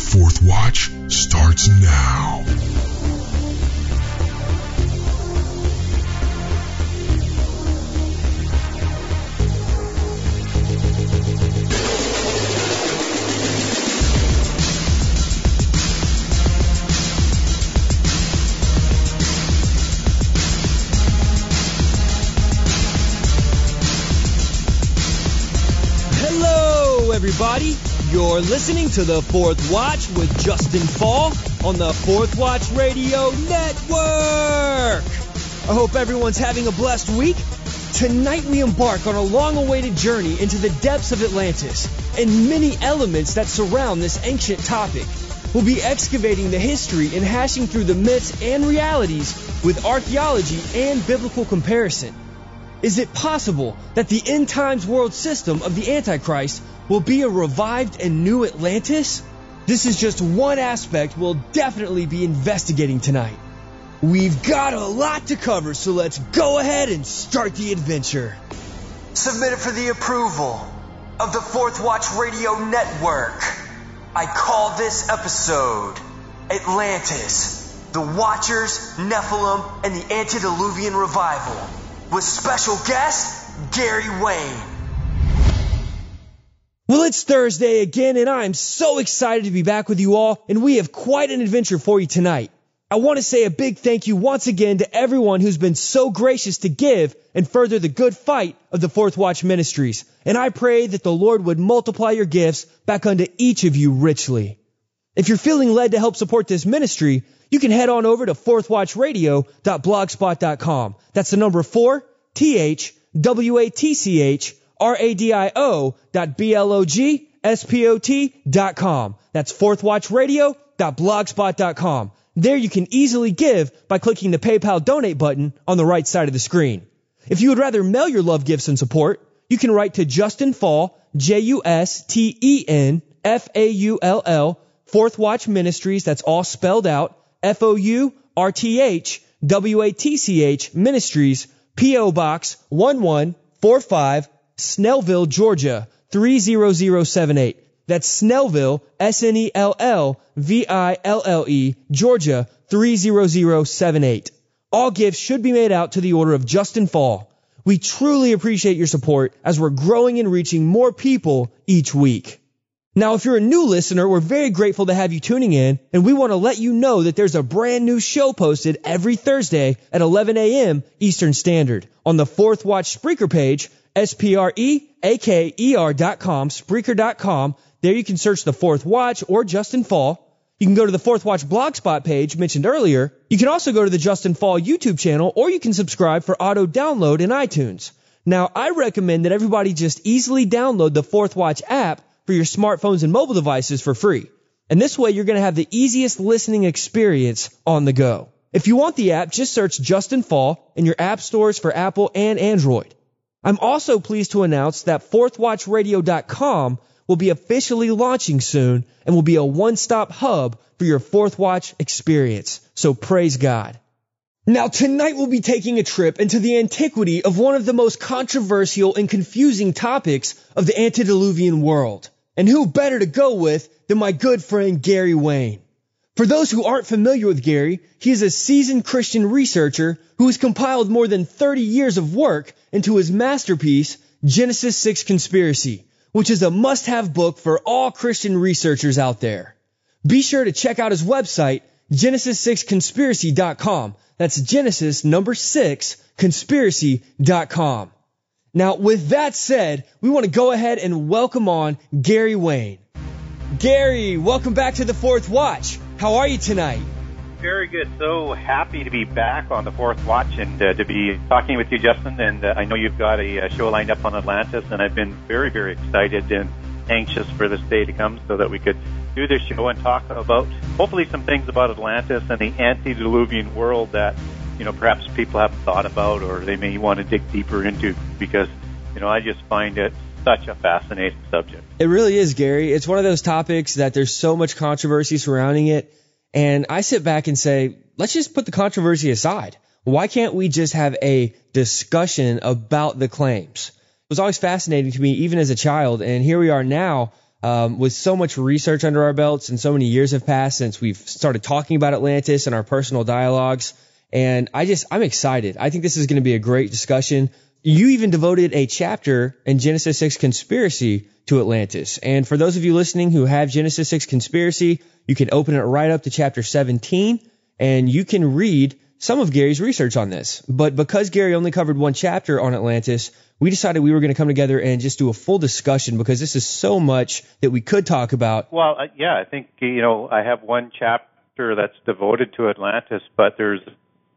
fourth watch starts now. You're listening to the Fourth Watch with Justen Faull on the Fourth Watch Radio Network. I hope everyone's having a blessed week. Tonight we embark on a long-awaited journey into the depths of Atlantis and many elements that surround this ancient topic. We'll be excavating the history and hashing through the myths and realities with archaeology and biblical comparison. Is it possible that the end times world system of the Antichrist will be a revived and new Atlantis? This is just one aspect we'll definitely be investigating tonight. We've got a lot to cover, so let's go ahead and start the adventure. Submitted for the approval of the Fourth Watch Radio Network. I call this episode Atlantis, the Watchers, Nephilim, and the Antediluvian Revival, with special guest Gary Wayne. Well, it's Thursday again, and I'm so excited to be back with you all, and we have quite an adventure for you tonight. I want to say a big thank you once again to everyone who's been so gracious to give and further the good fight of the Fourth Watch Ministries. And I pray that the Lord would multiply your gifts back unto each of you richly. If you're feeling led to help support this ministry, you can head on over to fourthwatchradio.blogspot.com. That's the number four, T-H-W-A-T-C-H, R-A-D-I-O dot B-L-O-G-S-P-O-T dot com. That's fourthwatchradio.blogspot.com. There you can easily give by clicking the PayPal donate button on the right side of the screen. If you would rather mail your love gifts and support, you can write to Justen Faull, J-U-S-T-E-N, F-A-U-L-L, Fourth Watch Ministries, that's all spelled out, F-O-U-R-T-H, W-A-T-C-H Ministries, P.O. Box 1145, Snellville, Georgia 30078. That's Snellville, S-N-E-L-L-V-I-L-L-E, Georgia 30078. All gifts should be made out to the order of Justen Faull. We truly appreciate your support as we're growing and reaching more people each week. Now, if you're a new listener, we're very grateful to have you tuning in, and we want to let you know that there's a brand new show posted every Thursday at 11 a.m. Eastern Standard on the Fourth Watch Spreaker page, S-P-R-E-A-K-E-R dot com, Spreaker dot com. There you can search the Fourth Watch or Justen Faull. You can go to the Fourth Watch Blogspot page mentioned earlier. You can also go to the Justen Faull YouTube channel, or you can subscribe for auto download in iTunes. Now, I recommend that everybody just easily download the Fourth Watch app for your smartphones and mobile devices for free. And this way you're going to have the easiest listening experience on the go. If you want the app, just search Justen Faull in your app stores for Apple and Android. I'm also pleased to announce that fourthwatchradio.com will be officially launching soon and will be a one-stop hub for your Fourth Watch experience. So praise God. Now tonight we'll be taking a trip into the antiquity of one of the most controversial and confusing topics of the antediluvian world. And who better to go with than my good friend Gary Wayne? For those who aren't familiar with Gary, he is a seasoned Christian researcher who has compiled more than 30 years of work into his masterpiece, Genesis 6 Conspiracy, which is a must-have book for all Christian researchers out there. Be sure to check out his website, genesis6conspiracy.com. That's Genesis number 6 conspiracy.com. Now, with that said, we want to go ahead and welcome on Gary Wayne. Gary, welcome back to the Fourth Watch. How are you tonight? Very good. So happy to be back on the Fourth Watch and uh, to be talking with you, Justen. And uh, I know you've got a, uh show lined up on Atlantis, and I've been very, very excited and anxious for this day to come so that we could do this show and talk about hopefully some things about Atlantis and the antediluvian world that you know perhaps people haven't thought about or they may want to dig deeper into because you know I just find it such a fascinating subject. It really is, Gary. It's one of those topics that there's so much controversy surrounding it. And I sit back and say, let's just put the controversy aside. Why can't we just have a discussion about the claims? It was always fascinating to me, even as a child. And here we are now, Um, with so much research under our belts and so many years have passed since we've started talking about Atlantis and our personal dialogues. And I just, I'm excited. I think this is going to be a great discussion. You even devoted a chapter in Genesis 6 Conspiracy to Atlantis. And for those of you listening who have Genesis 6 Conspiracy, you can open it right up to chapter 17 and you can read some of Gary's research on this. But because Gary only covered one chapter on Atlantis, we decided we were going to come together and just do a full discussion because this is so much that we could talk about. Well, uh, yeah, I think you know I have one chapter that's devoted to Atlantis, but there's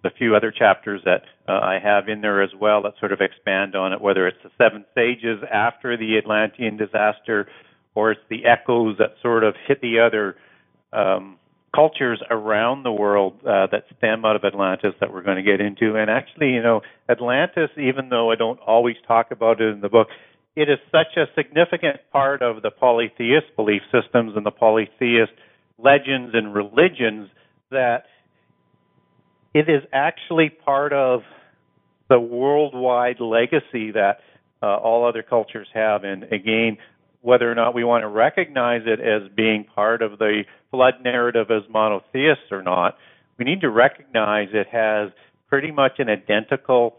a few other chapters that uh, I have in there as well that sort of expand on it, whether it's the seven stages after the Atlantean disaster, or it's the echoes that sort of hit the other um, cultures around the world uh, that stem out of Atlantis that we're going to get into. And actually, you know, Atlantis, even though I don't always talk about it in the book, it is such a significant part of the polytheist belief systems and the polytheist legends and religions that it is actually part of the worldwide legacy that uh, all other cultures have. And again, whether or not we want to recognize it as being part of the flood narrative as monotheists or not, we need to recognize it has pretty much an identical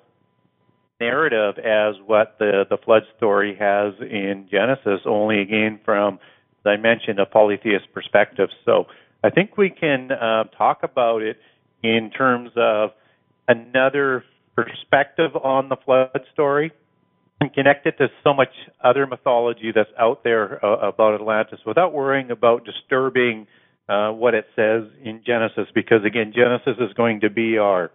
narrative as what the, the flood story has in Genesis, only again from, as I mentioned, a polytheist perspective. So I think we can uh, talk about it in terms of another perspective on the flood story and connect it to so much other mythology that's out there uh, about Atlantis without worrying about disturbing uh, what it says in Genesis, because again, Genesis is going to be our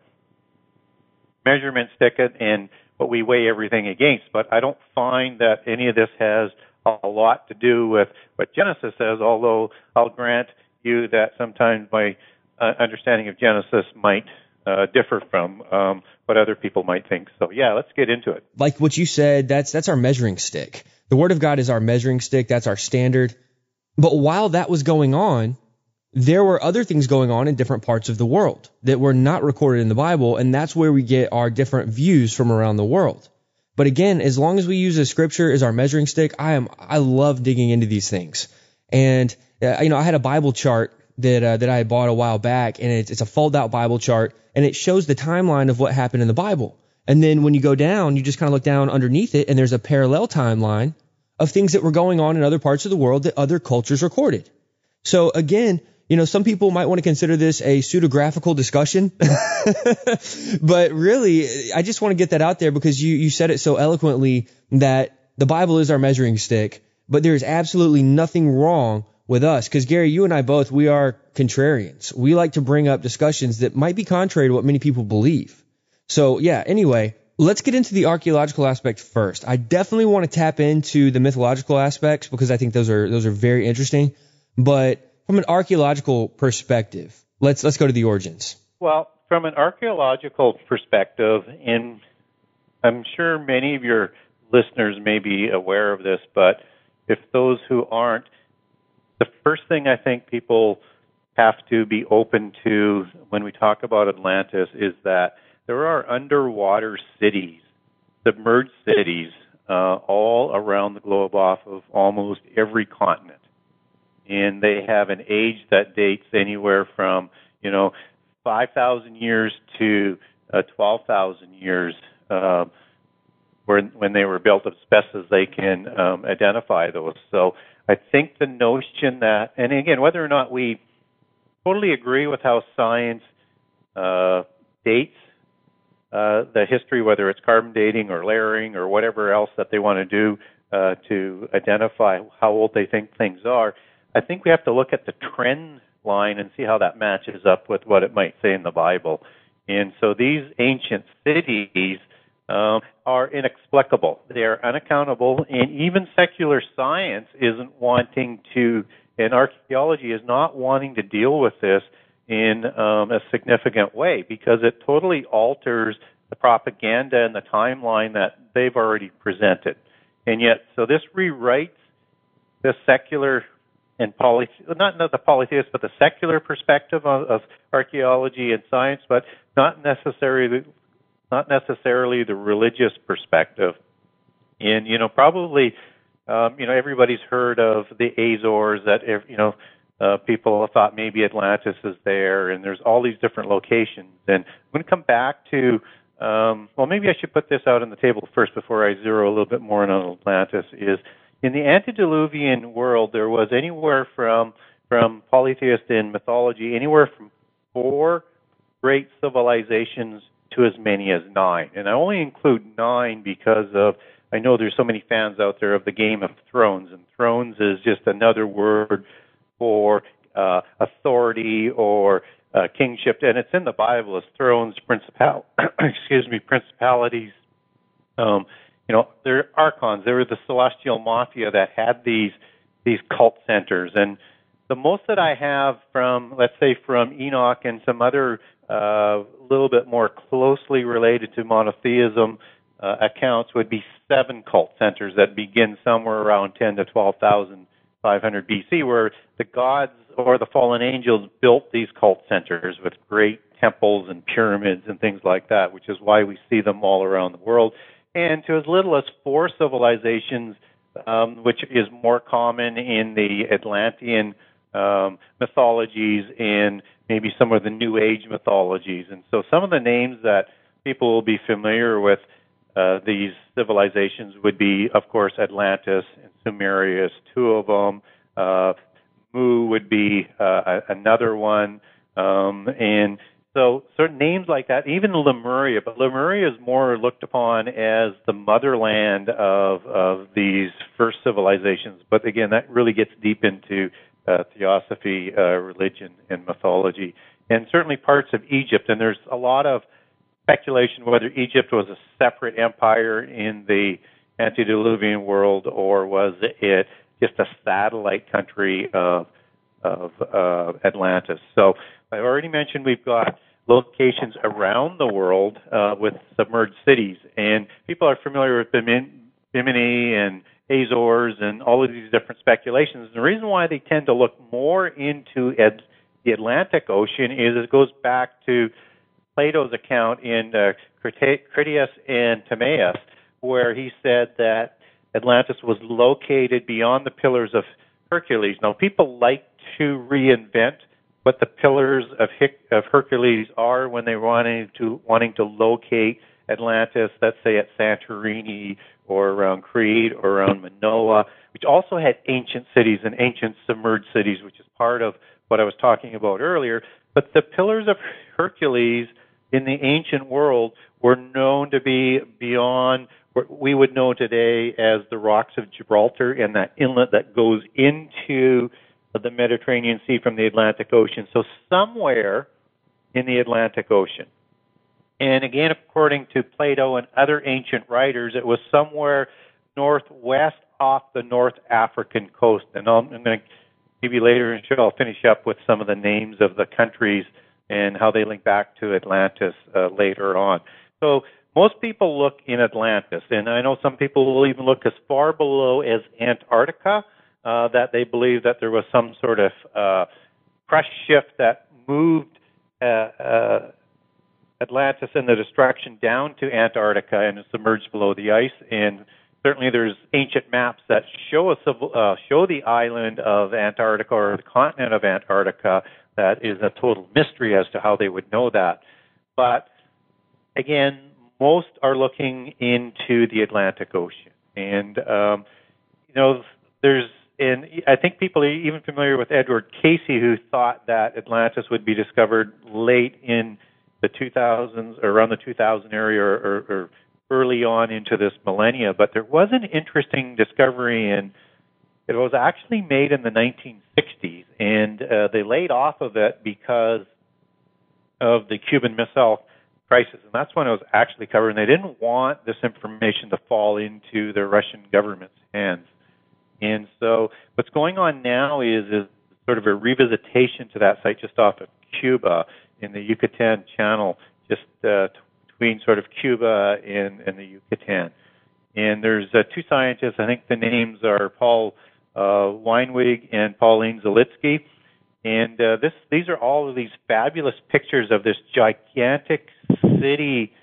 measurement stick and what we weigh everything against. But I don't find that any of this has a lot to do with what Genesis says, although I'll grant you that sometimes my uh, understanding of Genesis might uh, differ from um, what other people might think. So yeah, let's get into it. Like what you said, that's that's our measuring stick. The Word of God is our measuring stick. That's our standard. But while that was going on, there were other things going on in different parts of the world that were not recorded in the Bible, and that's where we get our different views from around the world. But again, as long as we use the scripture as our measuring stick, I am I love digging into these things. And uh, you know, I had a Bible chart that uh, that I bought a while back, and it's, it's a fold out Bible chart, and it shows the timeline of what happened in the Bible. And then when you go down, you just kind of look down underneath it, and there's a parallel timeline of things that were going on in other parts of the world that other cultures recorded. So again, you know, some people might want to consider this a pseudographical discussion, but really, I just want to get that out there because you, you said it so eloquently that the Bible is our measuring stick, but there is absolutely nothing wrong with us. Because Gary, you and I both, we are contrarians. We like to bring up discussions that might be contrary to what many people believe. So yeah, anyway, let's get into the archaeological aspect first. I definitely want to tap into the mythological aspects because I think those are, those are very interesting. But from an archaeological perspective, let's, let's go to the origins. Well, from an archaeological perspective, and I'm sure many of your listeners may be aware of this, but if those who aren't, the first thing I think people have to be open to when we talk about Atlantis is that there are underwater cities, submerged cities, uh, all around the globe off of almost every continent. And they have an age that dates anywhere from, you know, 5,000 years to uh, 12,000 years uh, when, when they were built as best as they can um, identify those. So I think the notion that, and again, whether or not we totally agree with how science uh, dates uh, the history, whether it's carbon dating or layering or whatever else that they want to do uh, to identify how old they think things are, I think we have to look at the trend line and see how that matches up with what it might say in the Bible. And so these ancient cities um, are inexplicable. They are unaccountable, and even secular science isn't wanting to, and archaeology is not wanting to deal with this in um, a significant way because it totally alters the propaganda and the timeline that they've already presented. And yet, so this rewrites the secular and poly, not, not the polytheist, but the secular perspective of, of archaeology and science, but not necessarily not necessarily the religious perspective. And you know, probably um, you know, everybody's heard of the Azores. That you know, uh, people thought maybe Atlantis is there, and there's all these different locations. And I'm going to come back to. Um, well, maybe I should put this out on the table first before I zero a little bit more in on Atlantis. Is in the antediluvian world, there was anywhere from from polytheist in mythology, anywhere from four great civilizations to as many as nine. And I only include nine because of I know there's so many fans out there of the Game of Thrones, and Thrones is just another word for uh, authority or uh, kingship, and it's in the Bible as thrones, principal, excuse me, principalities. Um, you know, they're archons. They were the celestial mafia that had these these cult centers, and the most that I have from, let's say, from Enoch and some other uh, little bit more closely related to monotheism uh, accounts would be seven cult centers that begin somewhere around 10 to 12,500 BC, where the gods or the fallen angels built these cult centers with great temples and pyramids and things like that, which is why we see them all around the world. And to as little as four civilizations, um, which is more common in the Atlantean um, mythologies and maybe some of the New Age mythologies. And so some of the names that people will be familiar with uh, these civilizations would be, of course, Atlantis and Sumerius, two of them. Uh, Mu would be uh, another one. Um, and so certain names like that, even Lemuria, but Lemuria is more looked upon as the motherland of, of these first civilizations. But again, that really gets deep into uh, theosophy, uh, religion, and mythology, and certainly parts of Egypt. And there's a lot of speculation whether Egypt was a separate empire in the antediluvian world or was it just a satellite country of of uh, Atlantis. So I already mentioned we've got locations around the world uh, with submerged cities, and people are familiar with Bimini and Azores and all of these different speculations. The reason why they tend to look more into ed- the Atlantic Ocean is it goes back to Plato's account in uh, Critias and Timaeus, where he said that Atlantis was located beyond the Pillars of Hercules. Now, people like to reinvent what the Pillars of, Hic- of Hercules are when they're wanting to wanting to locate Atlantis, let's say at Santorini or around Crete or around Minoa, which also had ancient cities and ancient submerged cities, which is part of what I was talking about earlier. But the pillars of Hercules in the ancient world were known to be beyond what we would know today as the rocks of Gibraltar and that inlet that goes into the Mediterranean Sea from the Atlantic Ocean. So somewhere in the Atlantic Ocean. And again, according to Plato and other ancient writers, it was somewhere northwest off the North African coast. And I'm going to maybe later in the show I'll finish up with some of the names of the countries and how they link back to Atlantis uh, later on. So most people look in Atlantis, and I know some people will even look as far below as Antarctica. Uh, that they believe that there was some sort of uh, crust shift that moved uh, uh Atlantis and the destruction down to Antarctica and submerged below the ice. And certainly, there's ancient maps that show a uh, show the island of Antarctica or the continent of Antarctica. That is a total mystery as to how they would know that. But again, most are looking into the Atlantic Ocean, and um, you know, there's and I think people are even familiar with Edward Cayce, who thought that Atlantis would be discovered late in the 2000s, or around the 2000 area, or, or, or early on into this millennia. But there was an interesting discovery in it was actually made in the 1960s, and uh, they laid off of it because of the Cuban Missile Crisis, and that's when it was actually covered. And they didn't want this information to fall into the Russian government's hands. And so, what's going on now is is sort of a revisitation to that site just off of Cuba in the Yucatan Channel, just uh, between sort of Cuba and, and the Yucatan. And there's uh, two scientists. I think the names are Paul uh, Weinzweig and Pauline Zelitsky. And uh, this, these are all of these fabulous pictures of this gigantic city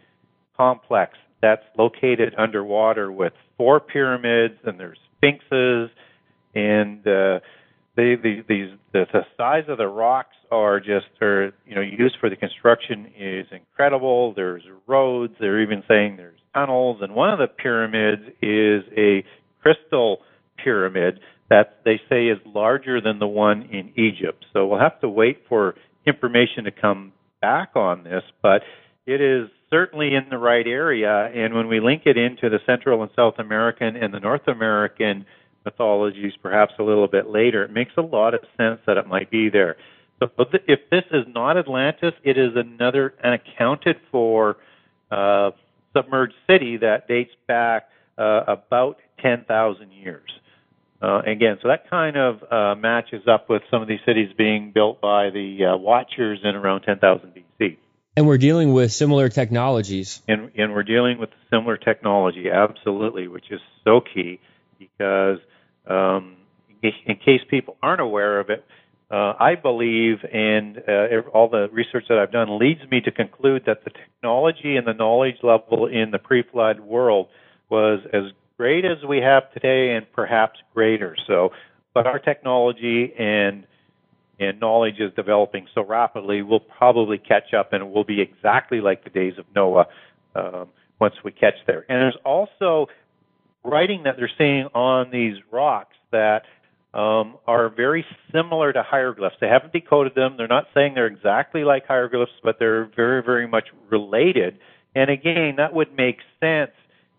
complex that's located underwater with four pyramids, and there's sphinxes, and uh, they, they, these the, the size of the rocks are just are you know used for the construction is incredible. There's roads. They're even saying there's tunnels, and one of the pyramids is a crystal pyramid that they say is larger than the one in Egypt. So we'll have to wait for information to come back on this, but it is certainly in the right area. And when we link it into the Central and South American and the North American mythologies, perhaps a little bit later, it makes a lot of sense that it might be there. So if this is not Atlantis, it is another unaccounted for uh, submerged city that dates back uh, about 10,000 years. Uh, again, so that kind of uh, matches up with some of these cities being built by the uh, Watchers in around 10,000 BC. And we're dealing with similar technologies. And, and we're dealing with similar technology, absolutely, which is so key because um, in, case people aren't aware of it, uh, I believe, and uh, all the research that I've done leads me to conclude that the technology and the knowledge level in the pre-flood world was as great as we have today, and perhaps greater. So, but our technology and and knowledge is developing so rapidly, we'll probably catch up, and we'll be exactly like the days of Noah um, once we catch there. And there's also writing that they're seeing on these rocks that um, are very similar to hieroglyphs. They haven't decoded them. They're not saying they're exactly like hieroglyphs, but they're very, very much related. And again, that would make sense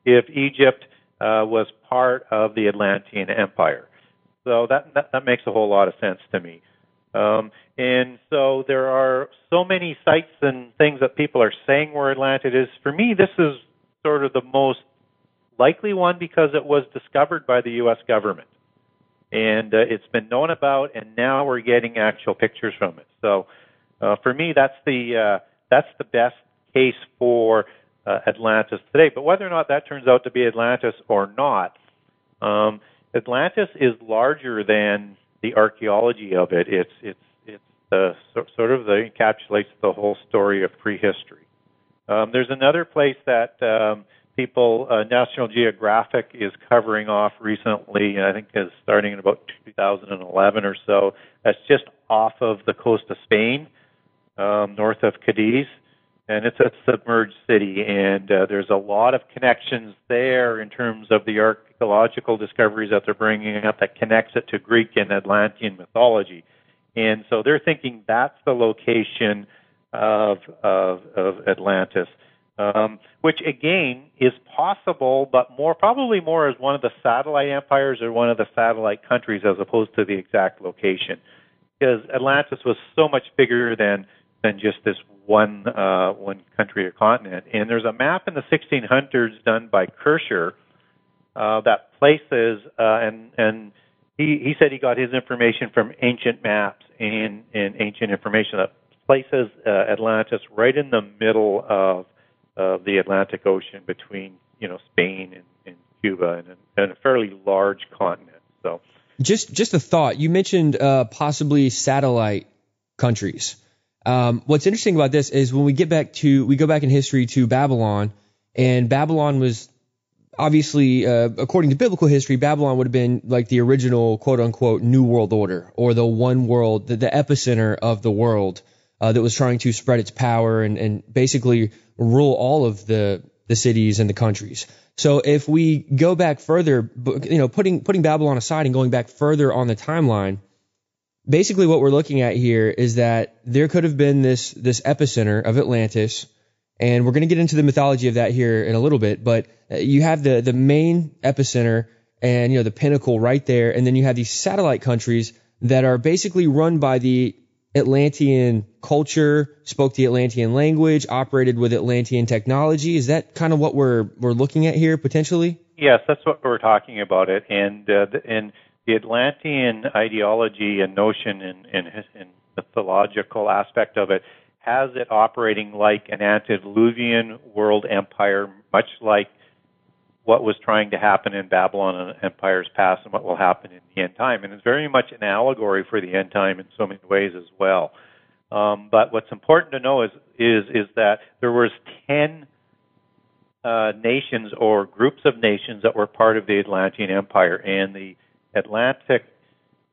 if Egypt uh, was part of the Atlantean Empire. So that, that, that makes a whole lot of sense to me. Um, and so there are so many sites and things that people are saying where Atlantis is. For me, this is sort of the most likely one because it was discovered by the U.S. government, and uh, it's been known about, and now we're getting actual pictures from it. So uh, for me, that's the uh, that's the best case for uh, Atlantis today. But whether or not that turns out to be Atlantis or not, um, Atlantis is larger than the archaeology of it. It's it's it's the sort of the encapsulates the whole story of prehistory. Um, there's another place that um, people uh, National Geographic is covering off recently. I think is starting in about 2011 or so. That's just off of the coast of Spain, um, north of Cadiz and it's a submerged city, and uh, there's a lot of connections there in terms of the archaeological discoveries that they're bringing up that connects it to Greek and Atlantean mythology, and so they're thinking that's the location of of, of Atlantis, um, which again is possible, but more probably more as one of the satellite empires or one of the satellite countries as opposed to the exact location, because Atlantis was so much bigger than than just this one uh, one country or continent. And there's a map in the 1600s done by Kircher uh, that places uh, and and he he said he got his information from ancient maps and and ancient information that places uh, Atlantis right in the middle of of the Atlantic Ocean between you know Spain and, and Cuba and, and a fairly large continent. So just just a thought. You mentioned uh, possibly satellite countries. Um, what's interesting about this is when we get back to we go back in history to Babylon, and Babylon was obviously uh, according to biblical history, Babylon would have been like the original quote unquote New World Order or the one world, the, the epicenter of the world uh, that was trying to spread its power and, and basically rule all of the the cities and the countries. So if we go back further, you know, putting putting Babylon aside and going back further on the timeline, basically what we're looking at here is that there could have been this this epicenter of Atlantis, and we're going to get into the mythology of that here in a little bit. But uh, you have the the main epicenter and you know the pinnacle right there, and then you have these satellite countries that are basically run by the Atlantean culture, spoke the Atlantean language, operated with Atlantean technology. Is that kind of what we're we're looking at here potentially? Yes, that's what we're talking about it, and uh, and the Atlantean ideology and notion and, and, and mythological aspect of it has it operating like an antediluvian world empire, much like what was trying to happen in Babylon and empires past and what will happen in the end time. And it's very much an allegory for the end time in so many ways as well. Um, but what's important to know is, is, is that there was 10 uh, nations or groups of nations that were part of the Atlantean Empire, and the Atlantic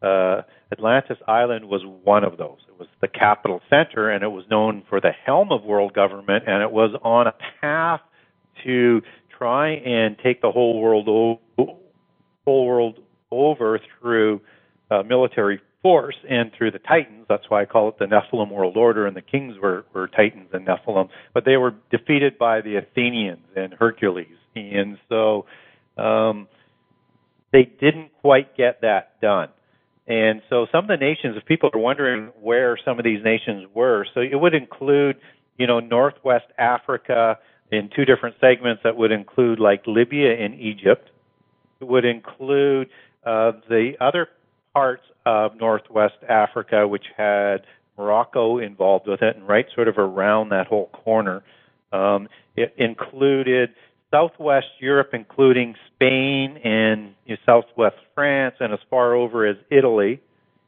uh, Atlantis Island was one of those. It was the capital center, and it was known for the helm of world government, and it was on a path to try and take the whole world o- whole world over through uh, military force and through the Titans. That's why I call it the Nephilim world order, and the kings were, were Titans and Nephilim. But they were defeated by the Athenians and Hercules, and so um, they didn't quite get that done. And so some of the nations, if people are wondering where some of these nations were, so it would include, you know, Northwest Africa in two different segments that would include like Libya and Egypt. It would include uh, the other parts of Northwest Africa, which had Morocco involved with it, and right sort of around that whole corner. Um, it included Southwest Europe, including Spain and you know, Southwest France, and as far over as Italy.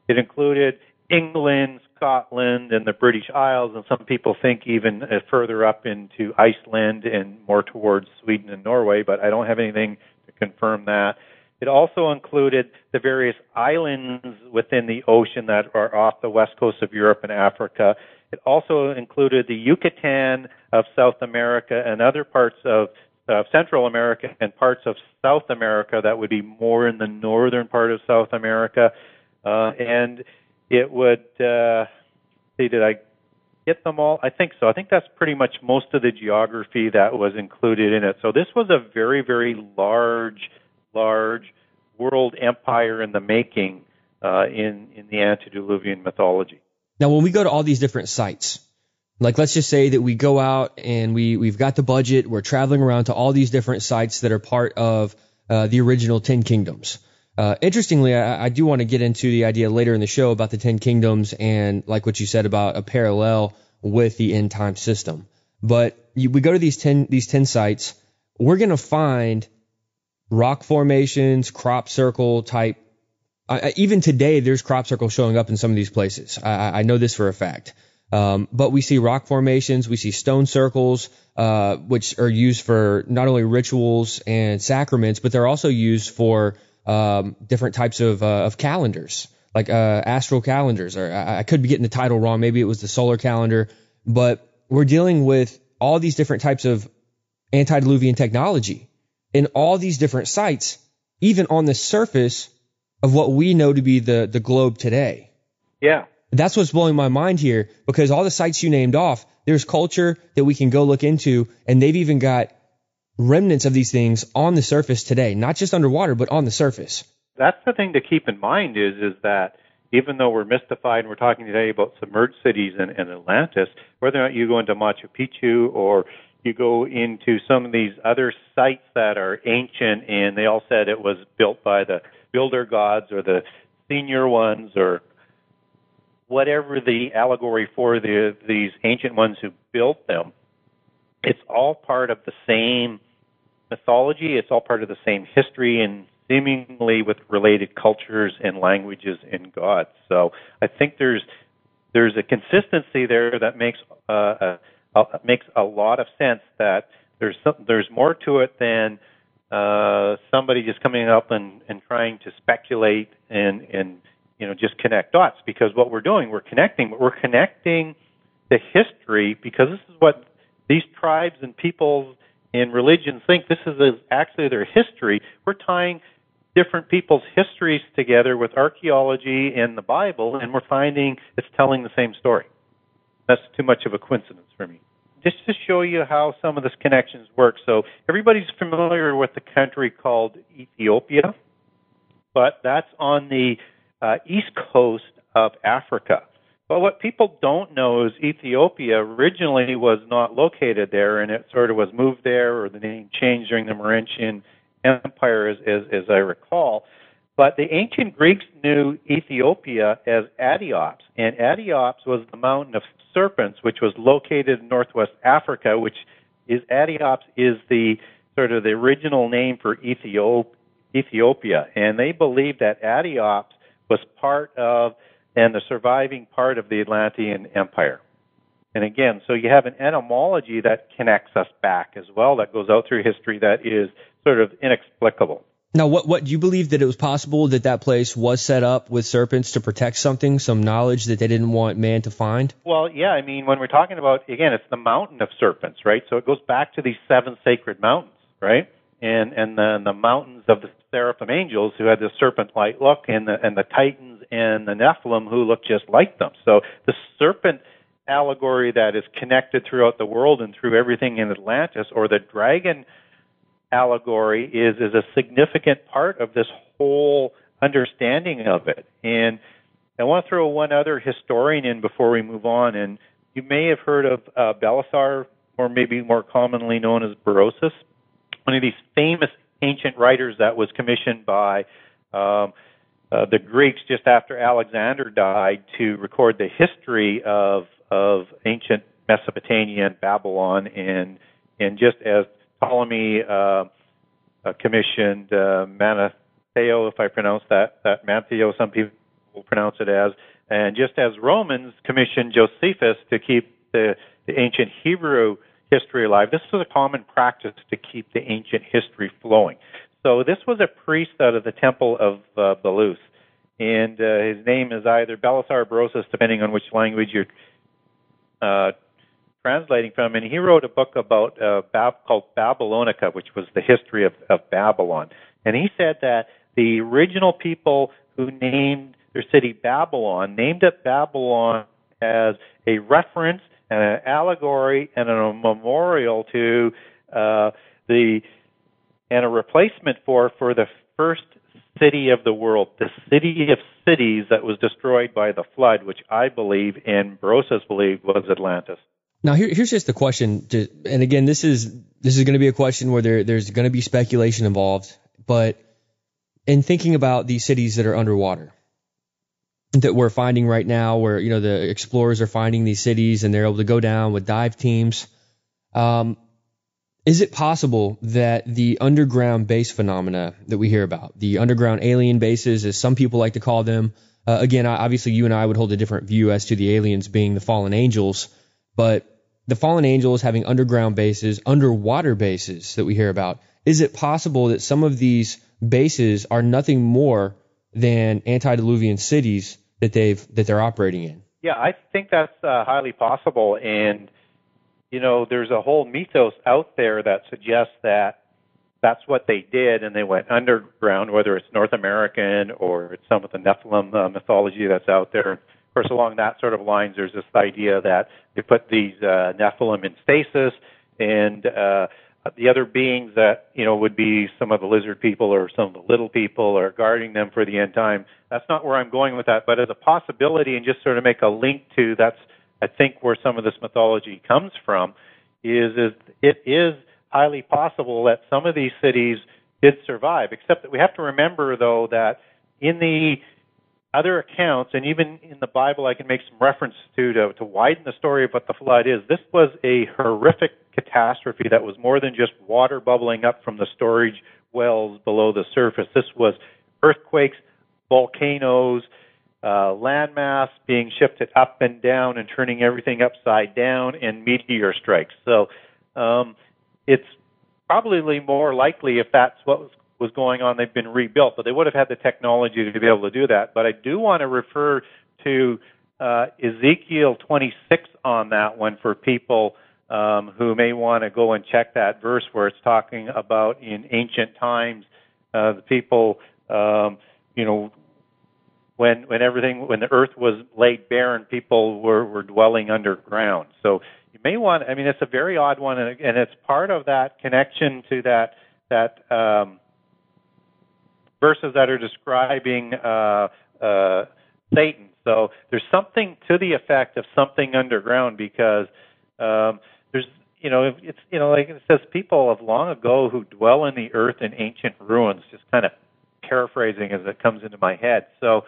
It included England, Scotland, and the British Isles, and some people think even uh, further up into Iceland and more towards Sweden and Norway, but I don't have anything to confirm that. It also included the various islands within the ocean that are off the west coast of Europe and Africa. It also included the Yucatan of South America and other parts of uh, Central America and parts of South America that would be more in the northern part of South America. Uh, and it would, uh, see, did I get them all? I think so. I think that's pretty much most of the geography that was included in it. So this was a very, very large large world empire in the making uh, in in the antediluvian mythology. Now, when we go to all these different sites, like let's just say that we go out and we we've got the budget, we're traveling around to all these different sites that are part of uh, the original Ten Kingdoms. Uh, interestingly, I, I do want to get into the idea later in the show about the Ten Kingdoms and like what you said about a parallel with the end time system. But you, we go to these ten these ten sites, we're gonna find rock formations, crop circle type. Even today, there's crop circles showing up in some of these places. I, I know this for a fact. Um, but we see rock formations, we see stone circles, uh, which are used for not only rituals and sacraments, but they're also used for um, different types of, uh, of calendars, like uh, astral calendars. Or I, I could be getting the title wrong. Maybe it was the solar calendar, but we're dealing with all these different types of antediluvian technology in all these different sites, even on the surface of what we know to be the, the globe today. Yeah. That's what's blowing my mind here because all the sites you named off, there's culture that we can go look into, and they've even got remnants of these things on the surface today, not just underwater, but on the surface. That's the thing to keep in mind is is that even though we're mystified and we're talking today about submerged cities in, in Atlantis, whether or not you go into Machu Picchu or you go into some of these other sites that are ancient and they all said it was built by the builder gods or the senior ones or whatever the allegory for the these ancient ones who built them it's all part of the same mythology. It's all part of the same history and seemingly with related cultures and languages and gods. So i think there's there's a consistency there that makes uh, uh, makes a lot of sense that there's some, there's more to it than uh, somebody just coming up and, and trying to speculate and, and you know just connect dots. Because what we're doing we're connecting but we're connecting the history because this is what these tribes and peoples and religions think this is actually their history we're tying different people's histories together with archaeology and the bible and we're finding it's telling the same story that's too much of a coincidence for me just to show you how some of these connections work. So everybody's familiar with the country called Ethiopia, but that's on the uh, east coast of Africa. But what people don't know is Ethiopia originally was not located there, and it sort of was moved there, or the name changed during the Mauritian Empire, as, as, as I recall. But the ancient Greeks knew Ethiopia as Adyos, and Adyos was the mountain of serpents, which was located in northwest Africa, which is Adyos is the sort of the original name for Ethiop, Ethiopia, and they believed that Adyos was part of and the surviving part of the Atlantean Empire. and again, so you have an etymology that connects us back as well, that goes out through history that is sort of inexplicable. Now, what what do you believe that it was possible that that place was set up with serpents to protect something, some knowledge that they didn't want man to find? Well, yeah, I mean, when we're talking about again, it's the mountain of serpents, right? So it goes back to these seven sacred mountains, right? And and then the mountains of the seraphim angels who had the serpent-like look, and the and the titans and the Nephilim who looked just like them. So the serpent allegory that is connected throughout the world and through everything in Atlantis, or the dragon allegory is is a significant part of this whole understanding of it. And I want to throw one other historian in before we move on. And you may have heard of uh, Belisar, or maybe more commonly known as Berosus, one of these famous ancient writers that was commissioned by um, uh, the Greeks just after Alexander died to record the history of of ancient Mesopotamia and Babylon, and and just as Ptolemy uh, uh, commissioned uh, Manetho, if I pronounce that, that Mantheo, some people pronounce it as, and just as Romans commissioned Josephus to keep the, the ancient Hebrew history alive, this was a common practice to keep the ancient history flowing. So this was a priest out of the temple of uh, Belus, and uh, his name is either Belisar or Berosus, depending on which language you're uh, translating from, and he wrote a book about uh, Bab- called Babylonica, which was the history of, of Babylon. And he said that the original people who named their city Babylon named it Babylon as a reference and an allegory and a memorial to uh, the and a replacement for for the first city of the world, the city of cities that was destroyed by the flood, which I believe and Berosus believed was Atlantis. Now here, here's just the question, to, and again, this is this is going to be a question where there, there's going to be speculation involved. But in thinking about these cities that are underwater that we're finding right now, where you know the explorers are finding these cities and they're able to go down with dive teams, um, is it possible that the underground base phenomena that we hear about, the underground alien bases, as some people like to call them, uh, again, obviously you and I would hold a different view as to the aliens being the fallen angels but the fallen angels having underground bases, underwater bases that we hear about, is it possible that some of these bases are nothing more than antediluvian cities that they've that they're operating in? Yeah, I think that's uh, highly possible, and you know, there's a whole mythos out there that suggests that that's what they did, and they went underground, whether it's North American or it's some of the Nephilim uh, mythology that's out there. Of course, along that sort of lines, there's this idea that they put these uh, Nephilim in stasis, and uh, Uh, the other beings that you know would be some of the lizard people or some of the little people are guarding them for the end time. That's not where I'm going with that, but as a possibility, and just sort of make a link to that's I think where some of this mythology comes from is is it is highly possible that some of these cities did survive. Except that we have to remember though that in the other accounts, and even in the Bible, I can make some reference to, to to widen the story of what the flood is. This was a horrific catastrophe that was more than just water bubbling up from the storage wells below the surface. This was earthquakes, volcanoes, uh, landmass being shifted up and down and turning everything upside down, and meteor strikes. So um, it's probably more likely if that's what was was going on, they've been rebuilt, but they would have had the technology to be able to do that. But I do want to refer to uh, Ezekiel 26 on that one for people um, who may want to go and check that verse where it's talking about in ancient times uh, the people, um, you know, when when everything when the earth was laid bare and people were were dwelling underground. So you may want. I mean, it's a very odd one, and, and it's part of that connection to that that. Um, verses that are describing uh, uh, Satan. So there's something to the effect of something underground because um, there's you know it's you know like it says people of long ago who dwell in the earth in ancient ruins. Just kind of paraphrasing as it comes into my head. So.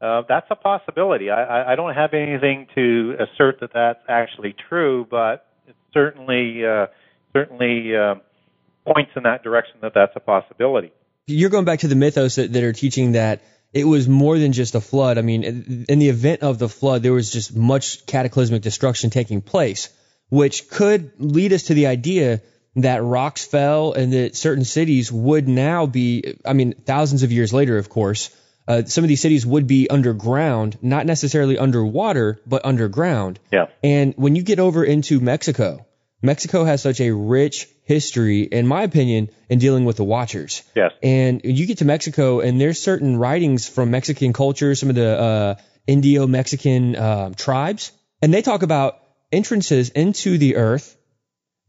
Uh, that's a possibility. I, I don't have anything to assert that that's actually true, but it certainly uh, certainly uh, points in that direction that that's a possibility you're going back to the mythos that, that are teaching that it was more than just a flood. I mean, in the event of the flood, there was just much cataclysmic destruction taking place, which could lead us to the idea that rocks fell and that certain cities would now be, I mean, thousands of years later, of course, uh, some of these cities would be underground, not necessarily underwater, but underground. Yeah. And when you get over into Mexico, Mexico has such a rich history, in my opinion, in dealing with the Watchers. Yes. And you get to Mexico, and there's certain writings from Mexican culture, some of the uh, Indio-Mexican um, tribes, and they talk about entrances into the earth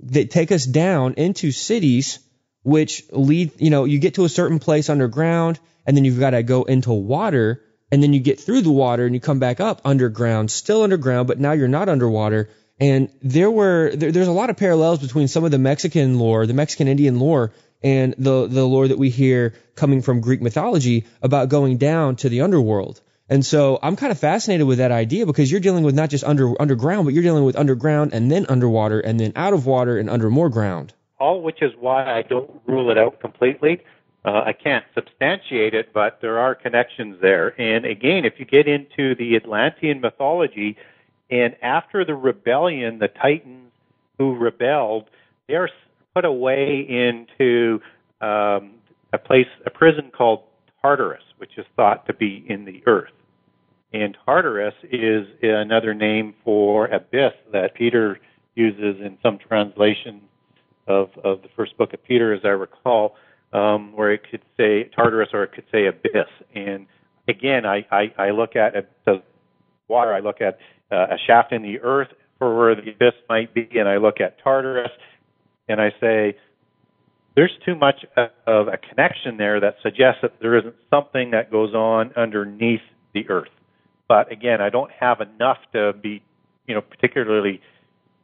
that take us down into cities, which lead, you know, you get to a certain place underground, and then you've got to go into water, and then you get through the water and you come back up underground, still underground, but now you're not underwater. And there were there, there's a lot of parallels between some of the Mexican lore, the Mexican Indian lore, and the the lore that we hear coming from Greek mythology about going down to the underworld. And so I'm kind of fascinated with that idea because you're dealing with not just under underground, but you're dealing with underground and then underwater and then out of water and under more ground. all which is why I don't rule it out completely. Uh, I can't substantiate it, but there are connections there. And again, if you get into the Atlantean mythology, and after the rebellion, the Titans who rebelled, they're put away into um, a place, a prison called Tartarus, which is thought to be in the earth. And Tartarus is another name for abyss that Peter uses in some translation of, of the first book of Peter, as I recall, um, where it could say Tartarus or it could say abyss. And again, I, I, I look at the water, I look at uh, a shaft in the earth for where the abyss might be, and I look at Tartarus, and I say, there's too much of a connection there that suggests that there isn't something that goes on underneath the earth. But again, I don't have enough to be, you know, particularly,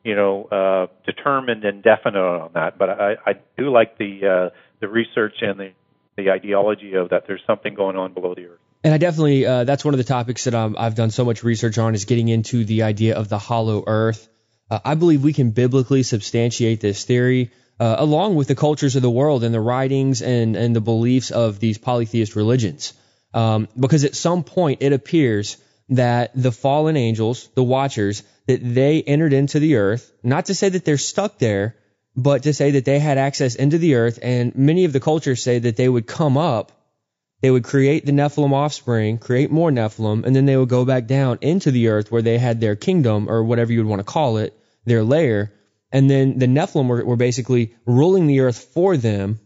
you know, uh, determined and definite on that. But I, I do like the uh, the research and the the ideology of that there's something going on below the earth. And I definitely, uh, that's one of the topics that I've done so much research on is getting into the idea of the hollow earth. Uh, I believe we can biblically substantiate this theory uh, along with the cultures of the world and the writings and, and the beliefs of these polytheist religions. Um, because at some point it appears that the fallen angels, the watchers, that they entered into the earth, not to say that they're stuck there, but to say that they had access into the earth. And many of the cultures say that they would come up they would create the Nephilim offspring, create more Nephilim, and then they would go back down into the earth where they had their kingdom, or whatever you would want to call it, their lair. And then the Nephilim were, were basically ruling the earth for them,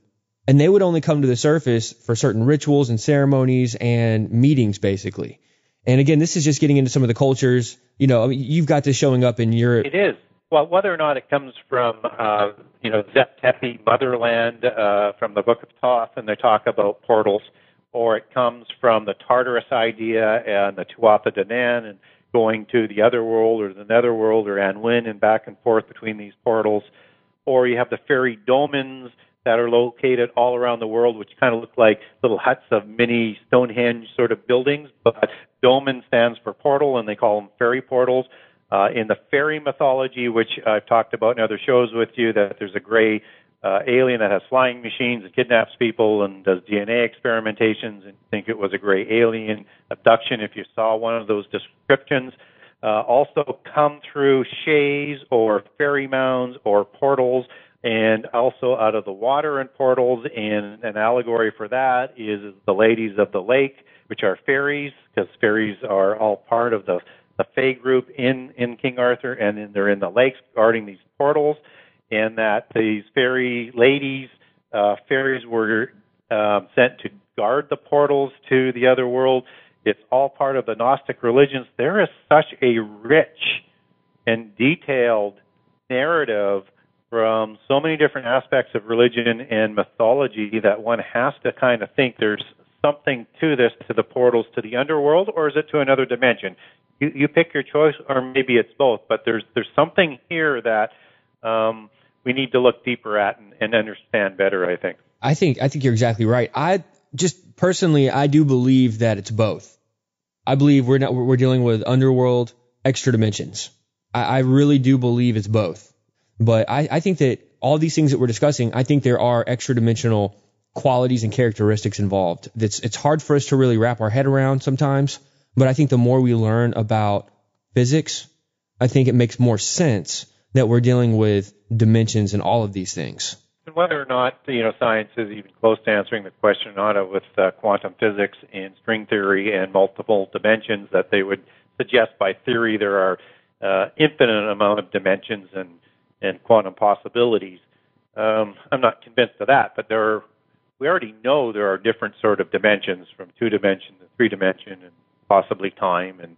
and they would only come to the surface for certain rituals and ceremonies and meetings, basically. And again, this is just getting into some of the cultures. You know, I mean, you've got this showing up in Europe. It is. Well, whether or not it comes from, uh, you know, Zep Tepi motherland uh, from the Book of Thoth, and they talk about portals or it comes from the Tartarus idea and the Tuatha De Danann and going to the other world or the netherworld or Annwn and back and forth between these portals. Or you have the fairy domens that are located all around the world, which kind of look like little huts of mini Stonehenge sort of buildings. But domen stands for portal, and they call them fairy portals. Uh, in the fairy mythology, which I've talked about in other shows with you, that there's a gray uh, alien that has flying machines and kidnaps people and does DNA experimentations and think it was a gray alien abduction if you saw one of those descriptions. Uh, also come through shays or fairy mounds or portals and also out of the water and portals and an allegory for that is the ladies of the lake which are fairies because fairies are all part of the the Fae group in in King Arthur and then they're in the lakes guarding these portals and that these fairy ladies, uh, fairies were um, sent to guard the portals to the other world. It's all part of the Gnostic religions. There is such a rich and detailed narrative from so many different aspects of religion and mythology that one has to kind of think there's something to this, to the portals to the underworld, or is it to another dimension? You, you pick your choice, or maybe it's both. But there's there's something here that um, we need to look deeper at and, and understand better. I think. I think I think you're exactly right. I just personally I do believe that it's both. I believe we're not we're dealing with underworld extra dimensions. I, I really do believe it's both. But I, I think that all these things that we're discussing, I think there are extra dimensional qualities and characteristics involved. It's it's hard for us to really wrap our head around sometimes, but I think the more we learn about physics, I think it makes more sense that we're dealing with dimensions and all of these things. And whether or not you know science is even close to answering the question or not with uh, quantum physics and string theory and multiple dimensions, that they would suggest by theory there are uh, infinite amount of dimensions and and quantum possibilities. Um, I'm not convinced of that, but there are, we already know there are different sort of dimensions from two dimension to three dimension and possibly time and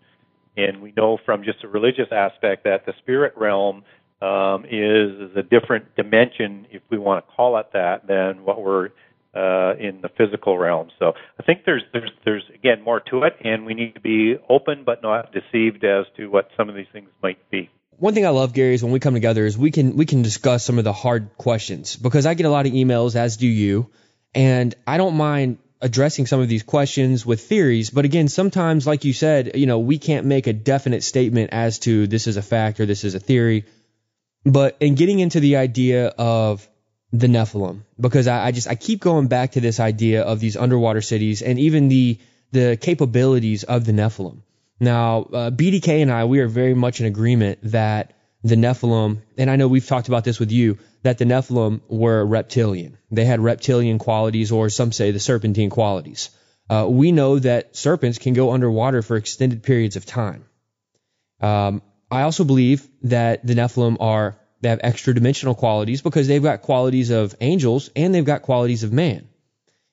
and we know from just a religious aspect that the spirit realm um, is, is a different dimension, if we want to call it that, than what we're uh, in the physical realm. So I think there's there's there's again more to it, and we need to be open but not deceived as to what some of these things might be. One thing I love, Gary, is when we come together is we can we can discuss some of the hard questions because I get a lot of emails, as do you, and I don't mind addressing some of these questions with theories. But again, sometimes, like you said, you know, we can't make a definite statement as to this is a fact or this is a theory. But in getting into the idea of the Nephilim, because I, I just I keep going back to this idea of these underwater cities and even the the capabilities of the Nephilim. Now, uh, BDK and I, we are very much in agreement that the Nephilim, and I know we've talked about this with you, that the Nephilim were reptilian. They had reptilian qualities, or some say the serpentine qualities. Uh, we know that serpents can go underwater for extended periods of time. Um, I also believe that the Nephilim are they have extra dimensional qualities because they've got qualities of angels and they've got qualities of man.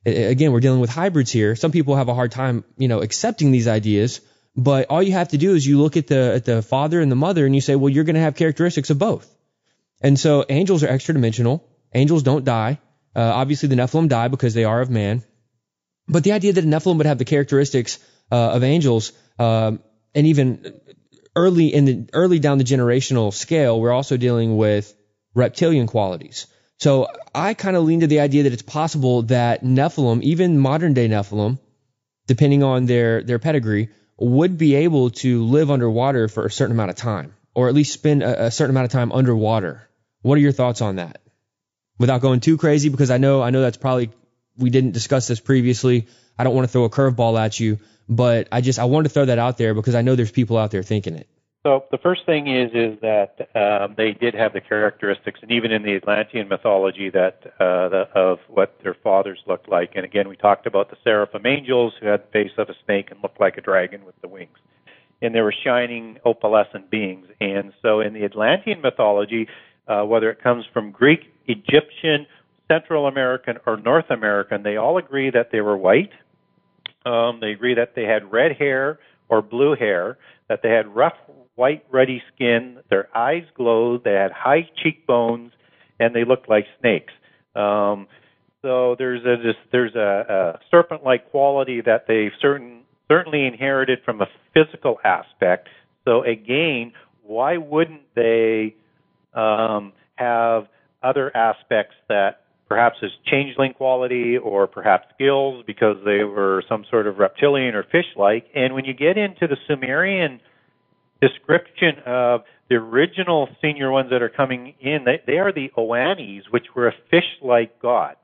Again, we're dealing with hybrids here. Some people have a hard time, you know, accepting these ideas, but all you have to do is you look at the at the father and the mother and you say, well, you're going to have characteristics of both. And so angels are extra dimensional. Angels don't die. Uh, obviously, the Nephilim die because they are of man. But the idea that a Nephilim would have the characteristics uh, of angels, uh, and even early in the early down the generational scale, we're also dealing with reptilian qualities. So I kind of lean to the idea that it's possible that Nephilim, even modern day Nephilim, depending on their their pedigree, would be able to live underwater for a certain amount of time, or at least spend a, a certain amount of time underwater. What are your thoughts on that? Without going too crazy, because I know I know that's probably we didn't discuss this previously. I don't want to throw a curveball at you, but I just I wanted to throw that out there because I know there's people out there thinking it. So the first thing is is that um, they did have the characteristics, and even in the Atlantean mythology, that uh, the, of what their fathers looked like. And again, we talked about the seraphim angels who had the face of a snake and looked like a dragon with the wings, and they were shining opalescent beings. And so in the Atlantean mythology, uh, whether it comes from Greek, Egyptian, Central American, or North American, they all agree that they were white. Um, they agree that they had red hair or blue hair, that they had rough, white, ruddy skin, their eyes glowed, they had high cheekbones, and they looked like snakes. Um, so there's a just, there's a, a serpent-like quality that they certain certainly inherited from a physical aspect. So again, why wouldn't they um, have other aspects that perhaps as changeling quality or perhaps skills because they were some sort of reptilian or fish like. And when you get into the Sumerian description of the original senior ones that are coming in, they, they are the Oannes, which were a fish like god,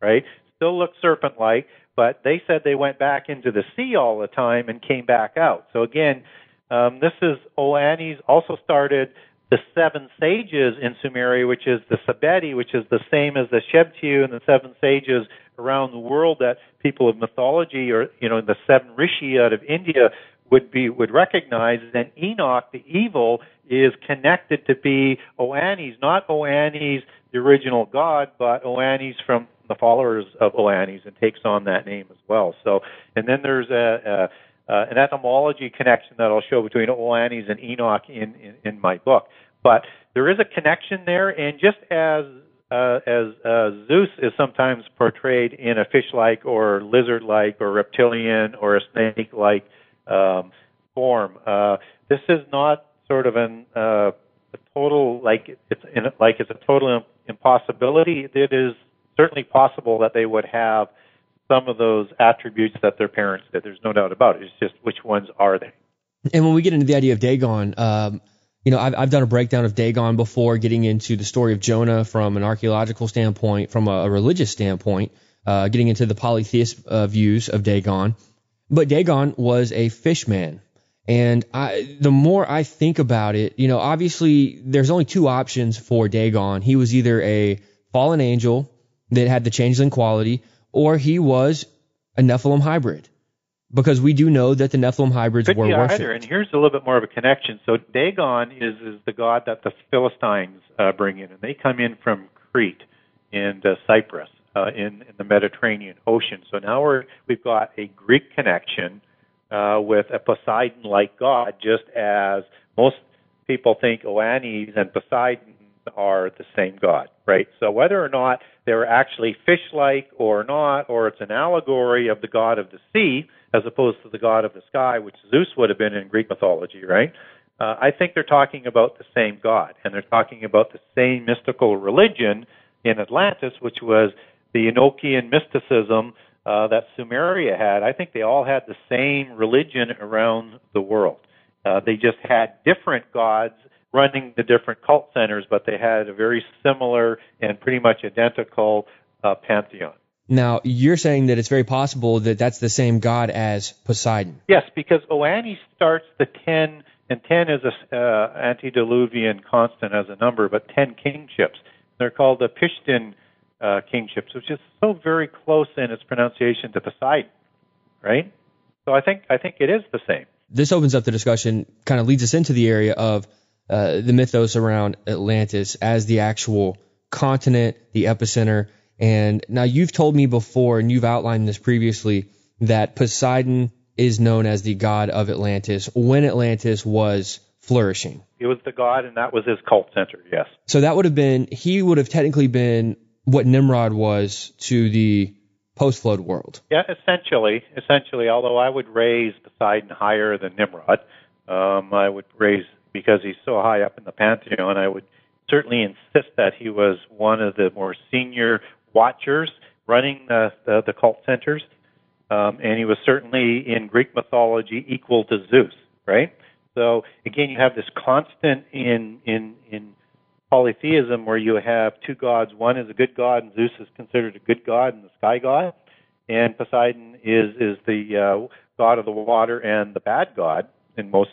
right? Still look serpent like, but they said they went back into the sea all the time and came back out. So again, um, this is Oannes also started the seven sages in Sumeria, which is the Sabeti, which is the same as the Shebtu and the seven sages around the world that people of mythology or you know the seven rishi out of India would be would recognize. Then Enoch, the evil, is connected to be Oannes, not Oannes, the original god, but Oannes from the followers of Oannes, and takes on that name as well. So, and then there's a, a uh, an etymology connection that I'll show between Oannes and Enoch in, in, in my book. But there is a connection there, and just as uh, as uh, Zeus is sometimes portrayed in a fish-like or lizard-like or reptilian or a snake-like um, form, uh, this is not sort of an uh, a total like it's in, like it's a total impossibility. It is certainly possible that they would have some of those attributes that their parents did. There's no doubt about it. It's just which ones are they? And when we get into the idea of Dagon, um, you know, I've, I've done a breakdown of Dagon before, getting into the story of Jonah from an archaeological standpoint, from a, a religious standpoint. Uh, getting into the polytheist uh, views of Dagon. But Dagon was a fishman. And I, the more I think about it, you know, obviously there's only two options for Dagon. He was either a fallen angel that had the changeling quality, or he was a Nephilim hybrid. Because we do know that the Nephilim hybrids Could were be worshipped. either. And here's a little bit more of a connection. So Dagon is is the god that the Philistines uh, bring in, and they come in from Crete and uh, Cyprus uh, in in the Mediterranean Ocean. So now we're we've got a Greek connection uh, with a Poseidon-like god, just as most people think Oannes and Poseidon are the same god, right? So whether or not they're actually fish-like or not, or it's an allegory of the god of the sea as opposed to the god of the sky, which Zeus would have been in Greek mythology, right? Uh, I think they're talking about the same god, and they're talking about the same mystical religion in Atlantis, which was the Enochian mysticism uh, that Sumeria had. I think they all had the same religion around the world. Uh, they just had different gods running the different cult centers, but they had a very similar and pretty much identical uh, pantheon. Now, you're saying that it's very possible that that's the same god as Poseidon. Yes, because Oannes starts the 10, and 10 is a uh, antediluvian constant as a number, but 10 kingships. They're called the Pishtin uh, kingships, which is so very close in its pronunciation to Poseidon, right? So I think I think it is the same. This opens up the discussion, kind of leads us into the area of uh, the mythos around Atlantis as the actual continent, the epicenter. And now you've told me before, and you've outlined this previously, that Poseidon is known as the god of Atlantis when Atlantis was flourishing. He was the god, and that was his cult center. Yes. So that would have been, he would have technically been what Nimrod was to the post flood world. Yeah, essentially, essentially. Although I would raise Poseidon higher than Nimrod, um, I would raise because he's so high up in the pantheon. I would certainly insist that he was one of the more senior watchers running the the, the cult centers, um, and he was certainly in Greek mythology equal to Zeus, right? So again, you have this constant in in in polytheism where you have two gods. One is a good god, and Zeus is considered a good god and the sky god, and Poseidon is is the uh, god of the water and the bad god in most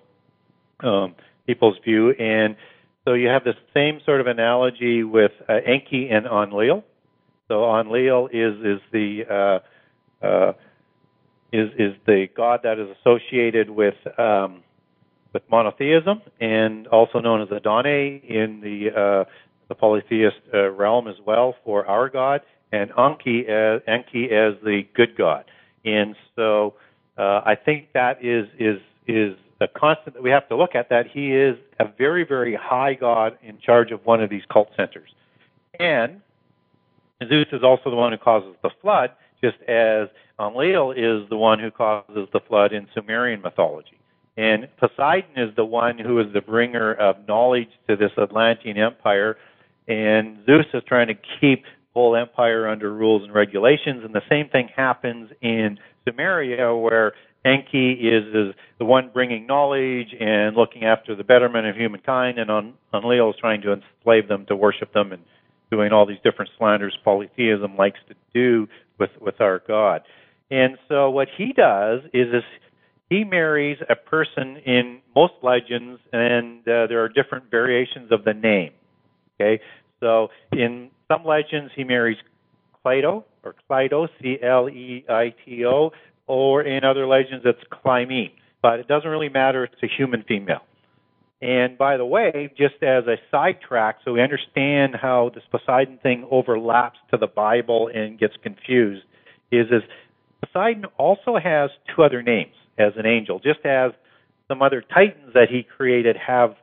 um, people's view. And so you have the same sort of analogy with uh, Enki and Enlil. So Enlil is is the uh, uh, is is the god that is associated with um, with monotheism and also known as Adonai in the uh, the polytheist uh, realm as well for our God, and Enki as, Enki as the good God. And so uh, I think that is is is a constant that we have to look at. That he is a very very high God in charge of one of these cult centers, and Zeus is also the one who causes the flood, just as Enlil is the one who causes the flood in Sumerian mythology. And Poseidon is the one who is the bringer of knowledge to this Atlantean empire, and Zeus is trying to keep the whole empire under rules and regulations. And the same thing happens in Sumeria, where Enki is, is the one bringing knowledge and looking after the betterment of humankind, and on Enlil is trying to enslave them to worship them and doing all these different slanders polytheism likes to do with with our God. And so what he does is is he marries a person in most legends, and uh, there are different variations of the name. Okay, so in some legends he marries Cleito or Cleito, C L E I T O, or in other legends it's Clymene. But it doesn't really matter; it's a human female. And by the way, just as a sidetrack, so we understand how this Poseidon thing overlaps to the Bible and gets confused, is is Poseidon also has two other names as an angel, just as some other titans that he created have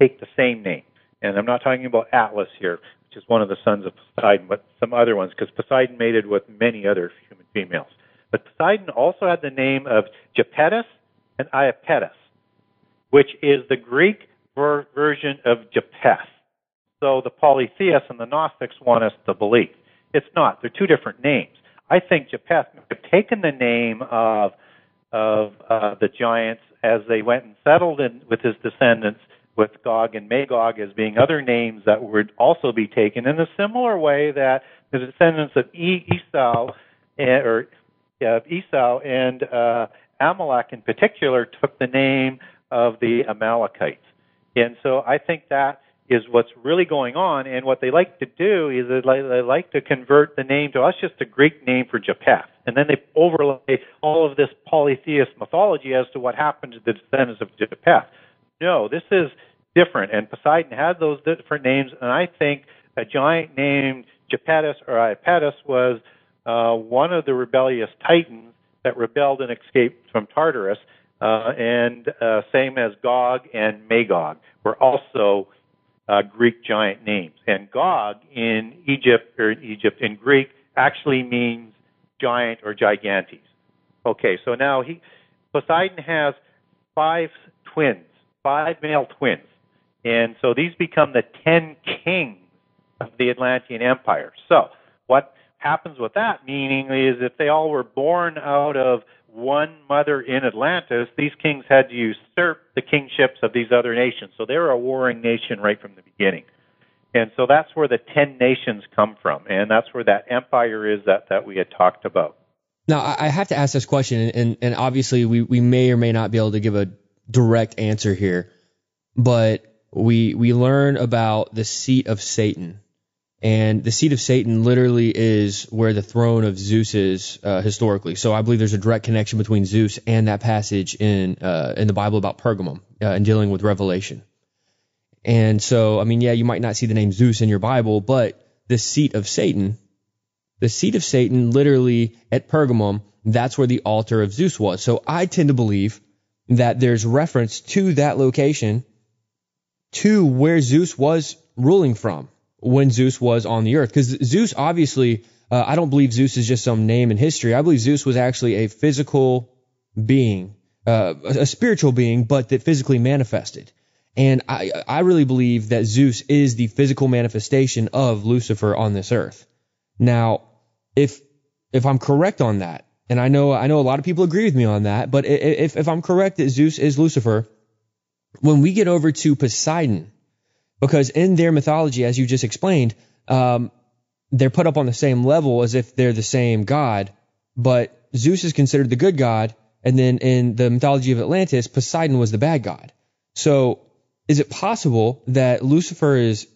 take the same name. And I'm not talking about Atlas here, which is one of the sons of Poseidon, but some other ones, because Poseidon mated with many other human females. But Poseidon also had the name of Japetus and Iapetus, which is the Greek ver- version of Japheth. So the polytheists and the Gnostics want us to believe. It's not. They're two different names. I think Japheth have taken the name of of uh, the giants as they went and settled in with his descendants with Gog and Magog as being other names that would also be taken in a similar way that the descendants of e- Esau or uh, Esau and uh, Amalek in particular took the name of the Amalekites. And so I think that is what's really going on. And what they like to do is they like to convert the name to us just a Greek name for Japheth. And then they overlay all of this polytheist mythology as to what happened to the descendants of Japheth. No, this is different. And Poseidon had those different names. And I think a giant named Japetus or Iapetus was uh, one of the rebellious titans that rebelled and escaped from Tartarus. Uh, and uh, same as Gog and Magog were also uh, Greek giant names. And Gog in Egypt or in Egypt in Greek actually means giant or gigantes. Okay, so now he Poseidon has five twins, five male twins. And so these become the ten kings of the Atlantean Empire. So what happens with that meaning is if they all were born out of one mother in Atlantis, these kings had to usurp the kingships of these other nations. So they were a warring nation right from the beginning. And so that's where the ten nations come from, and that's where that empire is that, that we had talked about. Now, I have to ask this question, and, and obviously we, we may or may not be able to give a direct answer here, but we we learn about the seat of Satan and the seat of Satan literally is where the throne of Zeus is uh, historically. So I believe there's a direct connection between Zeus and that passage in uh, in the Bible about Pergamum uh, and dealing with Revelation. And so, I mean, yeah, you might not see the name Zeus in your Bible, but the seat of Satan, the seat of Satan, literally at Pergamum, that's where the altar of Zeus was. So I tend to believe that there's reference to that location to where Zeus was ruling from when Zeus was on the earth. Because Zeus, obviously, uh, I don't believe Zeus is just some name in history. I believe Zeus was actually a physical being, uh, a spiritual being, but that physically manifested. And I, I really believe that Zeus is the physical manifestation of Lucifer on this earth. Now, if if I'm correct on that, and I know I know a lot of people agree with me on that, but if if I'm correct that Zeus is Lucifer, when we get over to Poseidon, because in their mythology, as you just explained, um, they're put up on the same level as if they're the same god, but Zeus is considered the good god, and then in the mythology of Atlantis, Poseidon was the bad god. So, is it possible that Lucifer is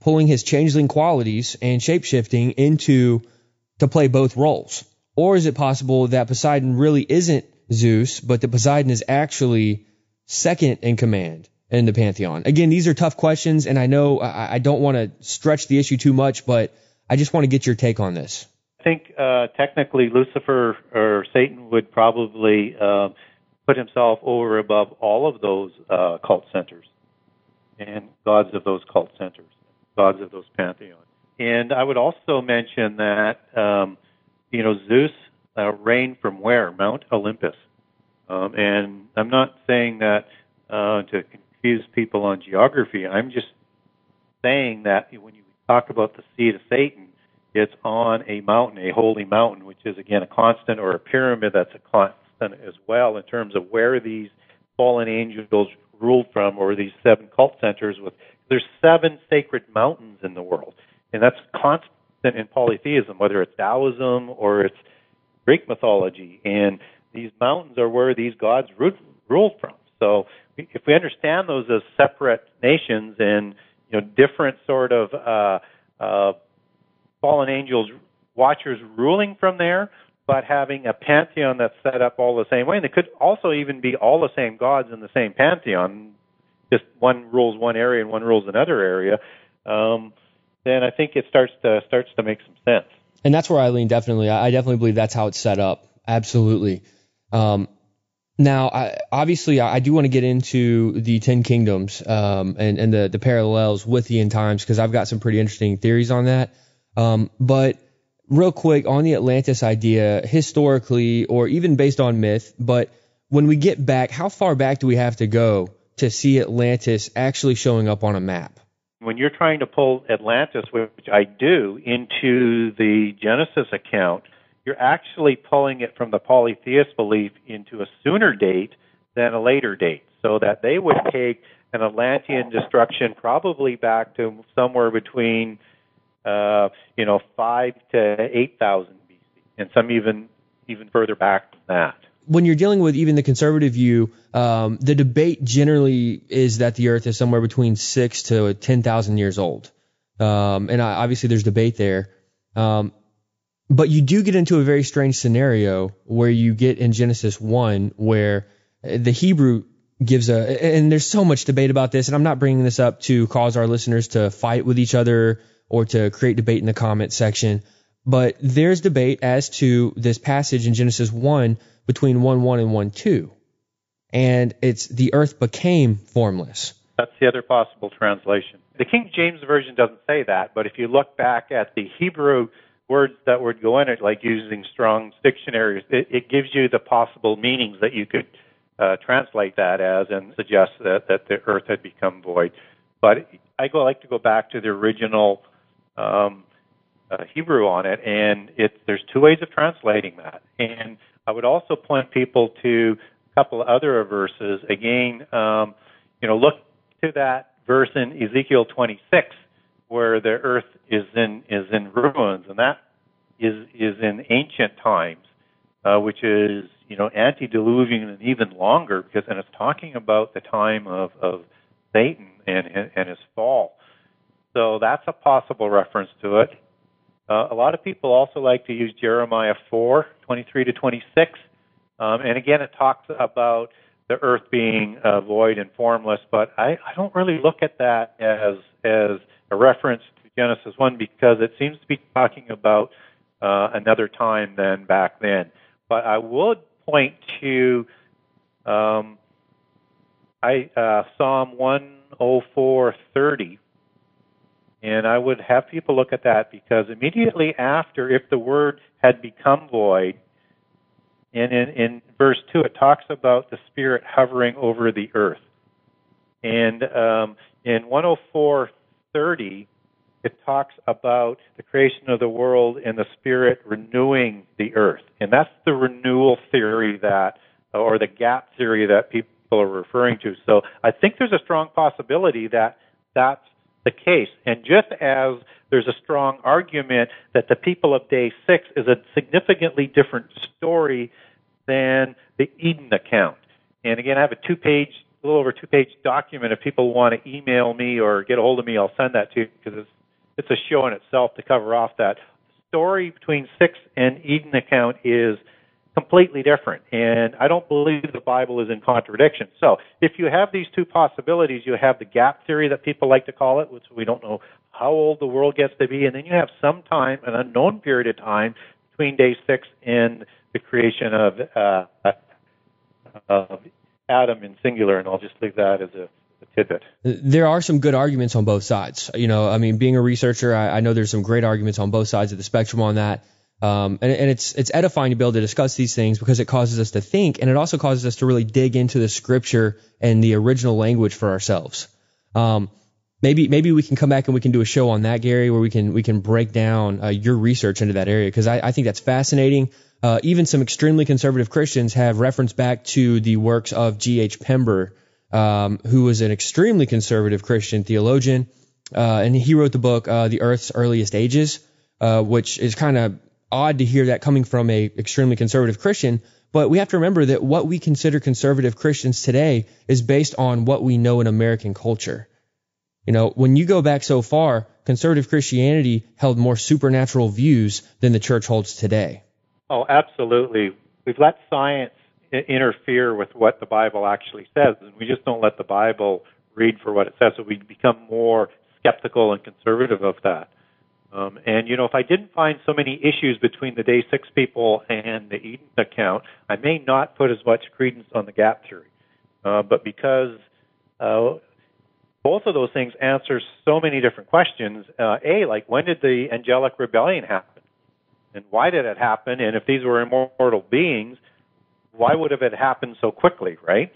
pulling his changeling qualities and shapeshifting into to play both roles? Or is it possible that Poseidon really isn't Zeus, but that Poseidon is actually second in command in the pantheon? Again, these are tough questions, and I know I, I don't want to stretch the issue too much, but I just want to get your take on this. I think uh, technically Lucifer or Satan would probably uh, put himself over above all of those uh, cult centers and gods of those cult centers, gods of those pantheons. And I would also mention that um, you know Zeus uh, reigned from where Mount Olympus, um, and I'm not saying that uh, to confuse people on geography. I'm just saying that when you talk about the seat of Satan, it's on a mountain, a holy mountain, which is again a constant, or a pyramid that's a constant as well in terms of where these fallen angels ruled from, or these seven cult centers. With there's seven sacred mountains in the world, and that's constant in polytheism, whether it's Taoism or it's Greek mythology, and these mountains are where these gods ruled from. So if we understand those as separate nations and you know different sort of uh, uh, fallen angels, watchers ruling from there, but having a pantheon that's set up all the same way, and they could also even be all the same gods in the same pantheon. Just one rules one area and one rules another area. Um, then I think it starts to starts to make some sense. And that's where I lean definitely. I definitely believe that's how it's set up. Absolutely. Um, now, I, obviously, I do want to get into the Ten Kingdoms um, and, and the, the parallels with the end times because I've got some pretty interesting theories on that. Um, but real quick on the Atlantis idea, historically or even based on myth, but when we get back, how far back do we have to go to see Atlantis actually showing up on a map? When you're trying to pull Atlantis, which I do, into the Genesis account, you're actually pulling it from the polytheist belief into a sooner date than a later date, so that they would take an Atlantean destruction probably back to somewhere between, uh, you know, five to eight thousand BC, and some even even further back than that. When you're dealing with even the conservative view, um, the debate generally is that the Earth is somewhere between six to ten thousand years old, um, and obviously there's debate there. Um, but you do get into a very strange scenario where you get in Genesis 1 where uh, the Hebrew gives a, and there's so much debate about this, and I'm not bringing this up to cause our listeners to fight with each other or to create debate in the comment section, but there's debate as to this passage in Genesis 1 between 1 1 and 1 2. And it's the earth became formless. That's the other possible translation. The King James Version doesn't say that, but if you look back at the Hebrew words that would go in it, like using Strong's dictionaries, it, it gives you the possible meanings that you could uh, translate that as and suggest that, that the earth had become void. But I go like to go back to the original um, uh, Hebrew on it, and it, there's two ways of translating that. And I would also point people to a couple of other verses. Again, um, you know, look to that verse in Ezekiel 26 where the earth is in is in ruins, and that is is in ancient times, uh, which is you know antediluvian and even longer because and it's talking about the time of of Satan and and, his fall. So that's a possible reference to it. Uh, a lot of people also like to use Jeremiah 4, 23 to 26. Um, and again, it talks about the earth being uh, void and formless, but I, I don't really look at that as as a reference to Genesis 1 because it seems to be talking about uh, another time than back then. But I would point to um, I, uh, Psalm 104:30, and I would have people look at that because immediately after, if the word had become void, and in, in verse 2, it talks about the Spirit hovering over the earth. And um, in 104.30, it talks about the creation of the world and the Spirit renewing the earth. And that's the renewal theory that, or the gap theory that people are referring to. So I think there's a strong possibility that that's the case. And just as there's a strong argument that the people of day six is a significantly different story than the Eden account. And again, I have a two page a little over two page document. If people want to email me or get a hold of me, I'll send that to you because it's it's a show in itself to cover off that story between six and Eden account is completely different, and I don't believe the Bible is in contradiction. So, if you have these two possibilities, you have the gap theory that people like to call it, which we don't know how old the world gets to be, and then you have some time, an unknown period of time between day six and the creation of uh, of Adam in singular, and I'll just leave that as a, a tidbit. There are some good arguments on both sides. You know, I mean, being a researcher, I, I know there's some great arguments on both sides of the spectrum on that. Um, and, and it's it's edifying to be able to discuss these things because it causes us to think, and it also causes us to really dig into the scripture and the original language for ourselves. Um, maybe maybe we can come back and we can do a show on that, Gary, where we can we can break down uh, your research into that area because I, I think that's fascinating. Uh, even some extremely conservative Christians have referenced back to the works of G.H. Pember, um, who was an extremely conservative Christian theologian, uh, and he wrote the book uh, "The Earth's Earliest Ages," uh, which is kind of odd to hear that coming from a extremely conservative Christian. But we have to remember that what we consider conservative Christians today is based on what we know in American culture. You know, when you go back so far, conservative Christianity held more supernatural views than the church holds today. Oh, absolutely. We've let science interfere with what the Bible actually says, and we just don't let the Bible read for what it says. So we become more skeptical and conservative of that. Um, and you know, if I didn't find so many issues between the day six people and the Eden account, I may not put as much credence on the gap theory. Uh, but because uh, both of those things answer so many different questions, uh, a like when did the angelic rebellion happen? And why did it happen? And if these were immortal beings, why would have it happened so quickly, right?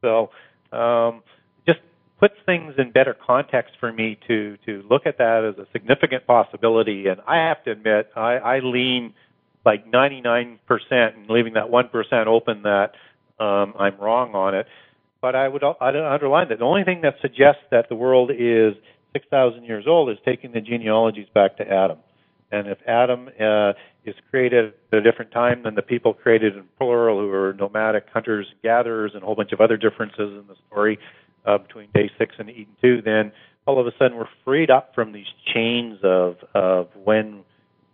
So, um, just puts things in better context for me to to look at that as a significant possibility. And I have to admit, I, I lean like 99% and leaving that 1% open that um, I'm wrong on it. But I would I'd underline that the only thing that suggests that the world is 6,000 years old is taking the genealogies back to Adam. And if Adam uh, is created at a different time than the people created in plural, who are nomadic hunters and gatherers, and a whole bunch of other differences in the story uh, between day six and Eden two, then all of a sudden we're freed up from these chains of of when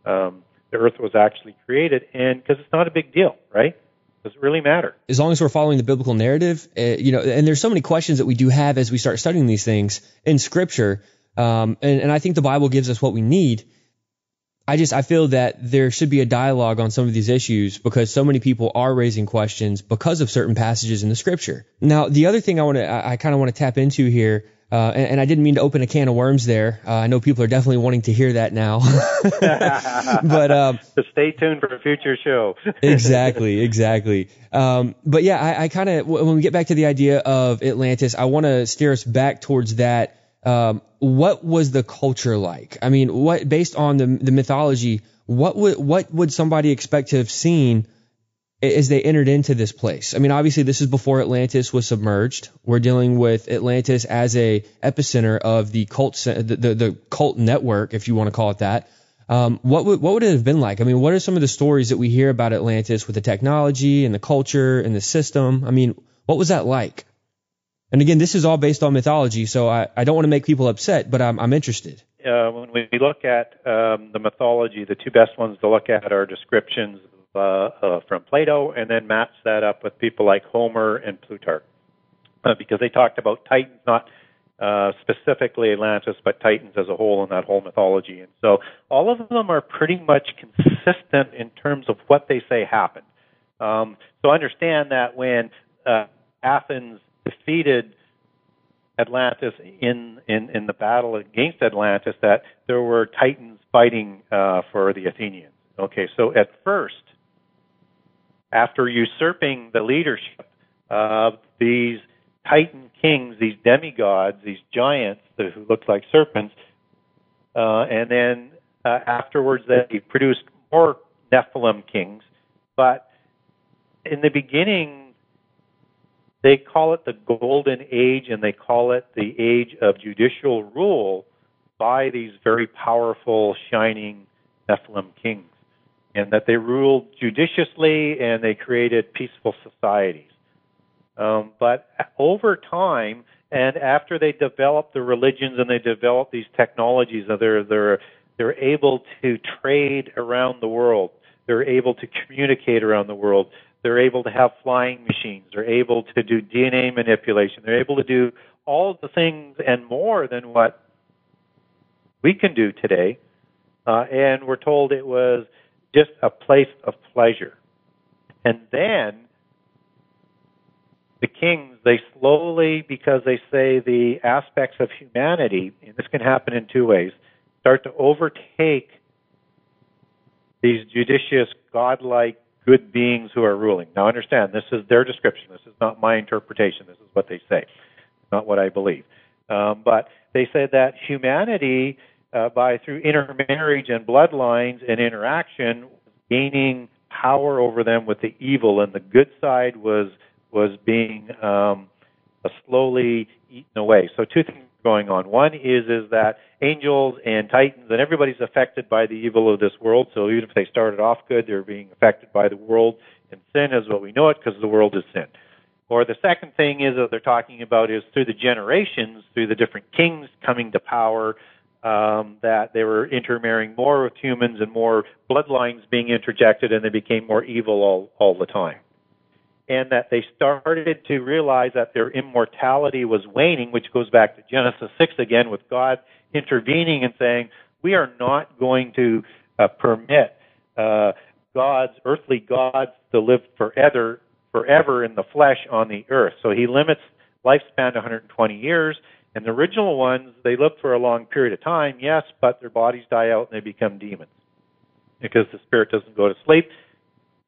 um, the Earth was actually created, and because it's not a big deal, right? Does it really matter? As long as we're following the biblical narrative, uh, you know, and there's so many questions that we do have as we start studying these things in Scripture, um, and, and I think the Bible gives us what we need. I just I feel that there should be a dialogue on some of these issues because so many people are raising questions because of certain passages in the Scripture. Now, the other thing I want to I, I kind of want to tap into here uh, and, and, I didn't mean to open a can of worms there. Uh, I know people are definitely wanting to hear that now. but um, so stay tuned for a future show. exactly, exactly. Um, but yeah, I, I kind of when we get back to the idea of Atlantis, I want to steer us back towards that. Um, what was the culture like? I mean, what based on the the mythology, what would what would somebody expect to have seen? as they entered into this place. I mean, obviously this is before Atlantis was submerged. We're dealing with Atlantis as a epicenter of the cult, the, the, the cult network, if you want to call it that. Um, what would what would it have been like? I mean, what are some of the stories that we hear about Atlantis with the technology and the culture and the system? I mean, what was that like? And again, this is all based on mythology, so I, I don't want to make people upset, but I'm, I'm interested. Uh, when we look at um, the mythology, the two best ones to look at are descriptions uh, uh, from Plato, and then match that up with people like Homer and Plutarch, uh, because they talked about Titans, not uh, specifically Atlantis, but Titans as a whole in that whole mythology. And so all of them are pretty much consistent in terms of what they say happened. Um, so understand that when uh, Athens defeated Atlantis in, in, in the battle against Atlantis, that there were Titans fighting uh, for the Athenians. Okay, so at first, after usurping the leadership of these Titan kings, these demigods, these giants who looked like serpents, uh, and then uh, afterwards they produced more Nephilim kings. But in the beginning, they call it the Golden Age, and they call it the age of judicial rule by these very powerful, shining Nephilim kings and that they ruled judiciously and they created peaceful societies. Um, but over time, and after they developed the religions and they developed these technologies, they're they're they're able to trade around the world. They're able to communicate around the world. They're able to have flying machines. They're able to do DNA manipulation. They're able to do all the things and more than what we can do today. Uh, and we're told it was just a place of pleasure. And then the kings, they slowly, because they say the aspects of humanity, and this can happen in two ways, start to overtake these judicious, godlike, good beings who are ruling. Now understand, this is their description. This is not my interpretation. This is what they say, not what I believe. Um, but they said that humanity uh, by through intermarriage and bloodlines and interaction, gaining power over them with the evil, and the good side was was being um, slowly eaten away. So two things going on. One is is that angels and titans and everybody's affected by the evil of this world. So even if they started off good, they're being affected by the world, and sin is what we know it because the world is sin. Or the second thing is that they're talking about is through the generations, through the different kings coming to power, um, that they were intermarrying more with humans and more bloodlines being interjected, and they became more evil all, all the time. And that they started to realize that their immortality was waning, which goes back to Genesis 6 again, with God intervening and saying, We are not going to uh, permit uh, gods, earthly gods, to live forever, forever in the flesh on the earth. So he limits lifespan to 120 years and the original ones, they live for a long period of time, yes, but their bodies die out and they become demons because the spirit doesn't go to sleep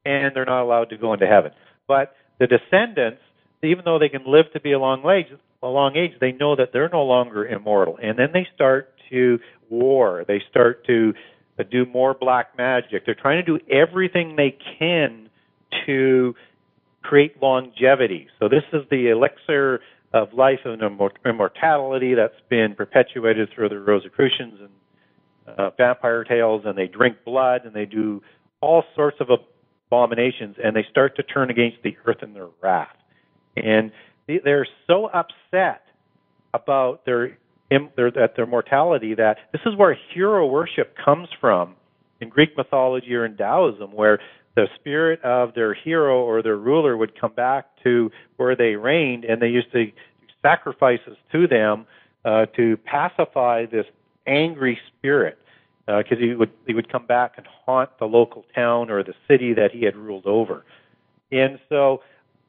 and they're not allowed to go into heaven. But the descendants, even though they can live to be a long age, a long age, they know that they're no longer immortal, and then they start to war. They start to do more black magic. They're trying to do everything they can to create longevity. So this is the elixir of life and immortality that's been perpetuated through the Rosicrucians and uh, vampire tales and they drink blood and they do all sorts of abominations and they start to turn against the earth in their wrath. And they're so upset about their their, their mortality that this is where hero worship comes from in Greek mythology or in Taoism, where the spirit of their hero or their ruler would come back to where they reigned, and they used to sacrifices to them uh, to pacify this angry spirit, because uh, he would he would come back and haunt the local town or the city that he had ruled over, and so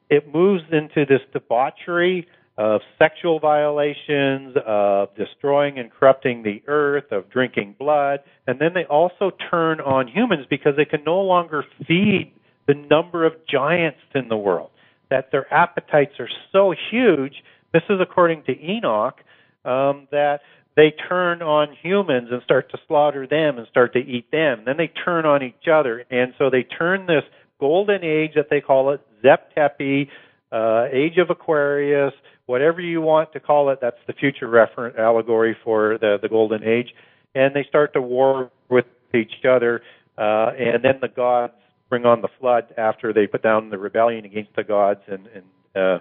it moves into this debauchery of sexual violations, of destroying and corrupting the earth, of drinking blood, and then they also turn on humans because they can no longer feed the number of giants in the world. That their appetites are so huge. This is according to Enoch, um, that they turn on humans and start to slaughter them and start to eat them. Then they turn on each other, and so they turn this golden age that they call it, Zep Tepi, uh, Age of Aquarius, whatever you want to call it. That's the future reference allegory for the the golden age, and they start to war with each other, uh, and then the gods bring on the flood after they put down the rebellion against the gods and and uh,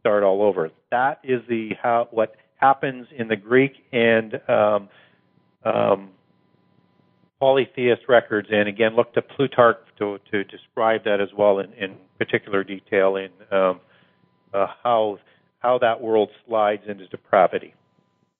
start all over. That is the how what happens in the Greek and um, um, polytheist records, and again, look to Plutarch to, to describe that as well in, in particular detail in um, uh, how how that world slides into depravity.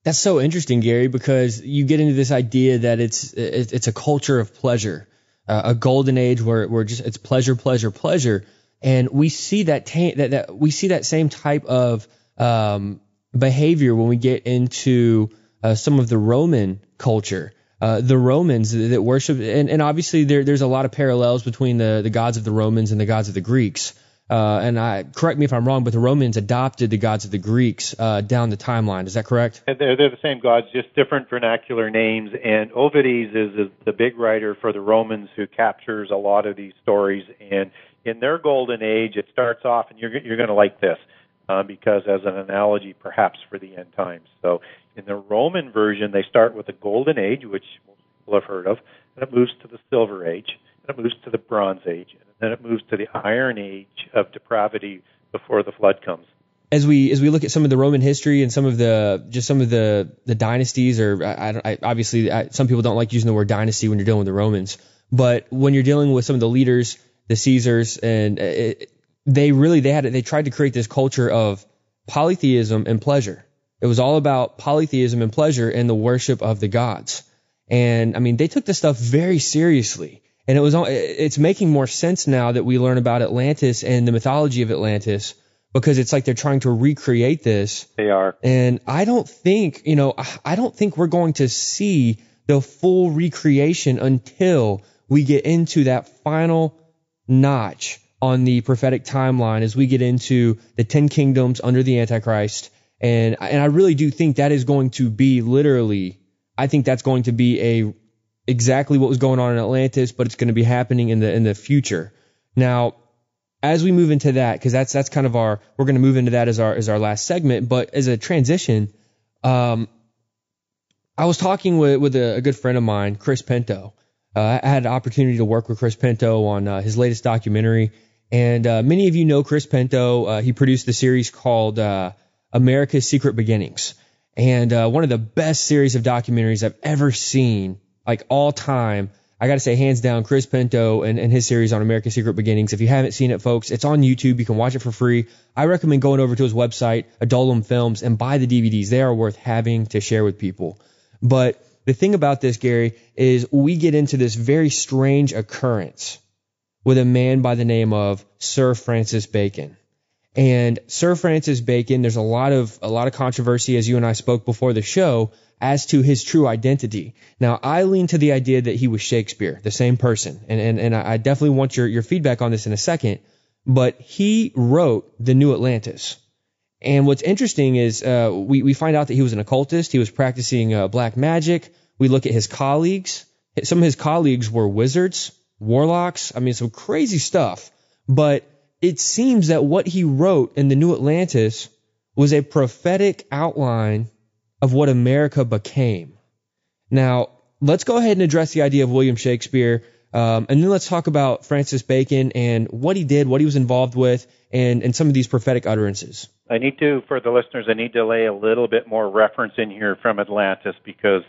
That's so interesting, Gary, because you get into this idea that it's it's a culture of pleasure, uh, a golden age where where just it's pleasure, pleasure, pleasure, and we see that ta- that, that we see that same type of um, behavior when we get into uh, some of the Roman culture. Uh, the Romans that worship, and, and obviously there, there's a lot of parallels between the, the gods of the Romans and the gods of the Greeks. Uh, and I correct me if I'm wrong, but the Romans adopted the gods of the Greeks uh, down the timeline. Is that correct? They're, they're the same gods, just different vernacular names. And Ovides is, is the big writer for the Romans who captures a lot of these stories. And in their golden age, it starts off, and you're you're going to like this uh, because as an analogy, perhaps for the end times. So in the Roman version, they start with the golden age, which people have heard of, and it moves to the silver age, and it moves to the bronze age, and then it moves to the iron age of depravity before the flood comes. As we as we look at some of the Roman history and some of the just some of the the dynasties, or I, I, obviously I, some people don't like using the word dynasty when you're dealing with the Romans, but when you're dealing with some of the leaders, the Caesars, and it, they really they had they tried to create this culture of polytheism and pleasure. It was all about polytheism and pleasure and the worship of the gods. And I mean, they took this stuff very seriously. And it was it's making more sense now that we learn about Atlantis and the mythology of Atlantis because it's like they're trying to recreate this. They are. And I don't think, you know, I don't think we're going to see the full recreation until we get into that final notch on the prophetic timeline as we get into the 10 kingdoms under the antichrist and and I really do think that is going to be literally I think that's going to be a exactly what was going on in Atlantis but it's going to be happening in the in the future. Now as we move into that cuz that's that's kind of our we're going to move into that as our as our last segment but as a transition um I was talking with with a, a good friend of mine Chris Pinto uh, I had an opportunity to work with Chris Pinto on uh, his latest documentary. And uh, many of you know Chris Pinto. Uh, he produced the series called uh, America's Secret Beginnings. And uh, one of the best series of documentaries I've ever seen, like all time. I got to say, hands down, Chris Pinto and, and his series on America's Secret Beginnings. If you haven't seen it, folks, it's on YouTube. You can watch it for free. I recommend going over to his website, Adullam Films, and buy the DVDs. They are worth having to share with people. But the thing about this, Gary, is we get into this very strange occurrence with a man by the name of Sir Francis Bacon. And Sir Francis Bacon, there's a lot of a lot of controversy as you and I spoke before the show as to his true identity. Now, I lean to the idea that he was Shakespeare, the same person, and and, and I definitely want your your feedback on this in a second. But he wrote the New Atlantis. And what's interesting is uh, we, we find out that he was an occultist. He was practicing uh, black magic. We look at his colleagues. Some of his colleagues were wizards, warlocks. I mean, some crazy stuff. But it seems that what he wrote in the New Atlantis was a prophetic outline of what America became. Now, let's go ahead and address the idea of William Shakespeare. Um, and then let's talk about Francis Bacon and what he did, what he was involved with, and, and some of these prophetic utterances. I need to, for the listeners, I need to lay a little bit more reference in here from Atlantis because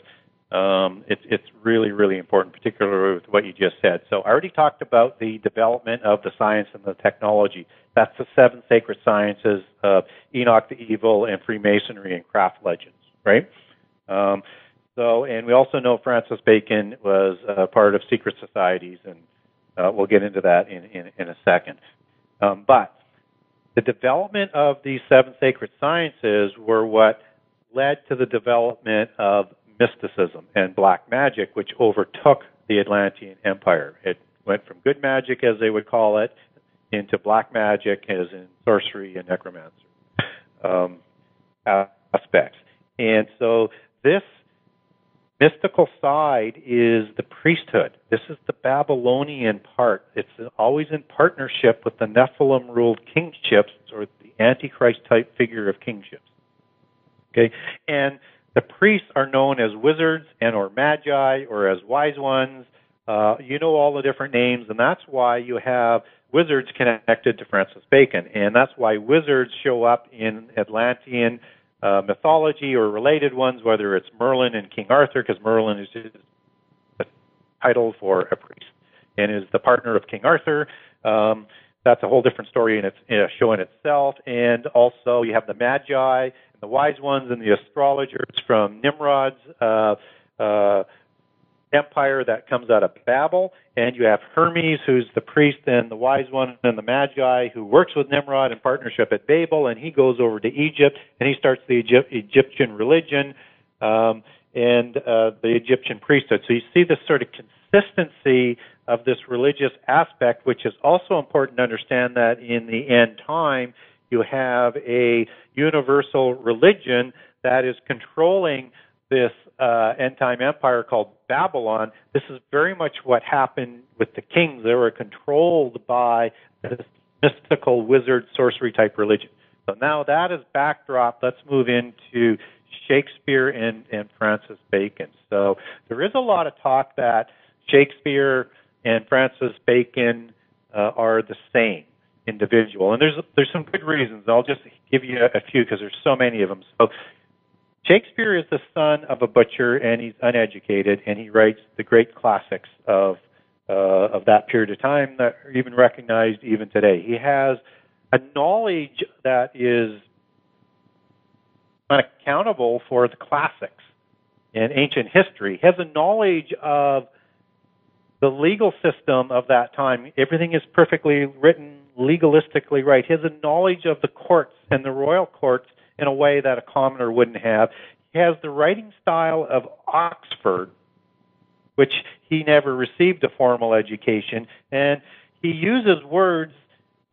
um, it's it's really really important, particularly with what you just said. So I already talked about the development of the science and the technology. That's the seven sacred sciences of Enoch the Evil and Freemasonry and craft legends, right? Um, so, and we also know Francis Bacon was uh, part of secret societies, and uh, we'll get into that in, in, in a second. Um, but the development of these seven sacred sciences were what led to the development of mysticism and black magic, which overtook the Atlantean Empire. It went from good magic, as they would call it, into black magic, as in sorcery and necromancy um, aspects. And so this mystical side is the priesthood. This is the Babylonian part. It's always in partnership with the Nephilim ruled kingships or the Antichrist type figure of kingships. Okay? And the priests are known as wizards and or magi or as wise ones. Uh, you know all the different names, and that's why you have wizards connected to Francis Bacon, and that's why wizards show up in Atlantean uh, mythology or related ones, whether it's Merlin and King Arthur, because Merlin is a title for a priest and is the partner of King Arthur. Um, that's a whole different story in its in a show in itself. And also, you have the Magi and the wise ones and the astrologers from Nimrod's uh, uh, empire that comes out of Babel, and you have Hermes, who's the priest and the wise one, and the Magi, who works with Nimrod in partnership at Babel, and he goes over to Egypt and he starts the Egypt, Egyptian religion um, and uh, the Egyptian priesthood. So you see this sort of consistency of this religious aspect, which is also important to understand that in the end time you have a universal religion that is controlling this uh, end time empire called Babylon, this is very much what happened with the kings. They were controlled by this mystical wizard sorcery type religion. So now that is backdrop. Let's move into Shakespeare and, and Francis Bacon. So there is a lot of talk that Shakespeare and Francis Bacon uh, are the same individual, and there's there's some good reasons. I'll just give you a, few because there's so many of them. So Shakespeare is the son of a butcher, and he's uneducated, and he writes the great classics of uh, of that period of time that are even recognized even today. He has a knowledge that is unaccountable for the classics in ancient history. He has a knowledge of the legal system of that time. Everything is perfectly written, legalistically right. He has a knowledge of the courts and the royal courts in a way that a commoner wouldn't have. He has the writing style of Oxford, which he never received a formal education, and he uses words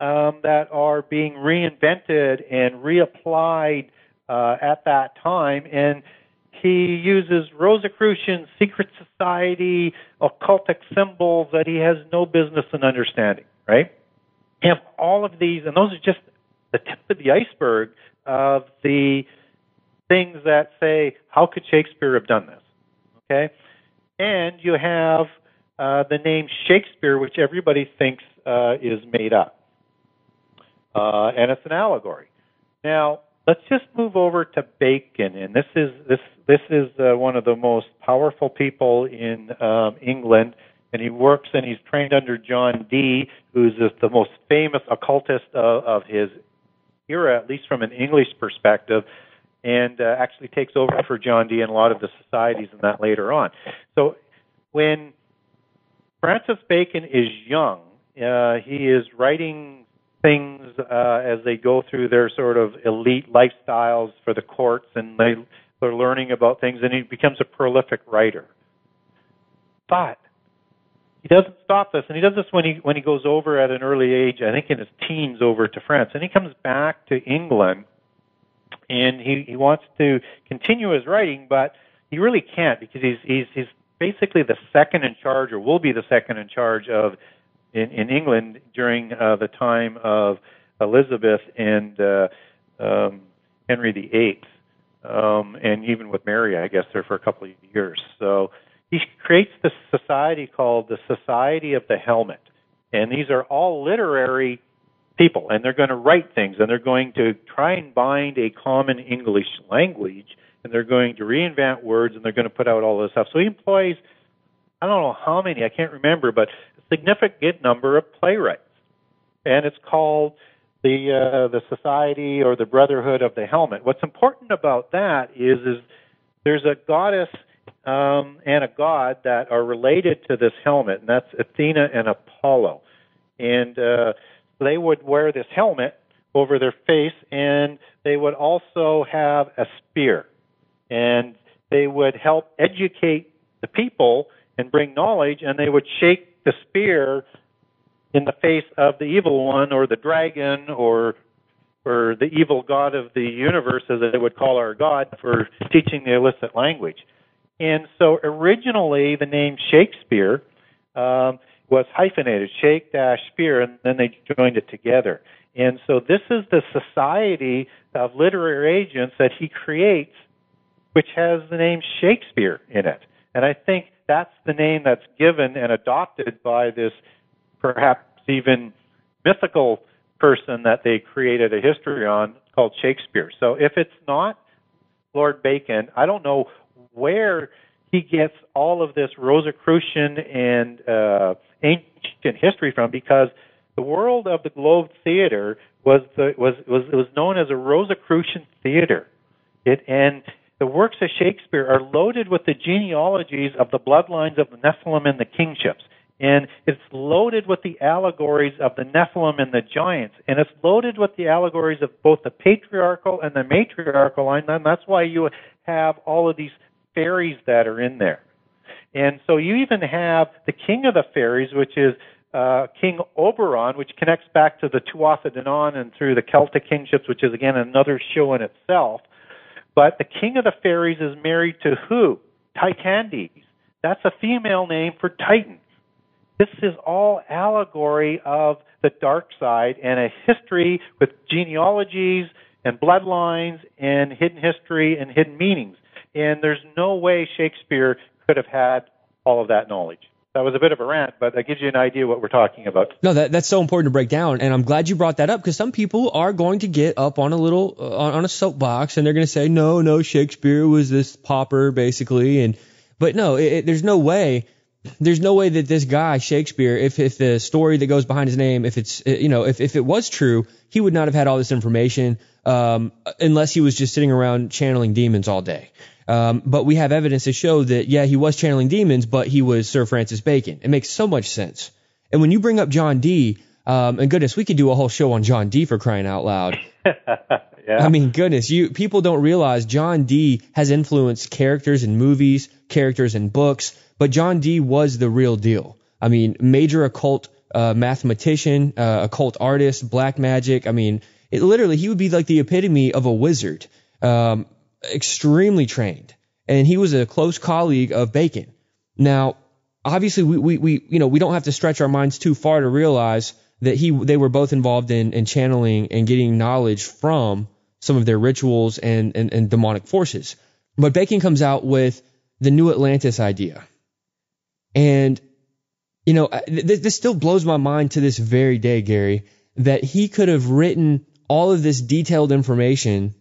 um, that are being reinvented and reapplied uh, at that time, and he uses Rosicrucian secret society, occultic symbols that he has no business in understanding, right? Have all of these, and those are just the tip of the iceberg of the things that say, how could Shakespeare have done this? Okay? And you have uh, the name Shakespeare, which everybody thinks uh, is made up. Uh, and it's an allegory. Now, let's just move over to Bacon, and this is this this is uh, one of the most powerful people in um, England, and he works and he's trained under John Dee, who's the most famous occultist of, of his era, at least from an English perspective, and uh, actually takes over for John Dee and a lot of the societies and that later on. So when Francis Bacon is young, uh, he is writing things uh, as they go through their sort of elite lifestyles for the courts, and they they're learning about things, and he becomes a prolific writer. But he doesn't stop this, and he does this when he when he goes over at an early age. I think in his teens over to France, and he comes back to England, and he he wants to continue his writing, but he really can't because he's he's he's basically the second in charge, or will be the second in charge of in in England during uh, the time of Elizabeth and uh, um, Henry VIII, um, and even with Mary, I guess there for a couple of years. So he creates this society called the Society of the Helmet. And these are all literary people, and they're going to write things, and they're going to try and bind a common English language, and they're going to reinvent words, and they're going to put out all this stuff. So he employs, I don't know how many, I can't remember, but a significant number of playwrights. And it's called the uh, the Society or the Brotherhood of the Helmet. What's important about that is is there's a goddess um, and a god that are related to this helmet, and that's Athena and Apollo. And uh, they would wear this helmet over their face, and they would also have a spear. And they would help educate the people and bring knowledge, and they would shake the spear in the face of the evil one or the dragon or or the evil god of the universe, as they would call our god, for teaching the illicit language. And so originally the name Shakespeare um, was hyphenated, Shake dash Spear, and then they joined it together. And so this is the society of literary agents that he creates, which has the name Shakespeare in it. And I think that's the name that's given and adopted by this perhaps even mythical person that they created a history on called Shakespeare. So if it's not Lord Bacon, I don't know where he gets all of this Rosicrucian and uh, ancient history from because the world of the Globe Theater was the, was was was known as a Rosicrucian theater. It and the works of Shakespeare are loaded with the genealogies of the bloodlines of the Nephilim and the kingships. And it's loaded with the allegories of the Nephilim and the giants. And it's loaded with the allegories of both the patriarchal and the matriarchal line. And that's why you have all of these fairies that are in there. And so you even have the king of the fairies, which is uh, King Oberon, which connects back to the Tuatha De Danann and through the Celtic kingships, which is again another show in itself. But the king of the fairies is married to who? Titandes. That's a female name for Titan. This is all allegory of the dark side and a history with genealogies and bloodlines and hidden history and hidden meanings. And there's no way Shakespeare could have had all of that knowledge. That was a bit of a rant, but that gives you an idea what we're talking about. No, that, that's so important to break down, and I'm glad you brought that up because some people are going to get up on a little uh, on, on a soapbox and they're going to say, no, no, Shakespeare was this pauper basically, and but no, it, it, there's no way there's no way that this guy Shakespeare, if if the story that goes behind his name, if it's you know if if it was true, he would not have had all this information um, unless he was just sitting around channeling demons all day. Um, but we have evidence to show that yeah, he was channeling demons, but he was Sir Francis Bacon. It makes so much sense. And when you bring up John Dee, um, and goodness, we could do a whole show on John Dee for crying out loud. yeah. I mean, goodness, you people don't realize John Dee has influenced characters in movies, characters in books but John Dee was the real deal. I mean, major occult uh, mathematician, uh, occult artist, black magic. I mean, it literally he would be like the epitome of a wizard, um, extremely trained, and he was a close colleague of Bacon. Now, obviously, we, we, we you know we don't have to stretch our minds too far to realize that he they were both involved in, in channeling and getting knowledge from some of their rituals and, and, and demonic forces. But Bacon comes out with the New Atlantis idea. And, you know, th- this still blows my mind to this very day, Gary, that he could have written all of this detailed information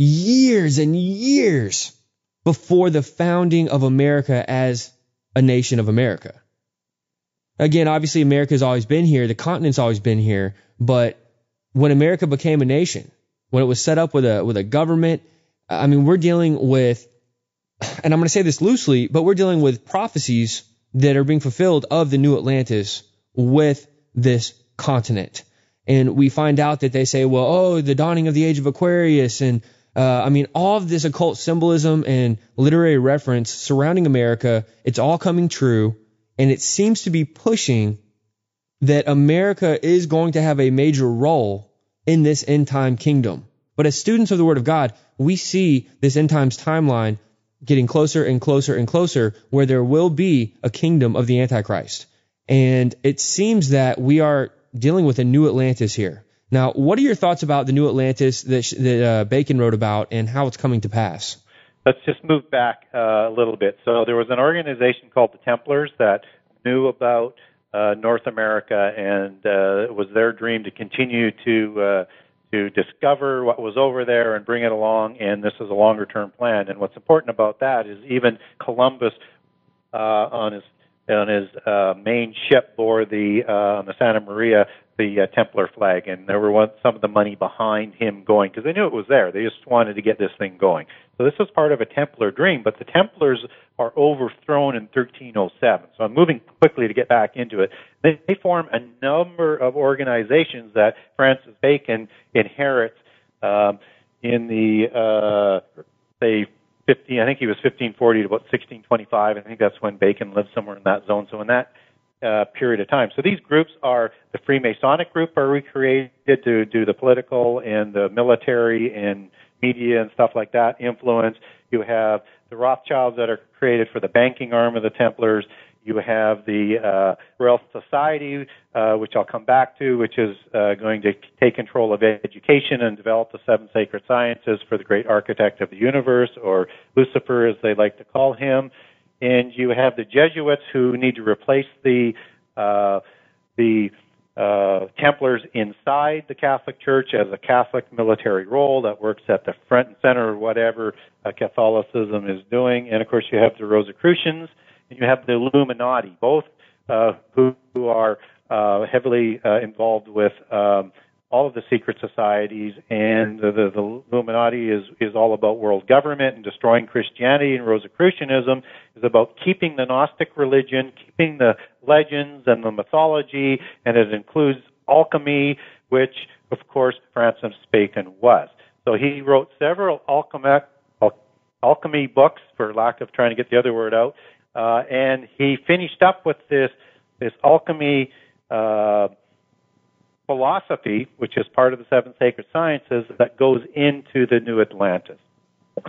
years and years before the founding of America as a nation of America. Again, obviously America's always been here, the continent's always been here, but when America became a nation, when it was set up with a with a government, I mean, we're dealing with and I'm going to say this loosely, but we're dealing with prophecies that are being fulfilled of the new Atlantis with this continent. And we find out that they say, well, oh, the dawning of the age of Aquarius. And uh, I mean, all of this occult symbolism and literary reference surrounding America, it's all coming true. And it seems to be pushing that America is going to have a major role in this end time kingdom. But as students of the Word of God, we see this end times timeline getting closer and closer and closer where there will be a kingdom of the Antichrist. And it seems that we are dealing with a new Atlantis here. Now, what are your thoughts about the new Atlantis that, that uh, Bacon wrote about and how it's coming to pass? let's just move back uh, a little bit. So there was an organization called the Templars that knew about uh, North America, and uh, it was their dream to continue to uh, to discover what was over there and bring it along. And this is a longer term plan. And what's important about that is even Columbus uh, on his on his main ship bore the on the Santa Maria the uh, Templar flag, and there were some of the money behind him going because they knew it was there. They just wanted to get this thing going. So this was part of a Templar dream, but the Templars are overthrown in 1307. So I'm moving quickly to get back into it. They, they form a number of organizations that Francis Bacon inherits um, in the uh, say 15. I think he was 1540 to about 1625. I think that's when Bacon lived somewhere in that zone. So in that uh, period of time. So these groups are the Freemasonic group are recreated to do the political and the military and media and stuff like that influence. You have the Rothschilds that are created for the banking arm of the Templars. You have the uh, Royal Society, uh, which I'll come back to, which is uh, going to take control of education and develop the seven sacred sciences for the great architect of the universe, or Lucifer, as they like to call him and you have the Jesuits who need to replace the uh, the uh, Templars inside the Catholic Church as a Catholic military role that works at the front and center of whatever uh, Catholicism is doing. And of course, you have the Rosicrucians and you have the Illuminati, both uh, who, who are uh, heavily uh, involved with um, all of the secret societies, and the, the, the Illuminati is is all about world government and destroying Christianity, and Rosicrucianism is about keeping the Gnostic religion, keeping the legends and the mythology, and it includes alchemy, which of course Francis Bacon was. So he wrote several alchemy alchemy books, for lack of trying to get the other word out, uh, and he finished up with this this alchemy. Uh, philosophy, which is part of the seven sacred sciences, that goes into the New Atlantis.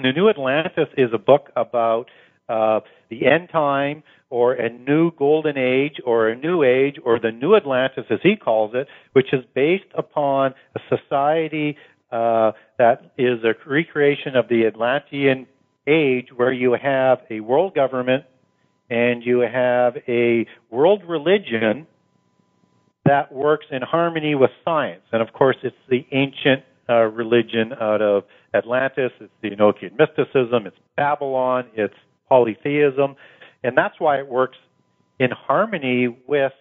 The New Atlantis is a book about uh, the end time or a new golden age or a new age or the new Atlantis, as he calls it, which is based upon a society uh, that is a recreation of the Atlantean age where you have a world government and you have a world religion that works in harmony with science. And of course, it's the ancient uh, religion out of Atlantis. It's the Enochian mysticism. It's Babylon. It's polytheism, and that's why it works in harmony with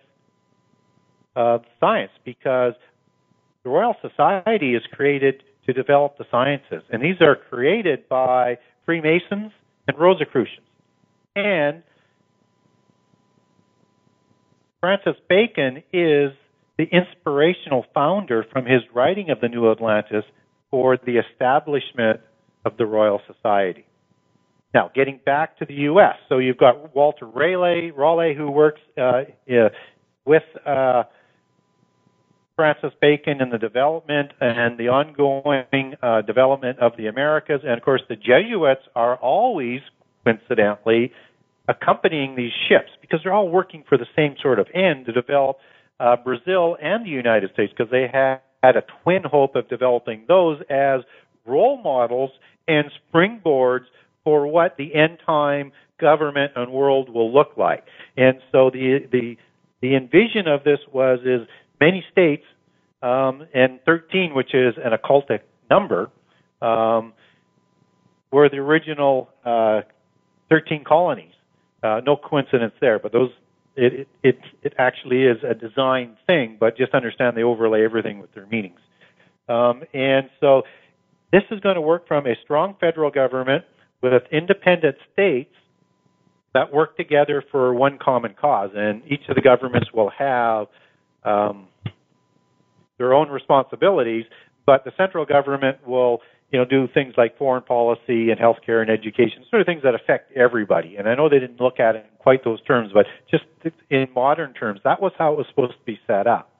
uh, science because the Royal Society is created to develop the sciences, and these are created by Freemasons and Rosicrucians. And Francis Bacon is the inspirational founder from his writing of the New Atlantis for the establishment of the Royal Society. Now, getting back to the U.S., so you've got Walter Raleigh, Raleigh who works uh, with uh, Francis Bacon in the development and the ongoing uh, development of the Americas, and of course the Jesuits are always, coincidentally, accompanying these ships because they're all working for the same sort of end to develop uh, Brazil and the United States because they had, had a twin hope of developing those as role models and springboards for what the end time government and world will look like. And so the the the envision of this was is many states um, and 13, which is an occultic number, um, were the original uh, 13 colonies. Uh, no coincidence there, but those it, it it actually is a design thing. But just understand they overlay everything with their meanings. Um, and so this is going to work from a strong federal government with independent states that work together for one common cause, and each of the governments will have um, their own responsibilities, but the central government will you know, do things like foreign policy and healthcare and education, sort of things that affect everybody. And I know they didn't look at it in quite those terms, but just in modern terms, that was how it was supposed to be set up.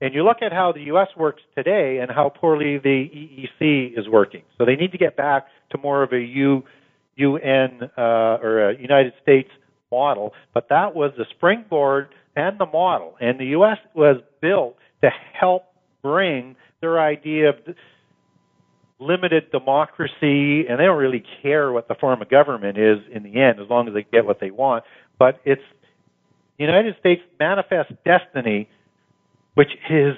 And you look at how the U.S. works today and how poorly the EEC is working. So they need to get back to more of a U, UN uh, or a United States model. But that was the springboard and the model. And the U.S. was built to help bring their idea of limited democracy, and they don't really care what the form of government is in the end, as long as they get what they want. But it's the United States manifest destiny, which is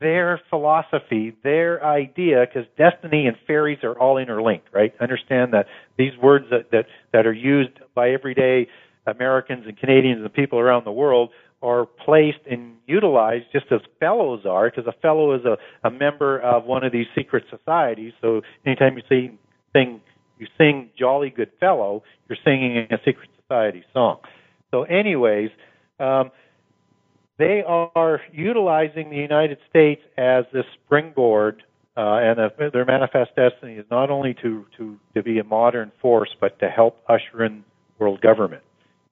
their philosophy, their idea, because destiny and fairies are all interlinked, right? Understand that these words that, that, that are used by everyday Americans and Canadians and people around the world are placed and utilized just as fellows are, because a fellow is a, a member of one of these secret societies. So anytime you see sing, you sing "Jolly Good Fellow," you're singing a secret society song. So, anyways, um, they are utilizing the United States as this springboard, uh, and uh, their manifest destiny is not only to, to, to be a modern force, but to help usher in world government.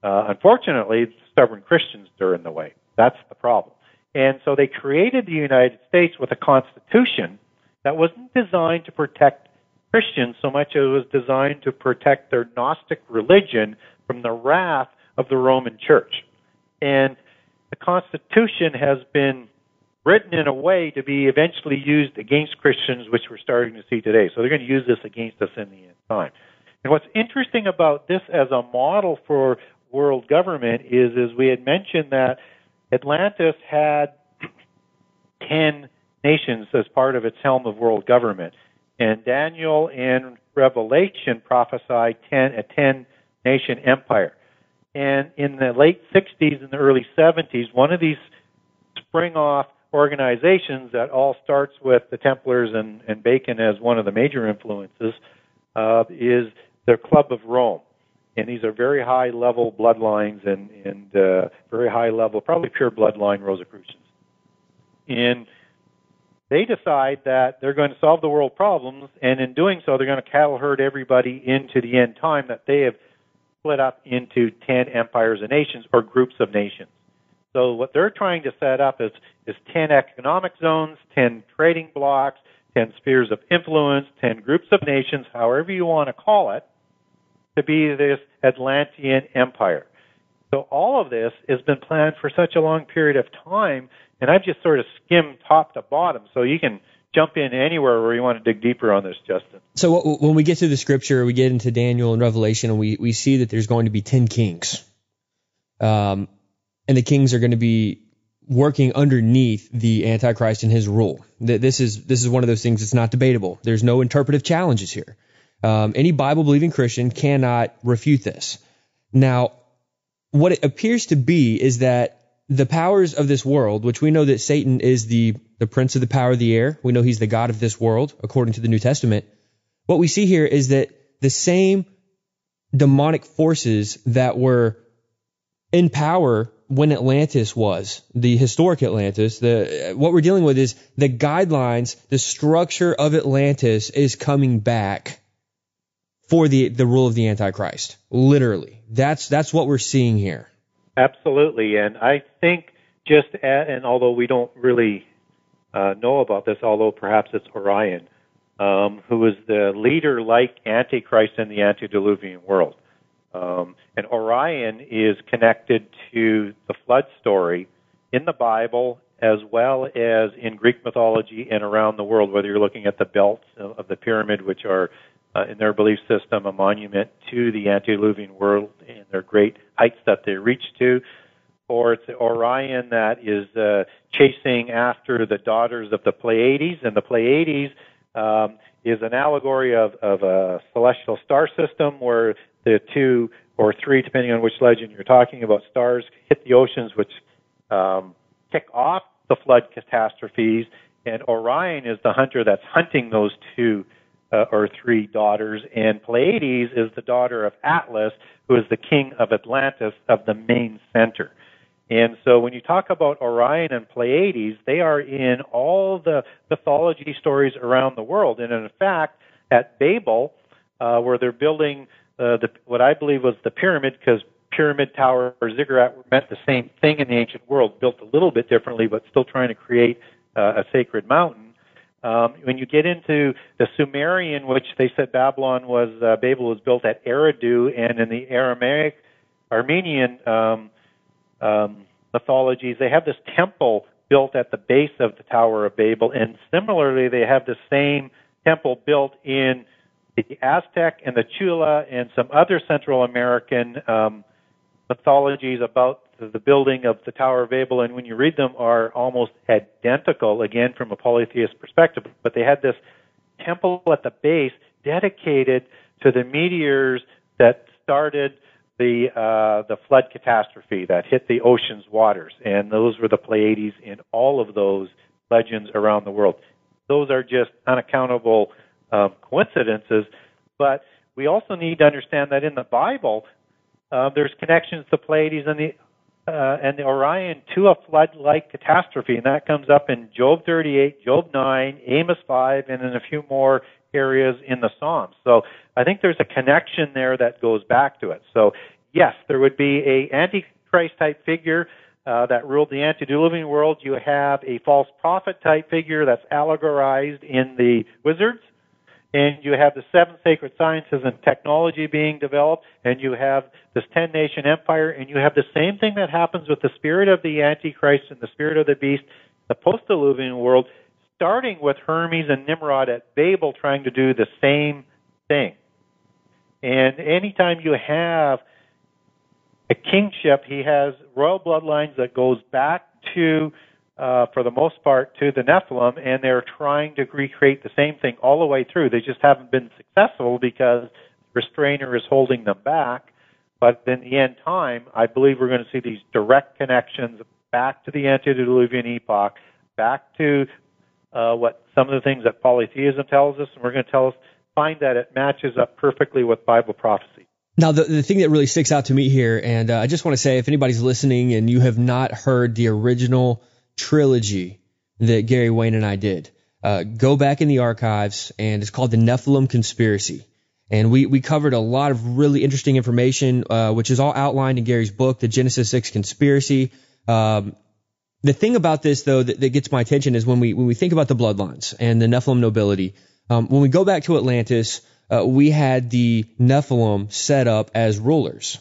Uh, unfortunately, stubborn Christians are in the way. That's the problem. And so they created the United States with a constitution that wasn't designed to protect Christians so much as it was designed to protect their Gnostic religion from the wrath of the Roman Church. And the Constitution has been written in a way to be eventually used against Christians, which we're starting to see today. So they're going to use this against us in the end time. And what's interesting about this as a model for world government is, as we had mentioned that Atlantis had 10 nations as part of its helm of world government. And Daniel in Revelation prophesied 10, a 10 nation empire. And in the late 60s and the early 70s, one of these spring off organizations that all starts with the Templars and, and Bacon as one of the major influences uh, is the Club of Rome. And these are very high level bloodlines and, and uh, very high level, probably pure bloodline Rosicrucians. And they decide that they're going to solve the world problems, and in doing so, they're going to cattle herd everybody into the end time that they have split up into 10 empires and nations or groups of nations. So what they're trying to set up is, is 10 economic zones, 10 trading blocks, 10 spheres of influence, 10 groups of nations, however you want to call it, to be this Atlantean empire. So all of this has been planned for such a long period of time, and I've just sort of skimmed top to bottom. So you can jump in anywhere where you want to dig deeper on this, Justen. So when we get to the scripture, we get into Daniel and Revelation, and we, we see that there's going to be 10 kings. Um, and the kings are going to be working underneath the Antichrist and his rule. This is, this is one of those things that's not debatable. There's no interpretive challenges here. Um, any Bible believing Christian cannot refute this. Now, what it appears to be is that the powers of this world, which we know that Satan is the, the prince of the power of the air, we know he's the God of this world, according to the New Testament. What we see here is that the same demonic forces that were in power when Atlantis was, the historic Atlantis, the, what we're dealing with is the guidelines, the structure of Atlantis is coming back for the, the rule of the Antichrist. Literally. That's, that's what we're seeing here. Absolutely, and I think just at, and although we don't really uh, know about this, although perhaps it's Orion, um, who is the leader like Antichrist in the antediluvian world. Um, and Orion is connected to the flood story in the Bible as well as in Greek mythology and around the world, whether you're looking at the belts of the pyramid, which are uh, in their belief system, a monument to the antediluvian world and their great heights that they reached to, or it's Orion that is uh, chasing after the daughters of the Pleiades, and the Pleiades um, is an allegory of, of a celestial star system where the two or three, depending on which legend you're talking about, stars hit the oceans, which um, kick off the flood catastrophes, and Orion is the hunter that's hunting those two uh, or three daughters, and Pleiades is the daughter of Atlas, who is the king of Atlantis of the main center. And so when you talk about Orion and Pleiades, they are in all the mythology stories around the world. And in fact, at Babel, uh, where they're building uh, the, what I believe was the pyramid, because pyramid, tower, or ziggurat were meant the same thing in the ancient world, built a little bit differently, but still trying to create uh, a sacred mountain. Um, when you get into the Sumerian, which they said Babylon was, uh, Babel was built at Eridu, and in the Aramaic, Armenian um, um, mythologies, they have this temple built at the base of the Tower of Babel, and similarly, they have the same temple built in the Aztec and the Cholula and some other Central American um, mythologies about the building of the Tower of Babel, and when you read them, are almost identical, again, from a polytheist perspective. But they had this temple at the base dedicated to the meteors that started the uh, the flood catastrophe that hit the ocean's waters, and those were the Pleiades in all of those legends around the world. Those are just unaccountable um, coincidences, but we also need to understand that in the Bible, uh, there's connections to Pleiades and the uh, and the Orion to a flood-like catastrophe, and that comes up in Job 38, Job 9, Amos 5, and in a few more areas in the Psalms. So I think there's a connection there that goes back to it. So yes, there would be a antichrist type figure uh, that ruled the antediluvian world. You have a false prophet type figure that's allegorized in the wizards and you have the seven sacred sciences and technology being developed, and you have this ten nation empire, and you have the same thing that happens with the spirit of the Antichrist and the spirit of the beast, the post diluvian world, starting with Hermes and Nimrod at Babel trying to do the same thing. And anytime you have a kingship, he has royal bloodlines that goes back to uh, for the most part, to the Nephilim, and they're trying to recreate the same thing all the way through. They just haven't been successful because restrainer is holding them back. But in the end time, I believe we're going to see these direct connections back to the antediluvian epoch, back to uh, what some of the things that polytheism tells us, and we're going to tell us find that it matches up perfectly with Bible prophecy. Now, the, the thing that really sticks out to me here, and uh, I just want to say if anybody's listening and you have not heard the original trilogy that Gary Wayne and I did. Uh, go back in the archives, and it's called the Nephilim Conspiracy. And we, we covered a lot of really interesting information, uh, which is all outlined in Gary's book, The Genesis 6 Conspiracy. Um, the thing about this, though, that, that, gets my attention is when we when we think about the bloodlines and the Nephilim nobility. Um, when we go back to Atlantis, uh, we had the Nephilim set up as rulers,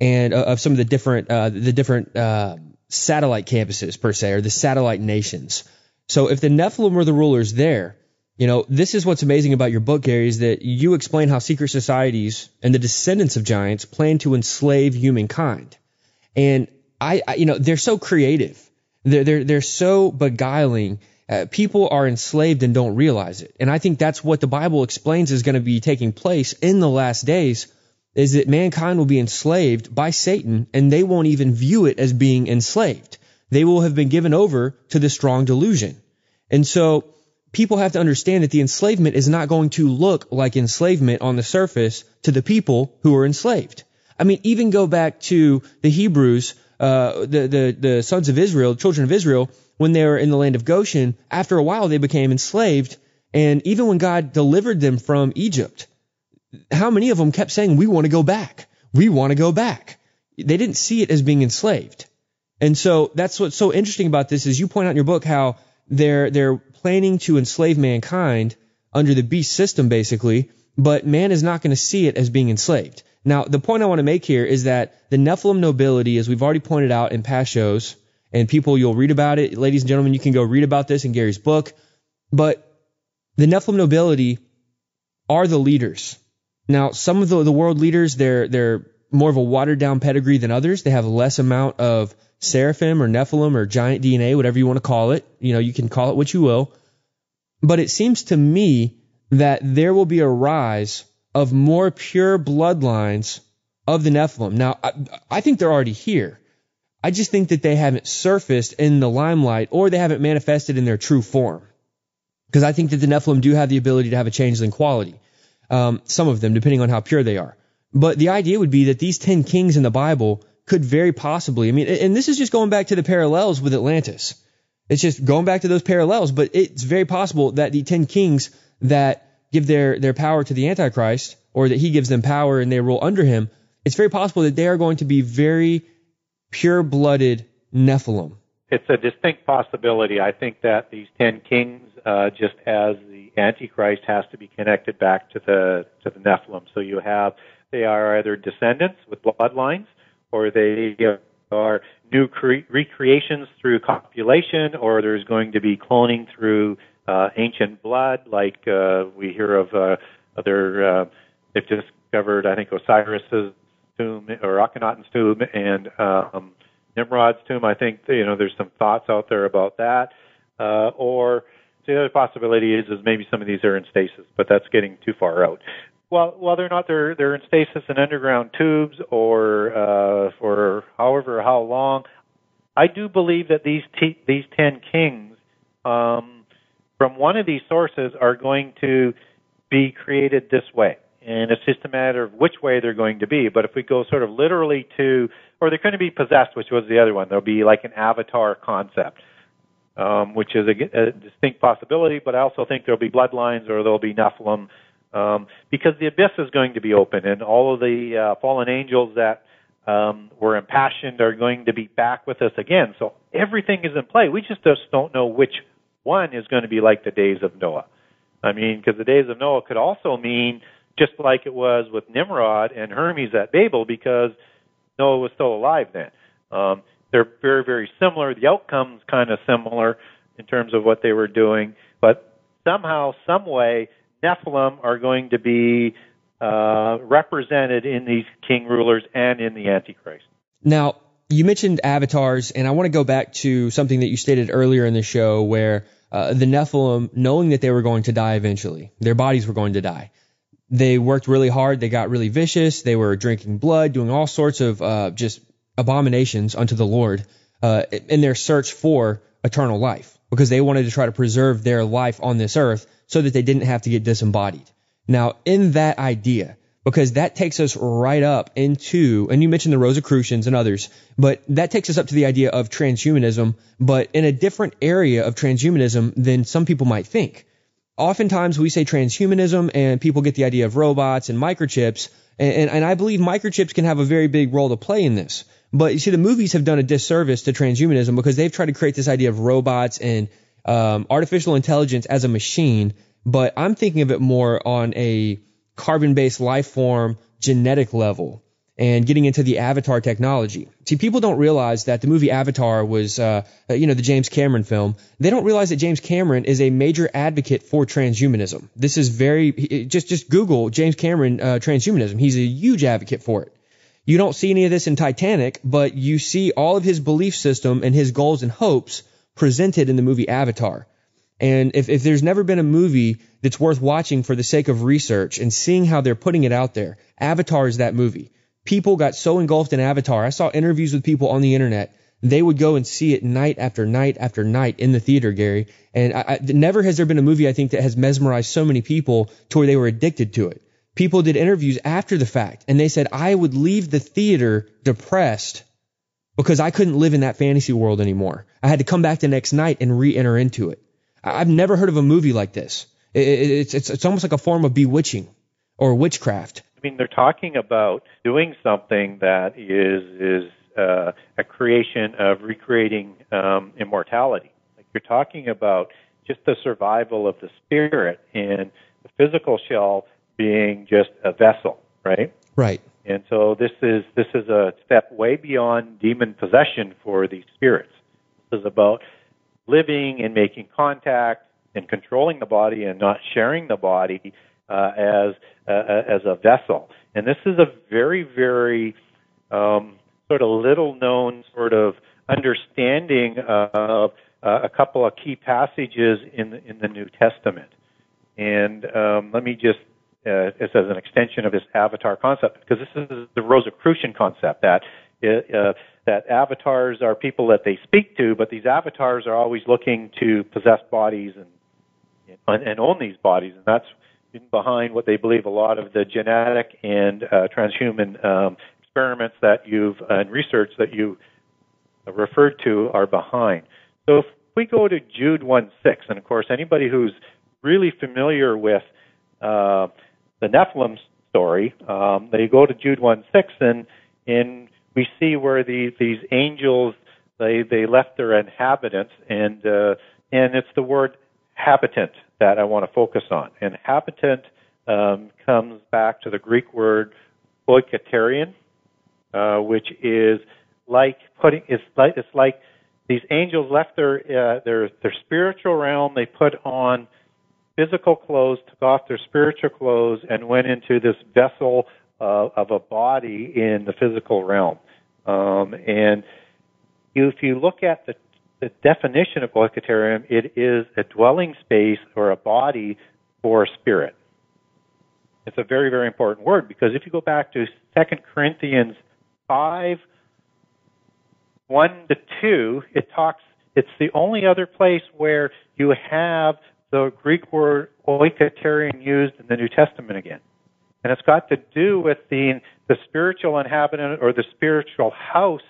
and uh, of some of the different uh, the different uh, satellite campuses per se, or the satellite nations. So if the Nephilim were the rulers there, you know, this is what's amazing about your book, Gary, is that you explain how secret societies and the descendants of giants plan to enslave humankind. And I, I you know, they're so creative. They're, they're, they're so beguiling. Uh, people are enslaved and don't realize it. And I think that's what the Bible explains is going to be taking place in the last days is that mankind will be enslaved by Satan and they won't even view it as being enslaved. They will have been given over to the strong delusion. And so people have to understand that the enslavement is not going to look like enslavement on the surface to the people who are enslaved. I mean, even go back to the Hebrews, uh, the, the, the sons of Israel, children of Israel, when they were in the land of Goshen, after a while they became enslaved. And even when God delivered them from Egypt, how many of them kept saying, we want to go back. We want to go back. They didn't see it as being enslaved. And so that's what's so interesting about this is you point out in your book how they're, they're planning to enslave mankind under the beast system basically, but man is not going to see it as being enslaved. Now, the point I want to make here is that the Nephilim nobility, as we've already pointed out in past shows, and people, you'll read about it. Ladies and gentlemen, you can go read about this in Gary's book. But the Nephilim nobility are the leaders. Now, some of the, the world leaders, they're, they're more of a watered down pedigree than others. They have less amount of seraphim or Nephilim or giant DNA, whatever you want to call it. You know, you can call it what you will. But it seems to me that there will be a rise of more pure bloodlines of the Nephilim. Now, I, I think they're already here. I just think that they haven't surfaced in the limelight or they haven't manifested in their true form. Because I think that the Nephilim do have the ability to have a changeling quality um, some of them, depending on how pure they are. But the idea would be that these 10 kings in the Bible could very possibly, I mean, and this is just going back to the parallels with Atlantis. It's just going back to those parallels, but it's very possible that the 10 kings that give their, their power to the Antichrist, or that he gives them power and they rule under him, it's very possible that they are going to be very pure blooded Nephilim. It's a distinct possibility. I think that these 10 kings, uh, just as Antichrist has to be connected back to the to the Nephilim. So you have they are either descendants with bloodlines, or they are new cre- recreations through copulation, or there's going to be cloning through uh, ancient blood, like uh, we hear of uh, other. Uh, they've discovered, I think, Osiris's tomb or Akhenaten's tomb and um, Nimrod's tomb. I think you know there's some thoughts out there about that. Uh, or the other possibility is is maybe some of these are in stasis, but that's getting too far out. Well, whether or not they're they're in stasis in underground tubes or uh, for however how long, I do believe that these t- these ten kings um, from one of these sources are going to be created this way and it's just a matter of which way they're going to be. But if we go sort of literally to, or they're going to be possessed, which was the other one, there'll be like an avatar concept, um, which is a, a distinct possibility. But I also think there'll be bloodlines or there'll be Nephilim, um, because the abyss is going to be open, and all of the uh, fallen angels that um, were impassioned are going to be back with us again. So everything is in play. We just just don't know which one is going to be like the days of Noah. I mean, because the days of Noah could also mean just like it was with Nimrod and Hermes at Babel, because Noah was still alive then. Um, they're very, very similar. The outcome's kind of similar in terms of what they were doing, but somehow, some way, Nephilim are going to be uh, represented in these king rulers and in the Antichrist. Now, you mentioned avatars, and I want to go back to something that you stated earlier in the show where uh, the Nephilim, knowing that they were going to die eventually, their bodies were going to die they worked really hard. They got really vicious. They were drinking blood, doing all sorts of uh, just abominations unto the Lord uh, in their search for eternal life because they wanted to try to preserve their life on this earth so that they didn't have to get disembodied. Now, in that idea, because that takes us right up into, and you mentioned the Rosicrucians and others, but that takes us up to the idea of transhumanism, but in a different area of transhumanism than some people might think oftentimes we say transhumanism and people get the idea of robots and microchips. And, and, I believe microchips can have a very big role to play in this. But you see, the movies have done a disservice to transhumanism because they've tried to create this idea of robots and um, artificial intelligence as a machine. But I'm thinking of it more on a carbon based life form genetic level and getting into the Avatar technology. See, people don't realize that the movie Avatar was, uh, uh, you know, the James Cameron film. They don't realize that James Cameron is a major advocate for transhumanism. This is very, just, just Google James Cameron, uh, transhumanism. He's a huge advocate for it. You don't see any of this in Titanic, but you see all of his belief system and his goals and hopes presented in the movie Avatar. And if, if there's never been a movie that's worth watching for the sake of research and seeing how they're putting it out there, Avatar is that movie people got so engulfed in Avatar. I saw interviews with people on the internet. They would go and see it night after night after night in the theater, Gary. And I, I, never has there been a movie I think that has mesmerized so many people to where they were addicted to it. People did interviews after the fact, and they said I would leave the theater depressed because I couldn't live in that fantasy world anymore. I had to come back the next night and re-enter into it. I've never heard of a movie like this. It's, it's, it's almost like a form of bewitching or witchcraft I mean, they're talking about doing something that is is uh, a creation of recreating um, immortality. Like you're talking about just the survival of the spirit and the physical shell being just a vessel, right? Right. And so this is this is a step way beyond demon possession for these spirits. This is about living and making contact and controlling the body and not sharing the body uh, as uh, as a vessel. And this is a very very um, sort of little known sort of understanding of uh, a couple of key passages in the, in the New Testament. And um, let me just uh, as an extension of this avatar concept, because this is the Rosicrucian concept that uh, that avatars are people that they speak to, but these avatars are always looking to possess bodies and and own these bodies, and that's behind what they believe a lot of the genetic and uh, transhuman um, experiments that you've uh, and research that you referred to are behind. So if we go to Jude 1 6, and of course, anybody who's really familiar with uh, the Nephilim story, um, they go to Jude 1 6, and, and we see where the, these angels they, they left their inhabitants, and, uh, and it's the word habitant that I want to focus on. And habitant um, comes back to the Greek word oikaterion, uh, which is like putting it's like it's like these angels left their uh, their their spiritual realm. They put on physical clothes, took off their spiritual clothes, and went into this vessel uh, of a body in the physical realm. Um, and if you look at the, the definition of oikaterium, it is a dwelling space or a body for spirit. It's a very, very important word because if you go back to 2 Corinthians 5, 1 to 2, it talks, it's the only other place where you have the Greek word oikaterion used in the New Testament again. And it's got to do with the, the spiritual inhabitant or the spiritual house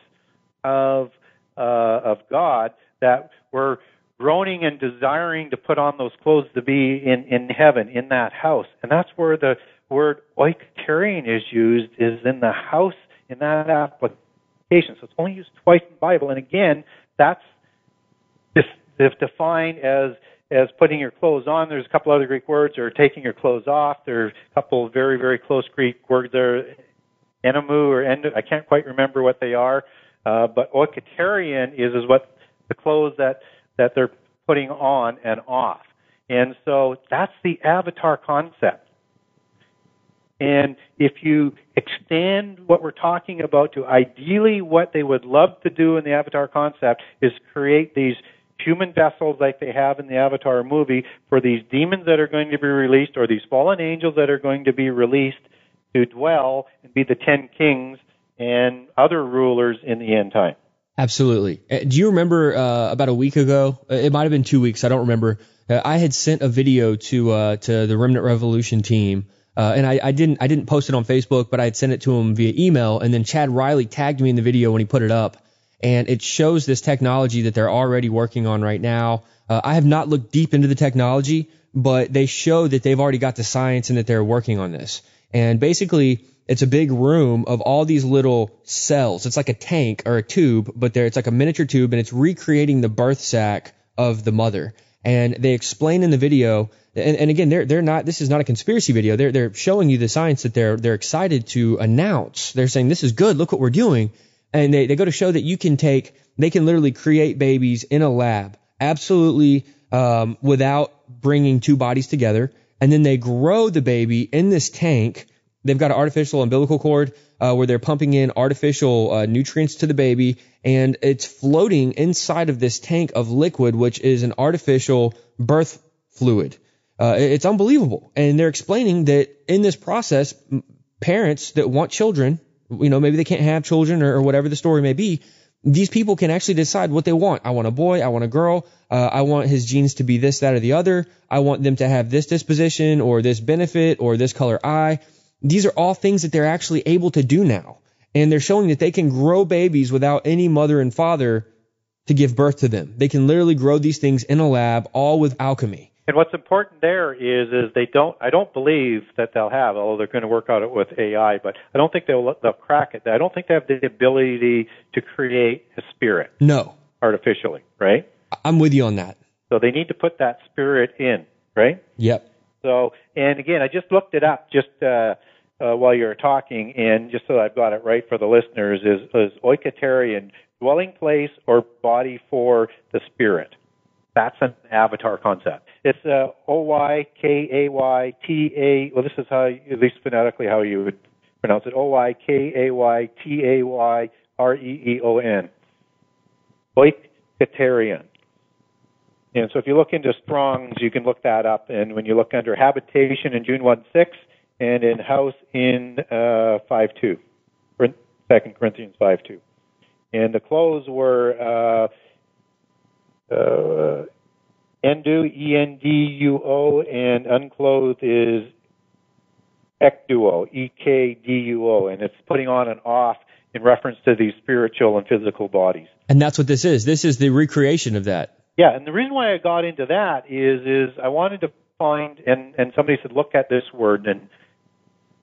of, uh, of God that we're groaning and desiring to put on those clothes to be in, in heaven, in that house. And that's where the word oikaterion is used, is in the house, in that application. So it's only used twice in the Bible. And again, that's defined as as putting your clothes on. There's a couple other Greek words, or taking your clothes off. There are a couple of very, very close Greek words there, enemu or endo. I can't quite remember what they are, uh, but oikaterion is is what the clothes that that they're putting on and off. And so that's the avatar concept. And if you extend what we're talking about to ideally what they would love to do in the avatar concept is create these human vessels like they have in the Avatar movie for these demons that are going to be released or these fallen angels that are going to be released to dwell and be the ten kings and other rulers in the end time. Absolutely. Uh, do you remember uh, about a week ago? Uh, it might have been two weeks. I don't remember. Uh, I had sent a video to uh, to the Remnant Revolution team, and I, I, didn't I didn't post it on Facebook, but I had sent it to him via email. And then Chad Riley tagged me in the video when he put it up and it shows this technology that they're already working on right now. Uh, I have not looked deep into the technology, but they show that they've already got the science and that they're working on this. And basically, it's a big room of all these little cells. It's like a tank or a tube, but there it's like a miniature tube, and it's recreating the birth sac of the mother. And they explain in the video, and, and again, they're they're not. This is not a conspiracy video. They're they're showing you the science that they're they're excited to announce. They're saying this is good. Look what we're doing and they, they go to show that you can take, they can literally create babies in a lab, absolutely um, without bringing two bodies together. And then they grow the baby in this tank. They've got an artificial umbilical cord uh, where they're pumping in artificial uh, nutrients to the baby, and it's floating inside of this tank of liquid, which is an artificial birth fluid. Uh, it's unbelievable. And they're explaining that in this process, parents that want children you know, maybe they can't have children or, or whatever the story may be. These people can actually decide what they want. I want a boy. I want a girl. Uh, I want his genes to be this, that, or the other. I want them to have this disposition or this benefit or this color eye. These are all things that they're actually able to do now. And they're showing that they can grow babies without any mother and father to give birth to them. They can literally grow these things in a lab, all with alchemy. And what's important there is is they don't. I don't believe that they'll have, although they're going to work on it with AI. But I don't think they'll they'll crack it. I don't think they have the ability to create a spirit. No. Artificially, right? I'm with you on that. So they need to put that spirit in, right? Yep. So, and again, I just looked it up just uh, uh, while you were talking, and just so I've got it right for the listeners, is is dwelling place or body for the spirit. That's an avatar concept. It's uh, O Y K A Y T A. Well, this is how, at least phonetically, how you would pronounce it. O Y K A Y T A Y R E E O N. Oikaterion. And so if you look into Strong's, you can look that up. And when you look under habitation in Jude 1 6 and in house in uh, 5 2, 2 Corinthians 5 2. And the clothes were. Uh, uh, endu, E-N-D-U-O, and unclothed is ekduo, E-K-D-U-O, and it's putting on and off in reference to these spiritual and physical bodies. And that's what this is. This is the recreation of that. Yeah, and the reason why I got into that is is I wanted to find and and somebody said look at this word and,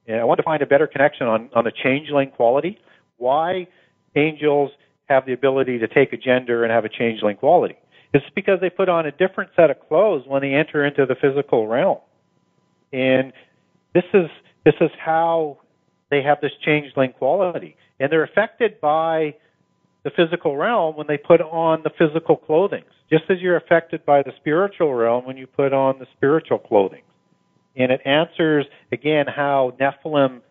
and I wanted to find a better connection on on the changeling quality. Why angels have the ability to take a gender and have a changeling quality. It's because they put on a different set of clothes when they enter into the physical realm. And this is this is how they have this changeling quality. And they're affected by the physical realm when they put on the physical clothing, just as you're affected by the spiritual realm when you put on the spiritual clothing. And it answers, again, how Nephilim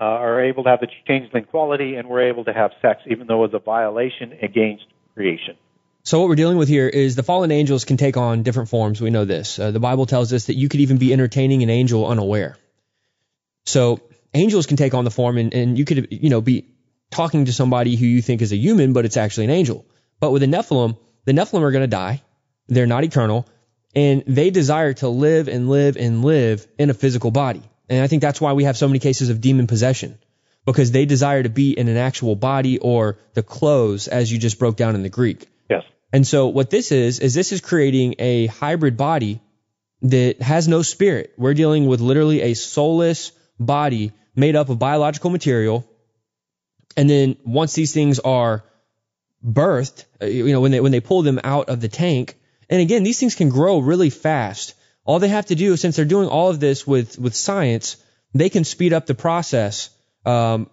uh, are able to have the changeling quality and we're able to have sex, even though it's a violation against creation. So what we're dealing with here is the fallen angels can take on different forms. We know this. Uh, the Bible tells us that you could even be entertaining an angel unaware. So angels can take on the form, and, and you could you know be talking to somebody who you think is a human, but it's actually an angel. But with the Nephilim, the Nephilim are going to die. They're not eternal, and they desire to live and live and live in a physical body. And I think that's why we have so many cases of demon possession because they desire to be in an actual body or the clothes as you just broke down in the Greek. Yes. And so what this is, is this is creating a hybrid body that has no spirit. We're dealing with literally a soulless body made up of biological material. And then once these things are birthed, uh, you know, when they, when they pull them out of the tank, and again, these things can grow really fast. All they have to do, since they're doing all of this with, with science, they can speed up the process. Um,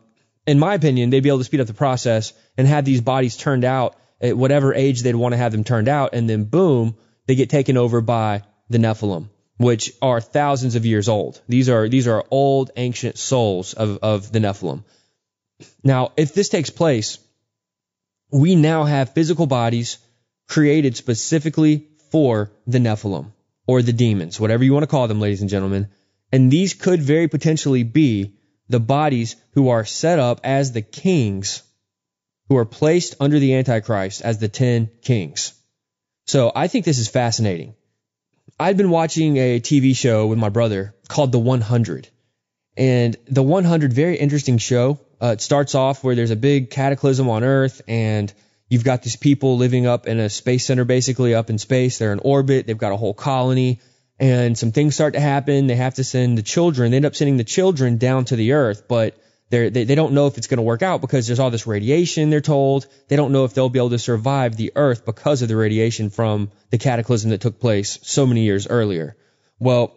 in my opinion, they'd be able to speed up the process and have these bodies turned out at whatever age they'd want to have them turned out, and then boom, they get taken over by the Nephilim, which are thousands of years old. These are these are old, ancient souls of, of the Nephilim. Now, if this takes place, we now have physical bodies created specifically for the Nephilim or the demons, whatever you want to call them, ladies and gentlemen. And these could very potentially be the bodies who are set up as the kings who are placed under the Antichrist as the ten kings. So I think this is fascinating. I'd been watching a TV show with my brother called The 100. And The 100, very interesting show. Uh, it starts off where there's a big cataclysm on Earth and You've got these people living up in a space center, basically up in space. They're in orbit. They've got a whole colony and some things start to happen. They have to send the children. They end up sending the children down to the earth, but they they don't know if it's going to work out because there's all this radiation. They're told they don't know if they'll be able to survive the earth because of the radiation from the cataclysm that took place so many years earlier. Well,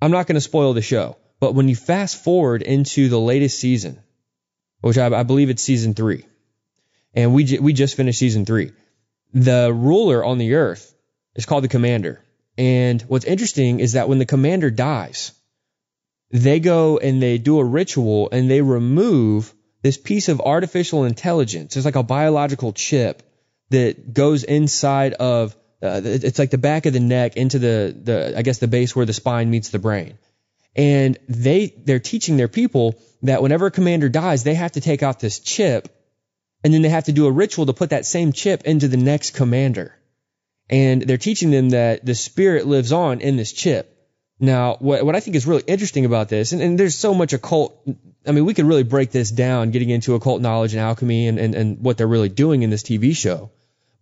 I'm not going to spoil the show, but when you fast forward into the latest season, which I, I believe it's season three, and we we just finished season three. The ruler on the earth is called the commander, and what's interesting is that when the commander dies, they go and they do a ritual and they remove this piece of artificial intelligence. It's like a biological chip that goes inside of uh, it's like the back of the neck into the the I guess the base where the spine meets the brain. And they they're teaching their people that whenever a commander dies, they have to take out this chip and then they have to do a ritual to put that same chip into the next commander. And they're teaching them that the spirit lives on in this chip. Now, what, what I think is really interesting about this, and, and there's so much occult, I mean, we could really break this down, getting into occult knowledge and alchemy and, and, and what they're really doing in this TV show.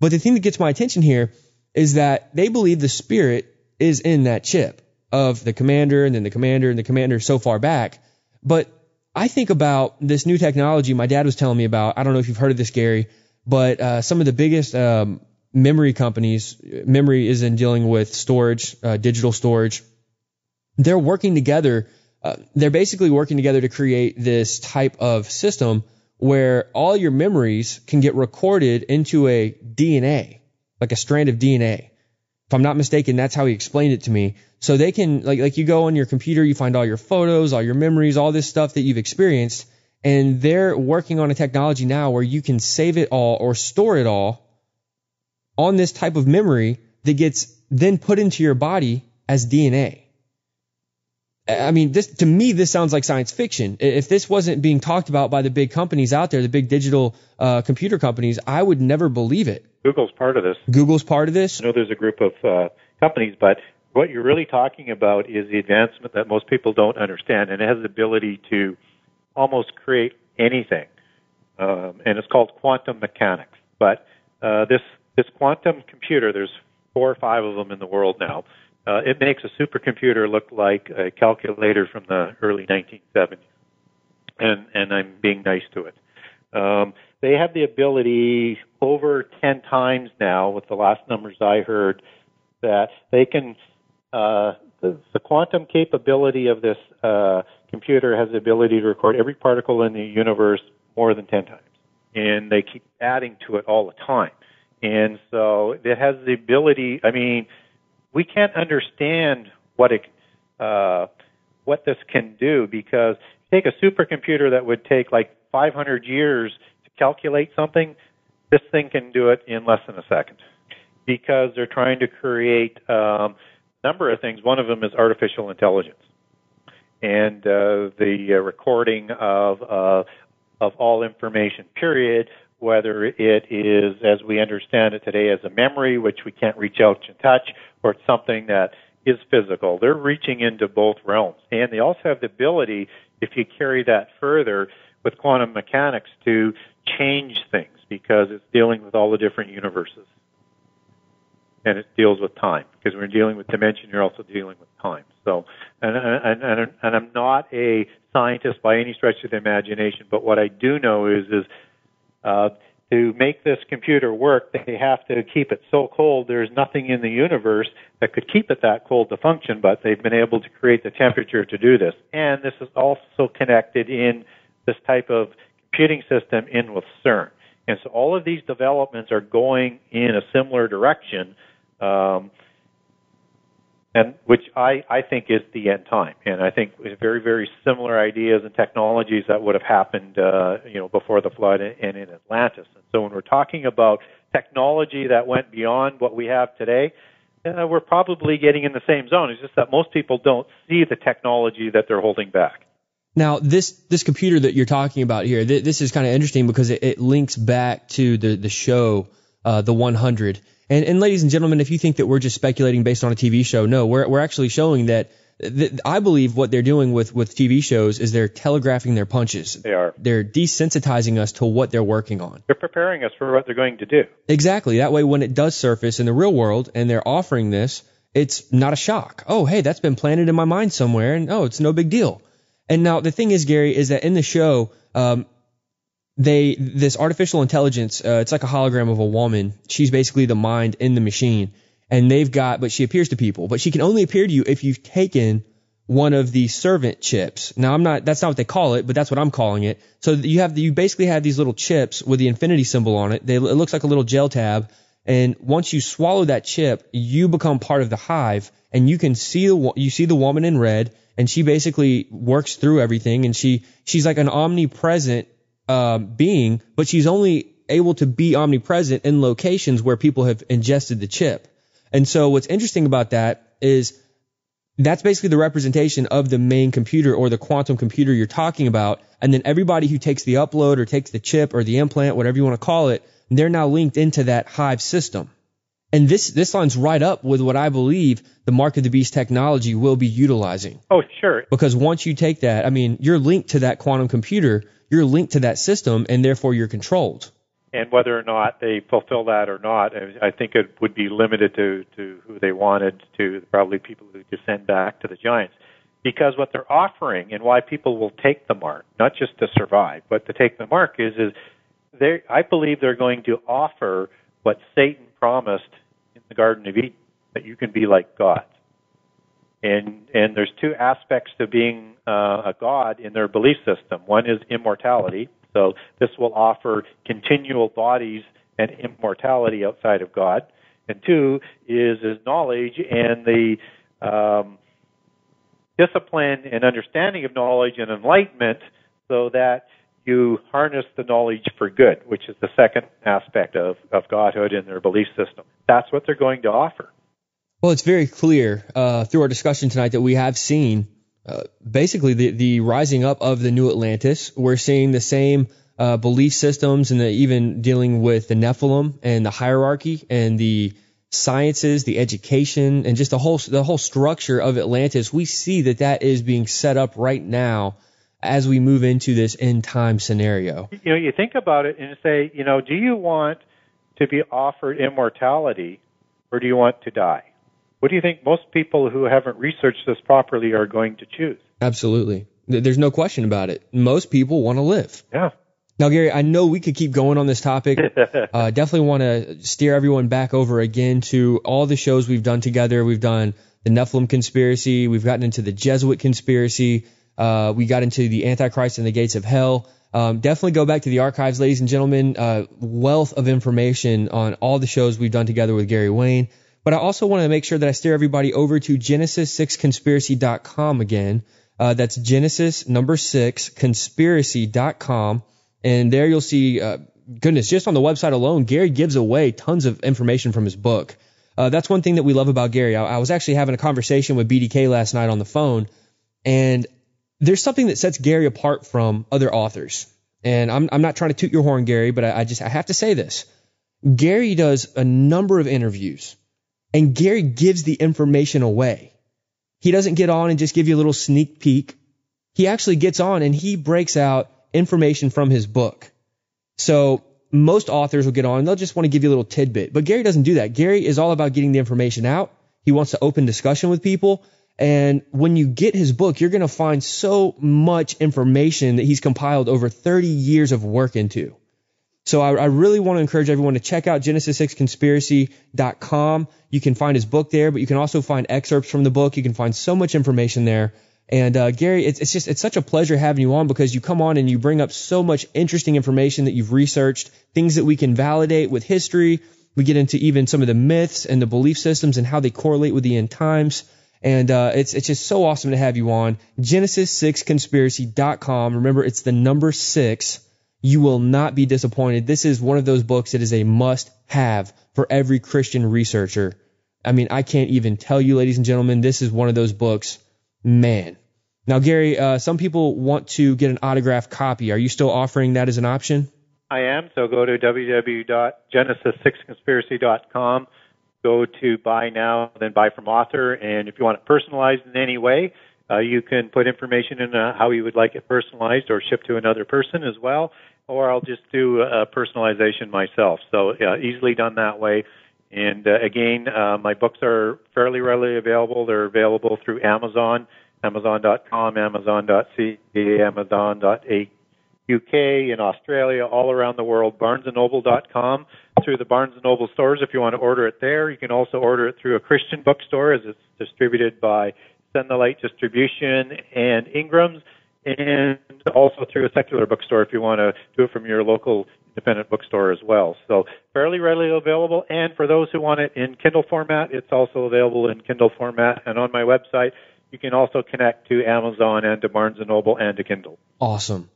But the thing that gets my attention here is that they believe the spirit is in that chip of the commander and then the commander and the commander so far back. But I think about this new technology my dad was telling me about. I don't know if you've heard of this, Gary, but uh, some of the biggest um, memory companies, memory is in dealing with storage, uh, digital storage. They're working together. Uh, they're basically working together to create this type of system where all your memories can get recorded into a DNA, like a strand of DNA. If I'm not mistaken, that's how he explained it to me. So they can, like, like you go on your computer, you find all your photos, all your memories, all this stuff that you've experienced, and they're working on a technology now where you can save it all or store it all on this type of memory that gets then put into your body as DNA. I mean, this to me, this sounds like science fiction. If this wasn't being talked about by the big companies out there, the big digital uh, computer companies, I would never believe it. Google's part of this. Google's part of this. I know there's a group of uh, companies, but what you're really talking about is the advancement that most people don't understand, and it has the ability to almost create anything, um, and it's called quantum mechanics. But uh, this this quantum computer, there's four or five of them in the world now uh, it makes a supercomputer look like a calculator from the early 1970s, and and I'm being nice to it. Um, they have the ability over 10 times now, with the last numbers I heard, that they can uh, the, the quantum capability of this uh, computer has the ability to record every particle in the universe more than 10 times. and they keep adding to it all the time. And so it has the ability. I mean, we can't understand what it, uh, what this can do because take a supercomputer that would take like 500 years to calculate something. This thing can do it in less than a second because they're trying to create um, a number of things. One of them is artificial intelligence and uh, the uh, recording of uh, of all information. Period. Whether it is, as we understand it today, as a memory which we can't reach out and touch, or it's something that is physical. They're reaching into both realms, and they also have the ability, if you carry that further with quantum mechanics, to change things because it's dealing with all the different universes and it deals with time because when you're dealing with dimension, you're also dealing with time. So, and and and, and I'm not a scientist by any stretch of the imagination, but what I do know is is uh, to make this computer work, they have to keep it so cold. There's nothing in the universe that could keep it that cold to function, but they've been able to create the temperature to do this. And this is also connected in this type of computing system in with CERN. And so all of these developments are going in a similar direction um, and which I, I think is the end time. And I think very, very similar ideas and technologies that would have happened, uh, you know, before the flood and in Atlantis. And so when we're talking about technology that went beyond what we have today, uh, we're probably getting in the same zone. It's just that most people don't see the technology that they're holding back. Now, this this computer that you're talking about here, th- this is kind of interesting because it, it links back to the the show, uh, the 100 and, and ladies and gentlemen, if you think that we're just speculating based on a TV show, no, we're, we're actually showing that th- I believe what they're doing with, with TV shows is they're telegraphing their punches. They are. They're desensitizing us to what they're working on. They're preparing us for what they're going to do. Exactly. That way, when it does surface in the real world and they're offering this, it's not a shock. Oh, hey, that's been planted in my mind somewhere, and oh, it's no big deal. And now the thing is, Gary, is that in the show, um, they this artificial intelligence uh, it's like a hologram of a woman. She's basically the mind in the machine. And they've got but she appears to people. But she can only appear to you if you've taken one of the servant chips. Now i'm not that's not what they call it but that's what i'm calling it. So you have you basically have these little chips with the infinity symbol on it. They, it looks like a little gel tab. And once you swallow that chip you become part of the hive. And you can see the you see the woman in red. And she basically works through everything. And she she's like an omnipresent uh, being, but she's only able to be omnipresent in locations where people have ingested the chip. And so what's interesting about that is that's basically the representation of the main computer or the quantum computer you're talking about. And then everybody who takes the upload or takes the chip or the implant, whatever you want to call it, they're now linked into that Hive system. And this, this lines right up with what I believe the Mark of the Beast technology will be utilizing. Oh, sure. Because once you take that, I mean, you're linked to that quantum computer you're linked to that system and therefore you're controlled. And whether or not they fulfill that or not, I think it would be limited to, to who they wanted to, probably people who descend back to the giants. Because what they're offering and why people will take the mark, not just to survive, but to take the mark is, is they, I believe they're going to offer what Satan promised the Garden of Eden, that you can be like God. And, and there's two aspects to being uh, a god in their belief system. One is immortality. So this will offer continual bodies and immortality outside of God. And two is is knowledge and the um, discipline and understanding of knowledge and enlightenment, so that you harness the knowledge for good, which is the second aspect of, of godhood in their belief system. That's what they're going to offer. Well, it's very clear uh, through our discussion tonight that we have seen uh, basically the, the rising up of the new Atlantis. We're seeing the same uh, belief systems and the, even dealing with the Nephilim and the hierarchy and the sciences, the education, and just the whole the whole structure of Atlantis. We see that that is being set up right now as we move into this end time scenario. You know, you think about it and say, you know, do you want to be offered immortality or do you want to die? What do you think most people who haven't researched this properly are going to choose? Absolutely. There's no question about it. Most people want to live. Yeah. Now, Gary, I know we could keep going on this topic. uh, definitely want to steer everyone back over again to all the shows we've done together. We've done the Nephilim conspiracy. We've gotten into the Jesuit conspiracy. Uh, we got into the Antichrist and the Gates of Hell. Um, definitely go back to the archives, ladies and gentlemen. Uh, wealth of information on all the shows we've done together with Gary Wayne. But I also want to make sure that I steer everybody over to Genesis6conspiracy.com again. Uh, that's Genesis number six conspiracy.com. And there you'll see, uh, goodness, just on the website alone, Gary gives away tons of information from his book. Uh, that's one thing that we love about Gary. I, I was actually having a conversation with BDK last night on the phone, and there's something that sets Gary apart from other authors. And I'm, I'm not trying to toot your horn, Gary, but I, I just I have to say this. Gary does a number of interviews, and Gary gives the information away. He doesn't get on and just give you a little sneak peek. He actually gets on and he breaks out information from his book. So most authors will get on and they'll just want to give you a little tidbit. But Gary doesn't do that. Gary is all about getting the information out. He wants to open discussion with people. And when you get his book, you're going to find so much information that he's compiled over 30 years of work into. So I, I really want to encourage everyone to check out Genesis6conspiracy.com. You can find his book there, but you can also find excerpts from the book. You can find so much information there. And uh, Gary, it's, it's just it's such a pleasure having you on because you come on and you bring up so much interesting information that you've researched, things that we can validate with history. We get into even some of the myths and the belief systems and how they correlate with the end times. And uh, it's it's just so awesome to have you on. Genesis6conspiracy.com. Remember, it's the number six you will not be disappointed. This is one of those books that is a must have for every Christian researcher. I mean, I can't even tell you, ladies and gentlemen, this is one of those books. Man. Now, Gary, uh, some people want to get an autographed copy. Are you still offering that as an option? I am. So go to www.genesis6conspiracy.com. Go to buy now, then buy from author. And if you want it personalized in any way, uh, you can put information in uh, how you would like it personalized or shipped to another person as well or I'll just do a personalization myself. So uh, easily done that way. And uh, again, uh, my books are fairly readily available. They're available through Amazon, Amazon.com, Amazon.ca, Amazon.uk in Australia, all around the world. BarnesandNoble.com through the Barnes and Noble stores if you want to order it there. You can also order it through a Christian bookstore as it's distributed by Send the Light Distribution and Ingram's and also through a secular bookstore if you want to do it from your local independent bookstore as well. So fairly readily available. And for those who want it in Kindle format, it's also available in Kindle format. And on my website, you can also connect to Amazon and to Barnes and Noble and to Kindle. Awesome.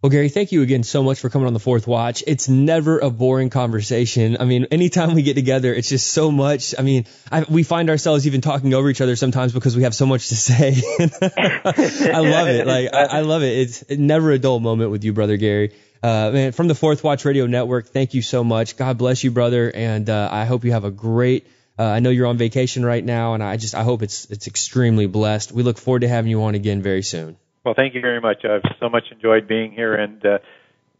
Well, Gary, thank you again so much for coming on the fourth watch. It's never a boring conversation. I mean, anytime we get together, it's just so much. I mean, I, we find ourselves even talking over each other sometimes because we have so much to say. I love it. Like, I, I love it. It's never a dull moment with you, brother Gary. Uh, man, from the Fourth Watch Radio Network, thank you so much. God bless you, brother, and uh, I hope you have a great. Uh, I know you're on vacation right now, and I just I hope it's it's extremely blessed. We look forward to having you on again very soon. Well, thank you very much. I've so much enjoyed being here, and uh,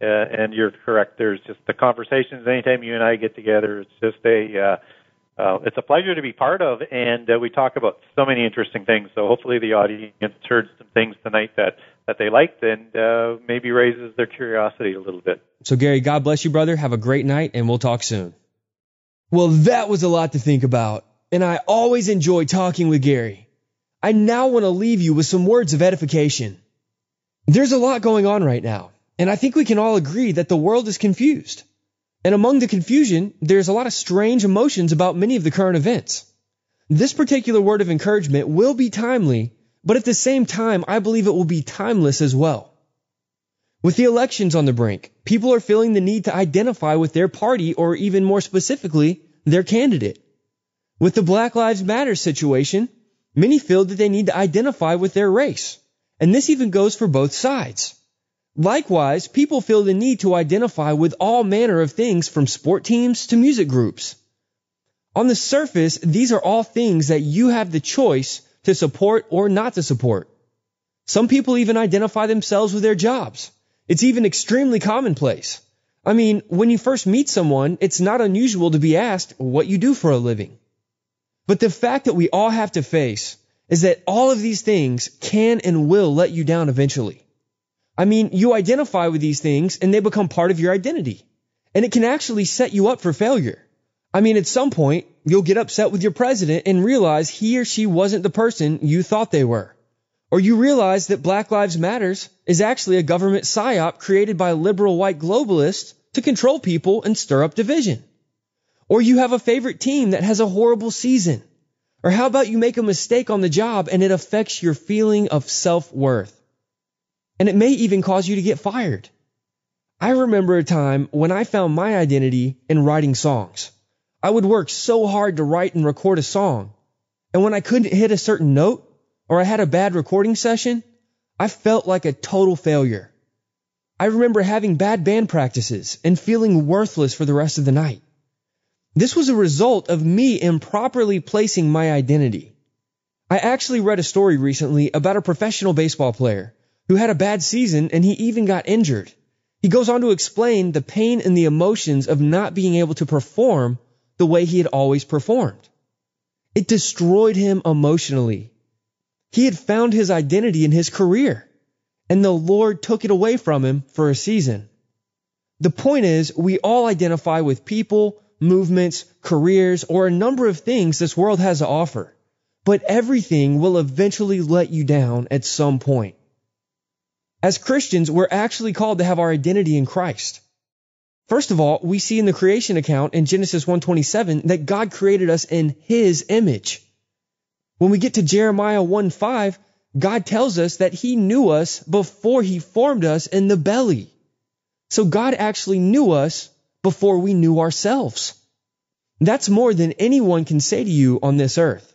uh, and you're correct. There's just the conversations. Anytime you and I get together, it's just a uh, uh, it's a pleasure to be part of, and uh, we talk about so many interesting things. So hopefully, the audience heard some things tonight that that they liked, and uh, maybe raises their curiosity a little bit. So, Gary, God bless you, brother. Have a great night, and we'll talk soon. Well, that was a lot to think about, and I always enjoy talking with Gary. I now want to leave you with some words of edification. There's a lot going on right now, and I think we can all agree that the world is confused. And among the confusion, there's a lot of strange emotions about many of the current events. This particular word of encouragement will be timely, but at the same time, I believe it will be timeless as well. With the elections on the brink, people are feeling the need to identify with their party or even more specifically, their candidate. With the Black Lives Matter situation, Many feel that they need to identify with their race. And this even goes for both sides. Likewise, people feel the need to identify with all manner of things from sport teams to music groups. On the surface, these are all things that you have the choice to support or not to support. Some people even identify themselves with their jobs. It's even extremely commonplace. I mean, when you first meet someone, it's not unusual to be asked what you do for a living. But the fact that we all have to face is that all of these things can and will let you down eventually. I mean, you identify with these things and they become part of your identity. And it can actually set you up for failure. I mean, at some point, you'll get upset with your president and realize he or she wasn't the person you thought they were. Or you realize that Black Lives Matters is actually a government psyop created by liberal white globalists to control people and stir up division. Or you have a favorite team that has a horrible season. Or how about you make a mistake on the job and it affects your feeling of self-worth? And it may even cause you to get fired. I remember a time when I found my identity in writing songs. I would work so hard to write and record a song. And when I couldn't hit a certain note or I had a bad recording session, I felt like a total failure. I remember having bad band practices and feeling worthless for the rest of the night. This was a result of me improperly placing my identity. I actually read a story recently about a professional baseball player who had a bad season and he even got injured. He goes on to explain the pain and the emotions of not being able to perform the way he had always performed. It destroyed him emotionally. He had found his identity in his career, and the Lord took it away from him for a season. The point is, we all identify with people, movements, careers, or a number of things this world has to offer. But everything will eventually let you down at some point. As Christians, we're actually called to have our identity in Christ. First of all, we see in the creation account in Genesis 1:27 that God created us in his image. When we get to Jeremiah 1:5, God tells us that he knew us before he formed us in the belly. So God actually knew us before we knew ourselves. That's more than anyone can say to you on this earth.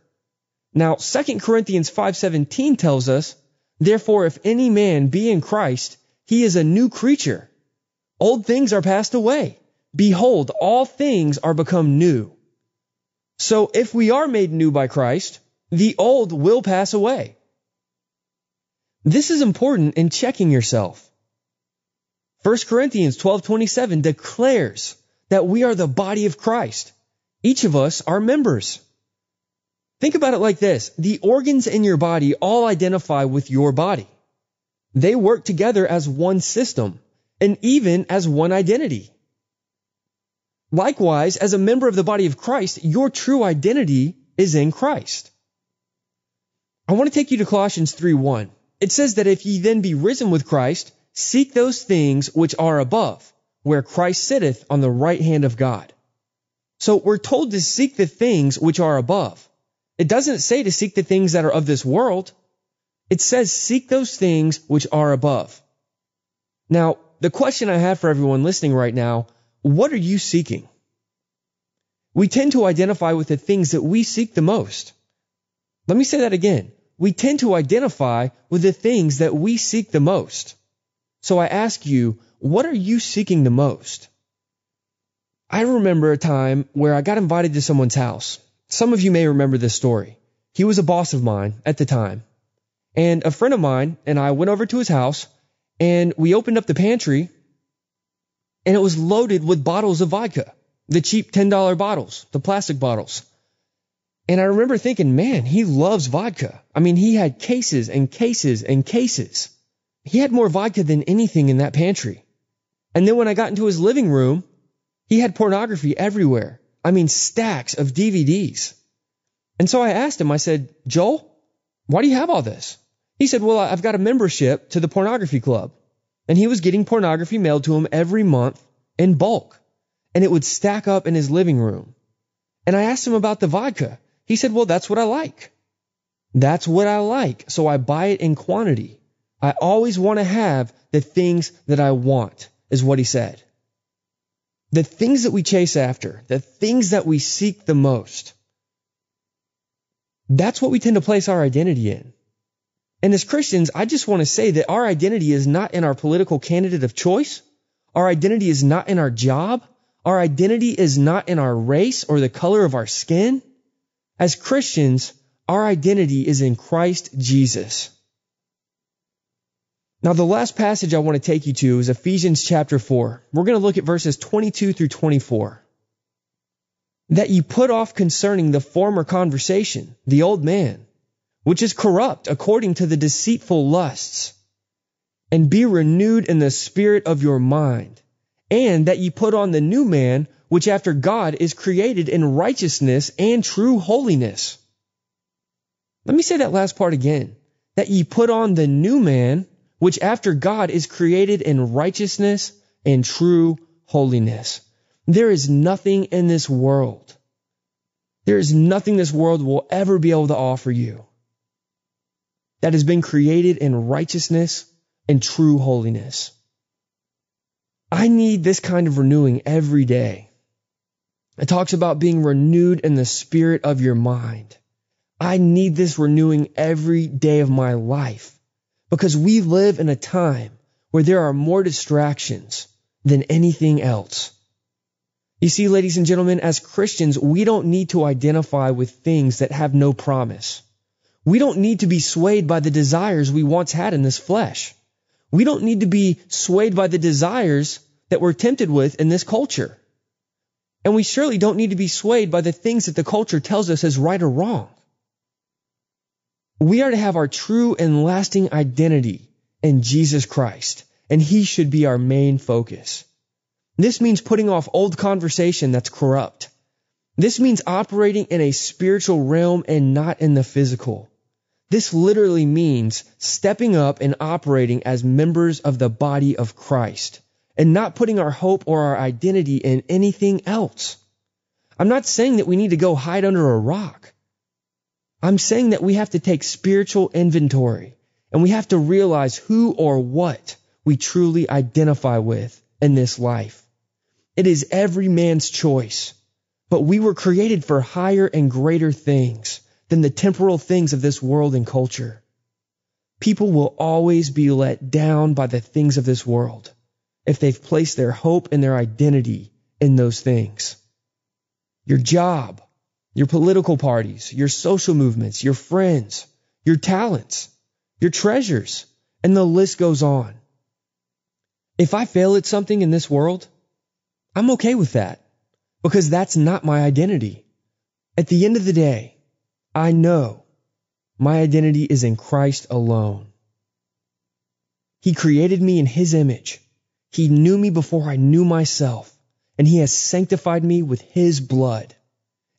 Now, 2 Corinthians 5:17 tells us Therefore, if any man be in Christ, he is a new creature. Old things are passed away. Behold, all things are become new. So if we are made new by Christ, the old will pass away. This is important in checking yourself. 1 Corinthians 12:27 declares that we are the body of Christ. Each of us are members. Think about it like this. The organs in your body all identify with your body. They work together as one system and even as one identity. Likewise, as a member of the body of Christ, your true identity is in Christ. I want to take you to Colossians 3:1. It says that if ye then be risen with Christ, seek those things which are above, where Christ sitteth on the right hand of God. So we're told to seek the things which are above. It doesn't say to seek the things that are of this world. It says seek those things which are above. Now, the question I have for everyone listening right now, what are you seeking? We tend to identify with the things that we seek the most. Let me say that again. We tend to identify with the things that we seek the most. So I ask you, what are you seeking the most? I remember a time where I got invited to someone's house some of you may remember this story. He was a boss of mine at the time. And a friend of mine and I went over to his house and we opened up the pantry and it was loaded with bottles of vodka, the cheap $10 bottles, the plastic bottles. And I remember thinking, man, he loves vodka. I mean, he had cases and cases and cases. He had more vodka than anything in that pantry. And then when I got into his living room, he had pornography everywhere. I mean, stacks of DVDs. And so I asked him, I said, Joel, why do you have all this? He said, well, I've got a membership to the pornography club. And he was getting pornography mailed to him every month in bulk. And it would stack up in his living room. And I asked him about the vodka. He said, well, that's what I like. That's what I like. So I buy it in quantity. I always want to have the things that I want, is what he said the things that we chase after, the things that we seek the most, that's what we tend to place our identity in. And as Christians, I just want to say that our identity is not in our political candidate of choice. Our identity is not in our job. Our identity is not in our race or the color of our skin. As Christians, our identity is in Christ Jesus. Now, the last passage I want to take you to is Ephesians chapter 4. We're going to look at verses 22 through 24. That you put off concerning the former conversation, the old man, which is corrupt according to the deceitful lusts, and be renewed in the spirit of your mind, and that ye put on the new man, which after God is created in righteousness and true holiness. Let me say that last part again that ye put on the new man, which after God is created in righteousness and true holiness. There is nothing in this world. There is nothing this world will ever be able to offer you that has been created in righteousness and true holiness. I need this kind of renewing every day. It talks about being renewed in the spirit of your mind. I need this renewing every day of my life because we live in a time where there are more distractions than anything else. You see, ladies and gentlemen, as Christians, we don't need to identify with things that have no promise. We don't need to be swayed by the desires we once had in this flesh. We don't need to be swayed by the desires that we're tempted with in this culture. And we surely don't need to be swayed by the things that the culture tells us is right or wrong. We are to have our true and lasting identity in Jesus Christ, and He should be our main focus. This means putting off old conversation that's corrupt. This means operating in a spiritual realm and not in the physical. This literally means stepping up and operating as members of the body of Christ and not putting our hope or our identity in anything else. I'm not saying that we need to go hide under a rock. I'm saying that we have to take spiritual inventory and we have to realize who or what we truly identify with in this life. It is every man's choice, but we were created for higher and greater things than the temporal things of this world and culture. People will always be let down by the things of this world if they've placed their hope and their identity in those things. Your job, your political parties, your social movements, your friends, your talents, your treasures, and the list goes on. If I fail at something in this world, I'm okay with that because that's not my identity. At the end of the day, I know my identity is in Christ alone. He created me in His image. He knew me before I knew myself, and He has sanctified me with His blood.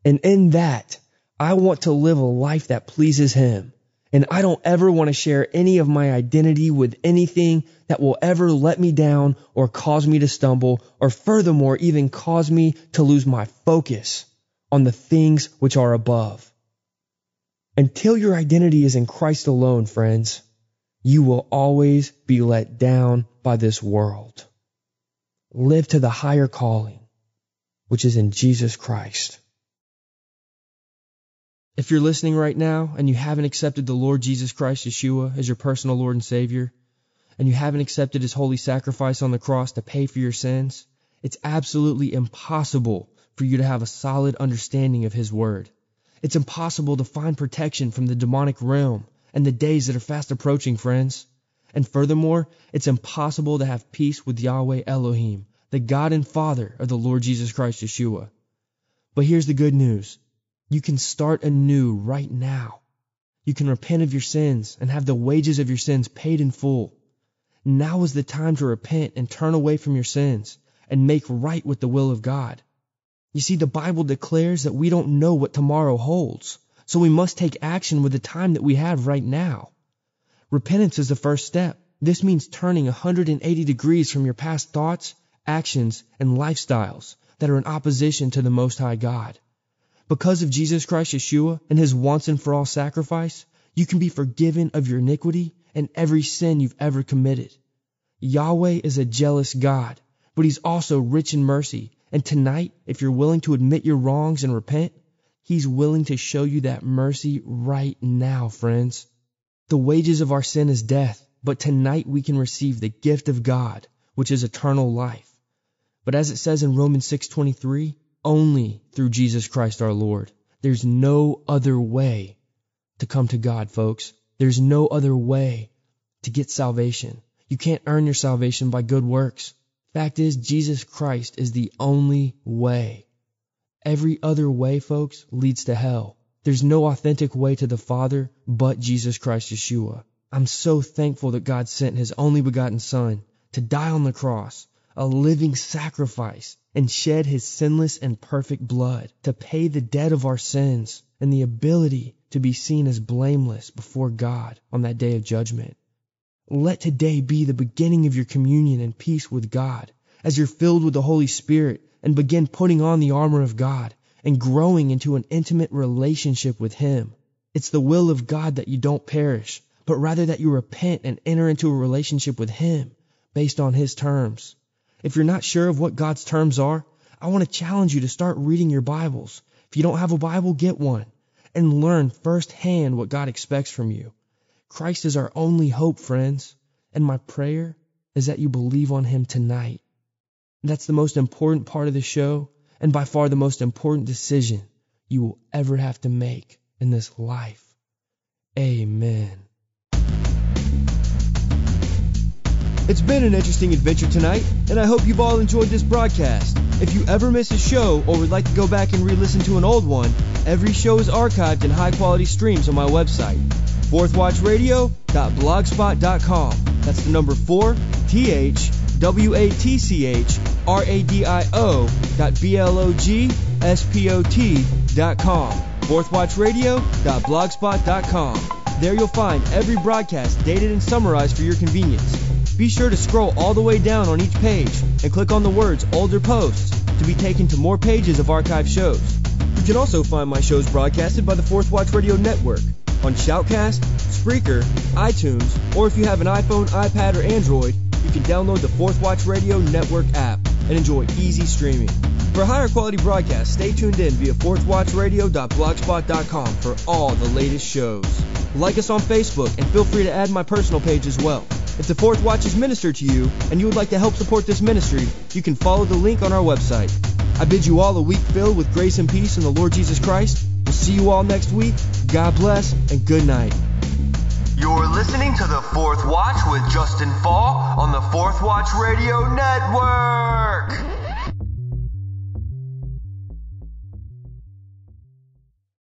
And in that, I want to live a life that pleases Him. And I don't ever want to share any of my identity with anything that will ever let me down or cause me to stumble, or furthermore, even cause me to lose my focus on the things which are above. Until your identity is in Christ alone, friends, you will always be let down by this world. Live to the higher calling, which is in Jesus Christ. If you're listening right now and you haven't accepted the Lord Jesus Christ Yeshua as your personal Lord and Savior, and you haven't accepted his holy sacrifice on the cross to pay for your sins, it's absolutely impossible for you to have a solid understanding of his word. It's impossible to find protection from the demonic realm and the days that are fast approaching, friends. And furthermore, it's impossible to have peace with Yahweh Elohim, the God and Father of the Lord Jesus Christ Yeshua. But here's the good news. You can start anew right now. You can repent of your sins and have the wages of your sins paid in full. Now is the time to repent and turn away from your sins and make right with the will of God. You see, the Bible declares that we don't know what tomorrow holds, so we must take action with the time that we have right now. Repentance is the first step. This means turning 180 degrees from your past thoughts, actions, and lifestyles that are in opposition to the Most High God. Because of Jesus Christ Yeshua and His once and for all sacrifice, you can be forgiven of your iniquity and every sin you've ever committed. Yahweh is a jealous God, but He's also rich in mercy and tonight, if you're willing to admit your wrongs and repent, He's willing to show you that mercy right now, friends. The wages of our sin is death, but tonight we can receive the gift of God, which is eternal life. But as it says in Romans 6:23, only through Jesus Christ our Lord. There's no other way to come to God, folks. There's no other way to get salvation. You can't earn your salvation by good works. Fact is, Jesus Christ is the only way. Every other way, folks, leads to hell. There's no authentic way to the Father but Jesus Christ Yeshua. I'm so thankful that God sent His only begotten Son to die on the cross, a living sacrifice, and shed His sinless and perfect blood to pay the debt of our sins and the ability to be seen as blameless before God on that day of judgment. Let today be the beginning of your communion and peace with God as you're filled with the Holy Spirit and begin putting on the armor of God and growing into an intimate relationship with Him. It's the will of God that you don't perish, but rather that you repent and enter into a relationship with Him based on His terms. If you're not sure of what God's terms are, I want to challenge you to start reading your Bibles. If you don't have a Bible, get one and learn firsthand what God expects from you. Christ is our only hope, friends, and my prayer is that you believe on Him tonight. That's the most important part of the show, and by far the most important decision you will ever have to make in this life. Amen. It's been an interesting adventure tonight, and I hope you've all enjoyed this broadcast. If you ever miss a show or would like to go back and re-listen to an old one, every show is archived in high-quality streams on my website, fourthwatchradio.blogspot.com. That's the number 4, T-H, W-A-T-C-H, R-A-D-I-O dot B-L-O-G-S-P-O-T dot com. fourthwatchradio.blogspot.com. There you'll find every broadcast dated and summarized for your convenience. Be sure to scroll all the way down on each page and click on the words Older Posts to be taken to more pages of archived shows. You can also find my shows broadcasted by the Fourth Watch Radio Network on Shoutcast, Spreaker, iTunes, or if you have an iPhone, iPad, or Android, you can download the Fourth Watch Radio Network app and enjoy easy streaming. For higher quality broadcasts, stay tuned in via fourthwatchradio.blogspot.com for all the latest shows. Like us on Facebook and feel free to add my personal page as well. If the Fourth Watch is ministered to you and you would like to help support this ministry, you can follow the link on our website. I bid you all a week filled with grace and peace in the Lord Jesus Christ. We'll see you all next week. God bless and good night. You're listening to the Fourth Watch with Justen Faull on the Fourth Watch Radio Network.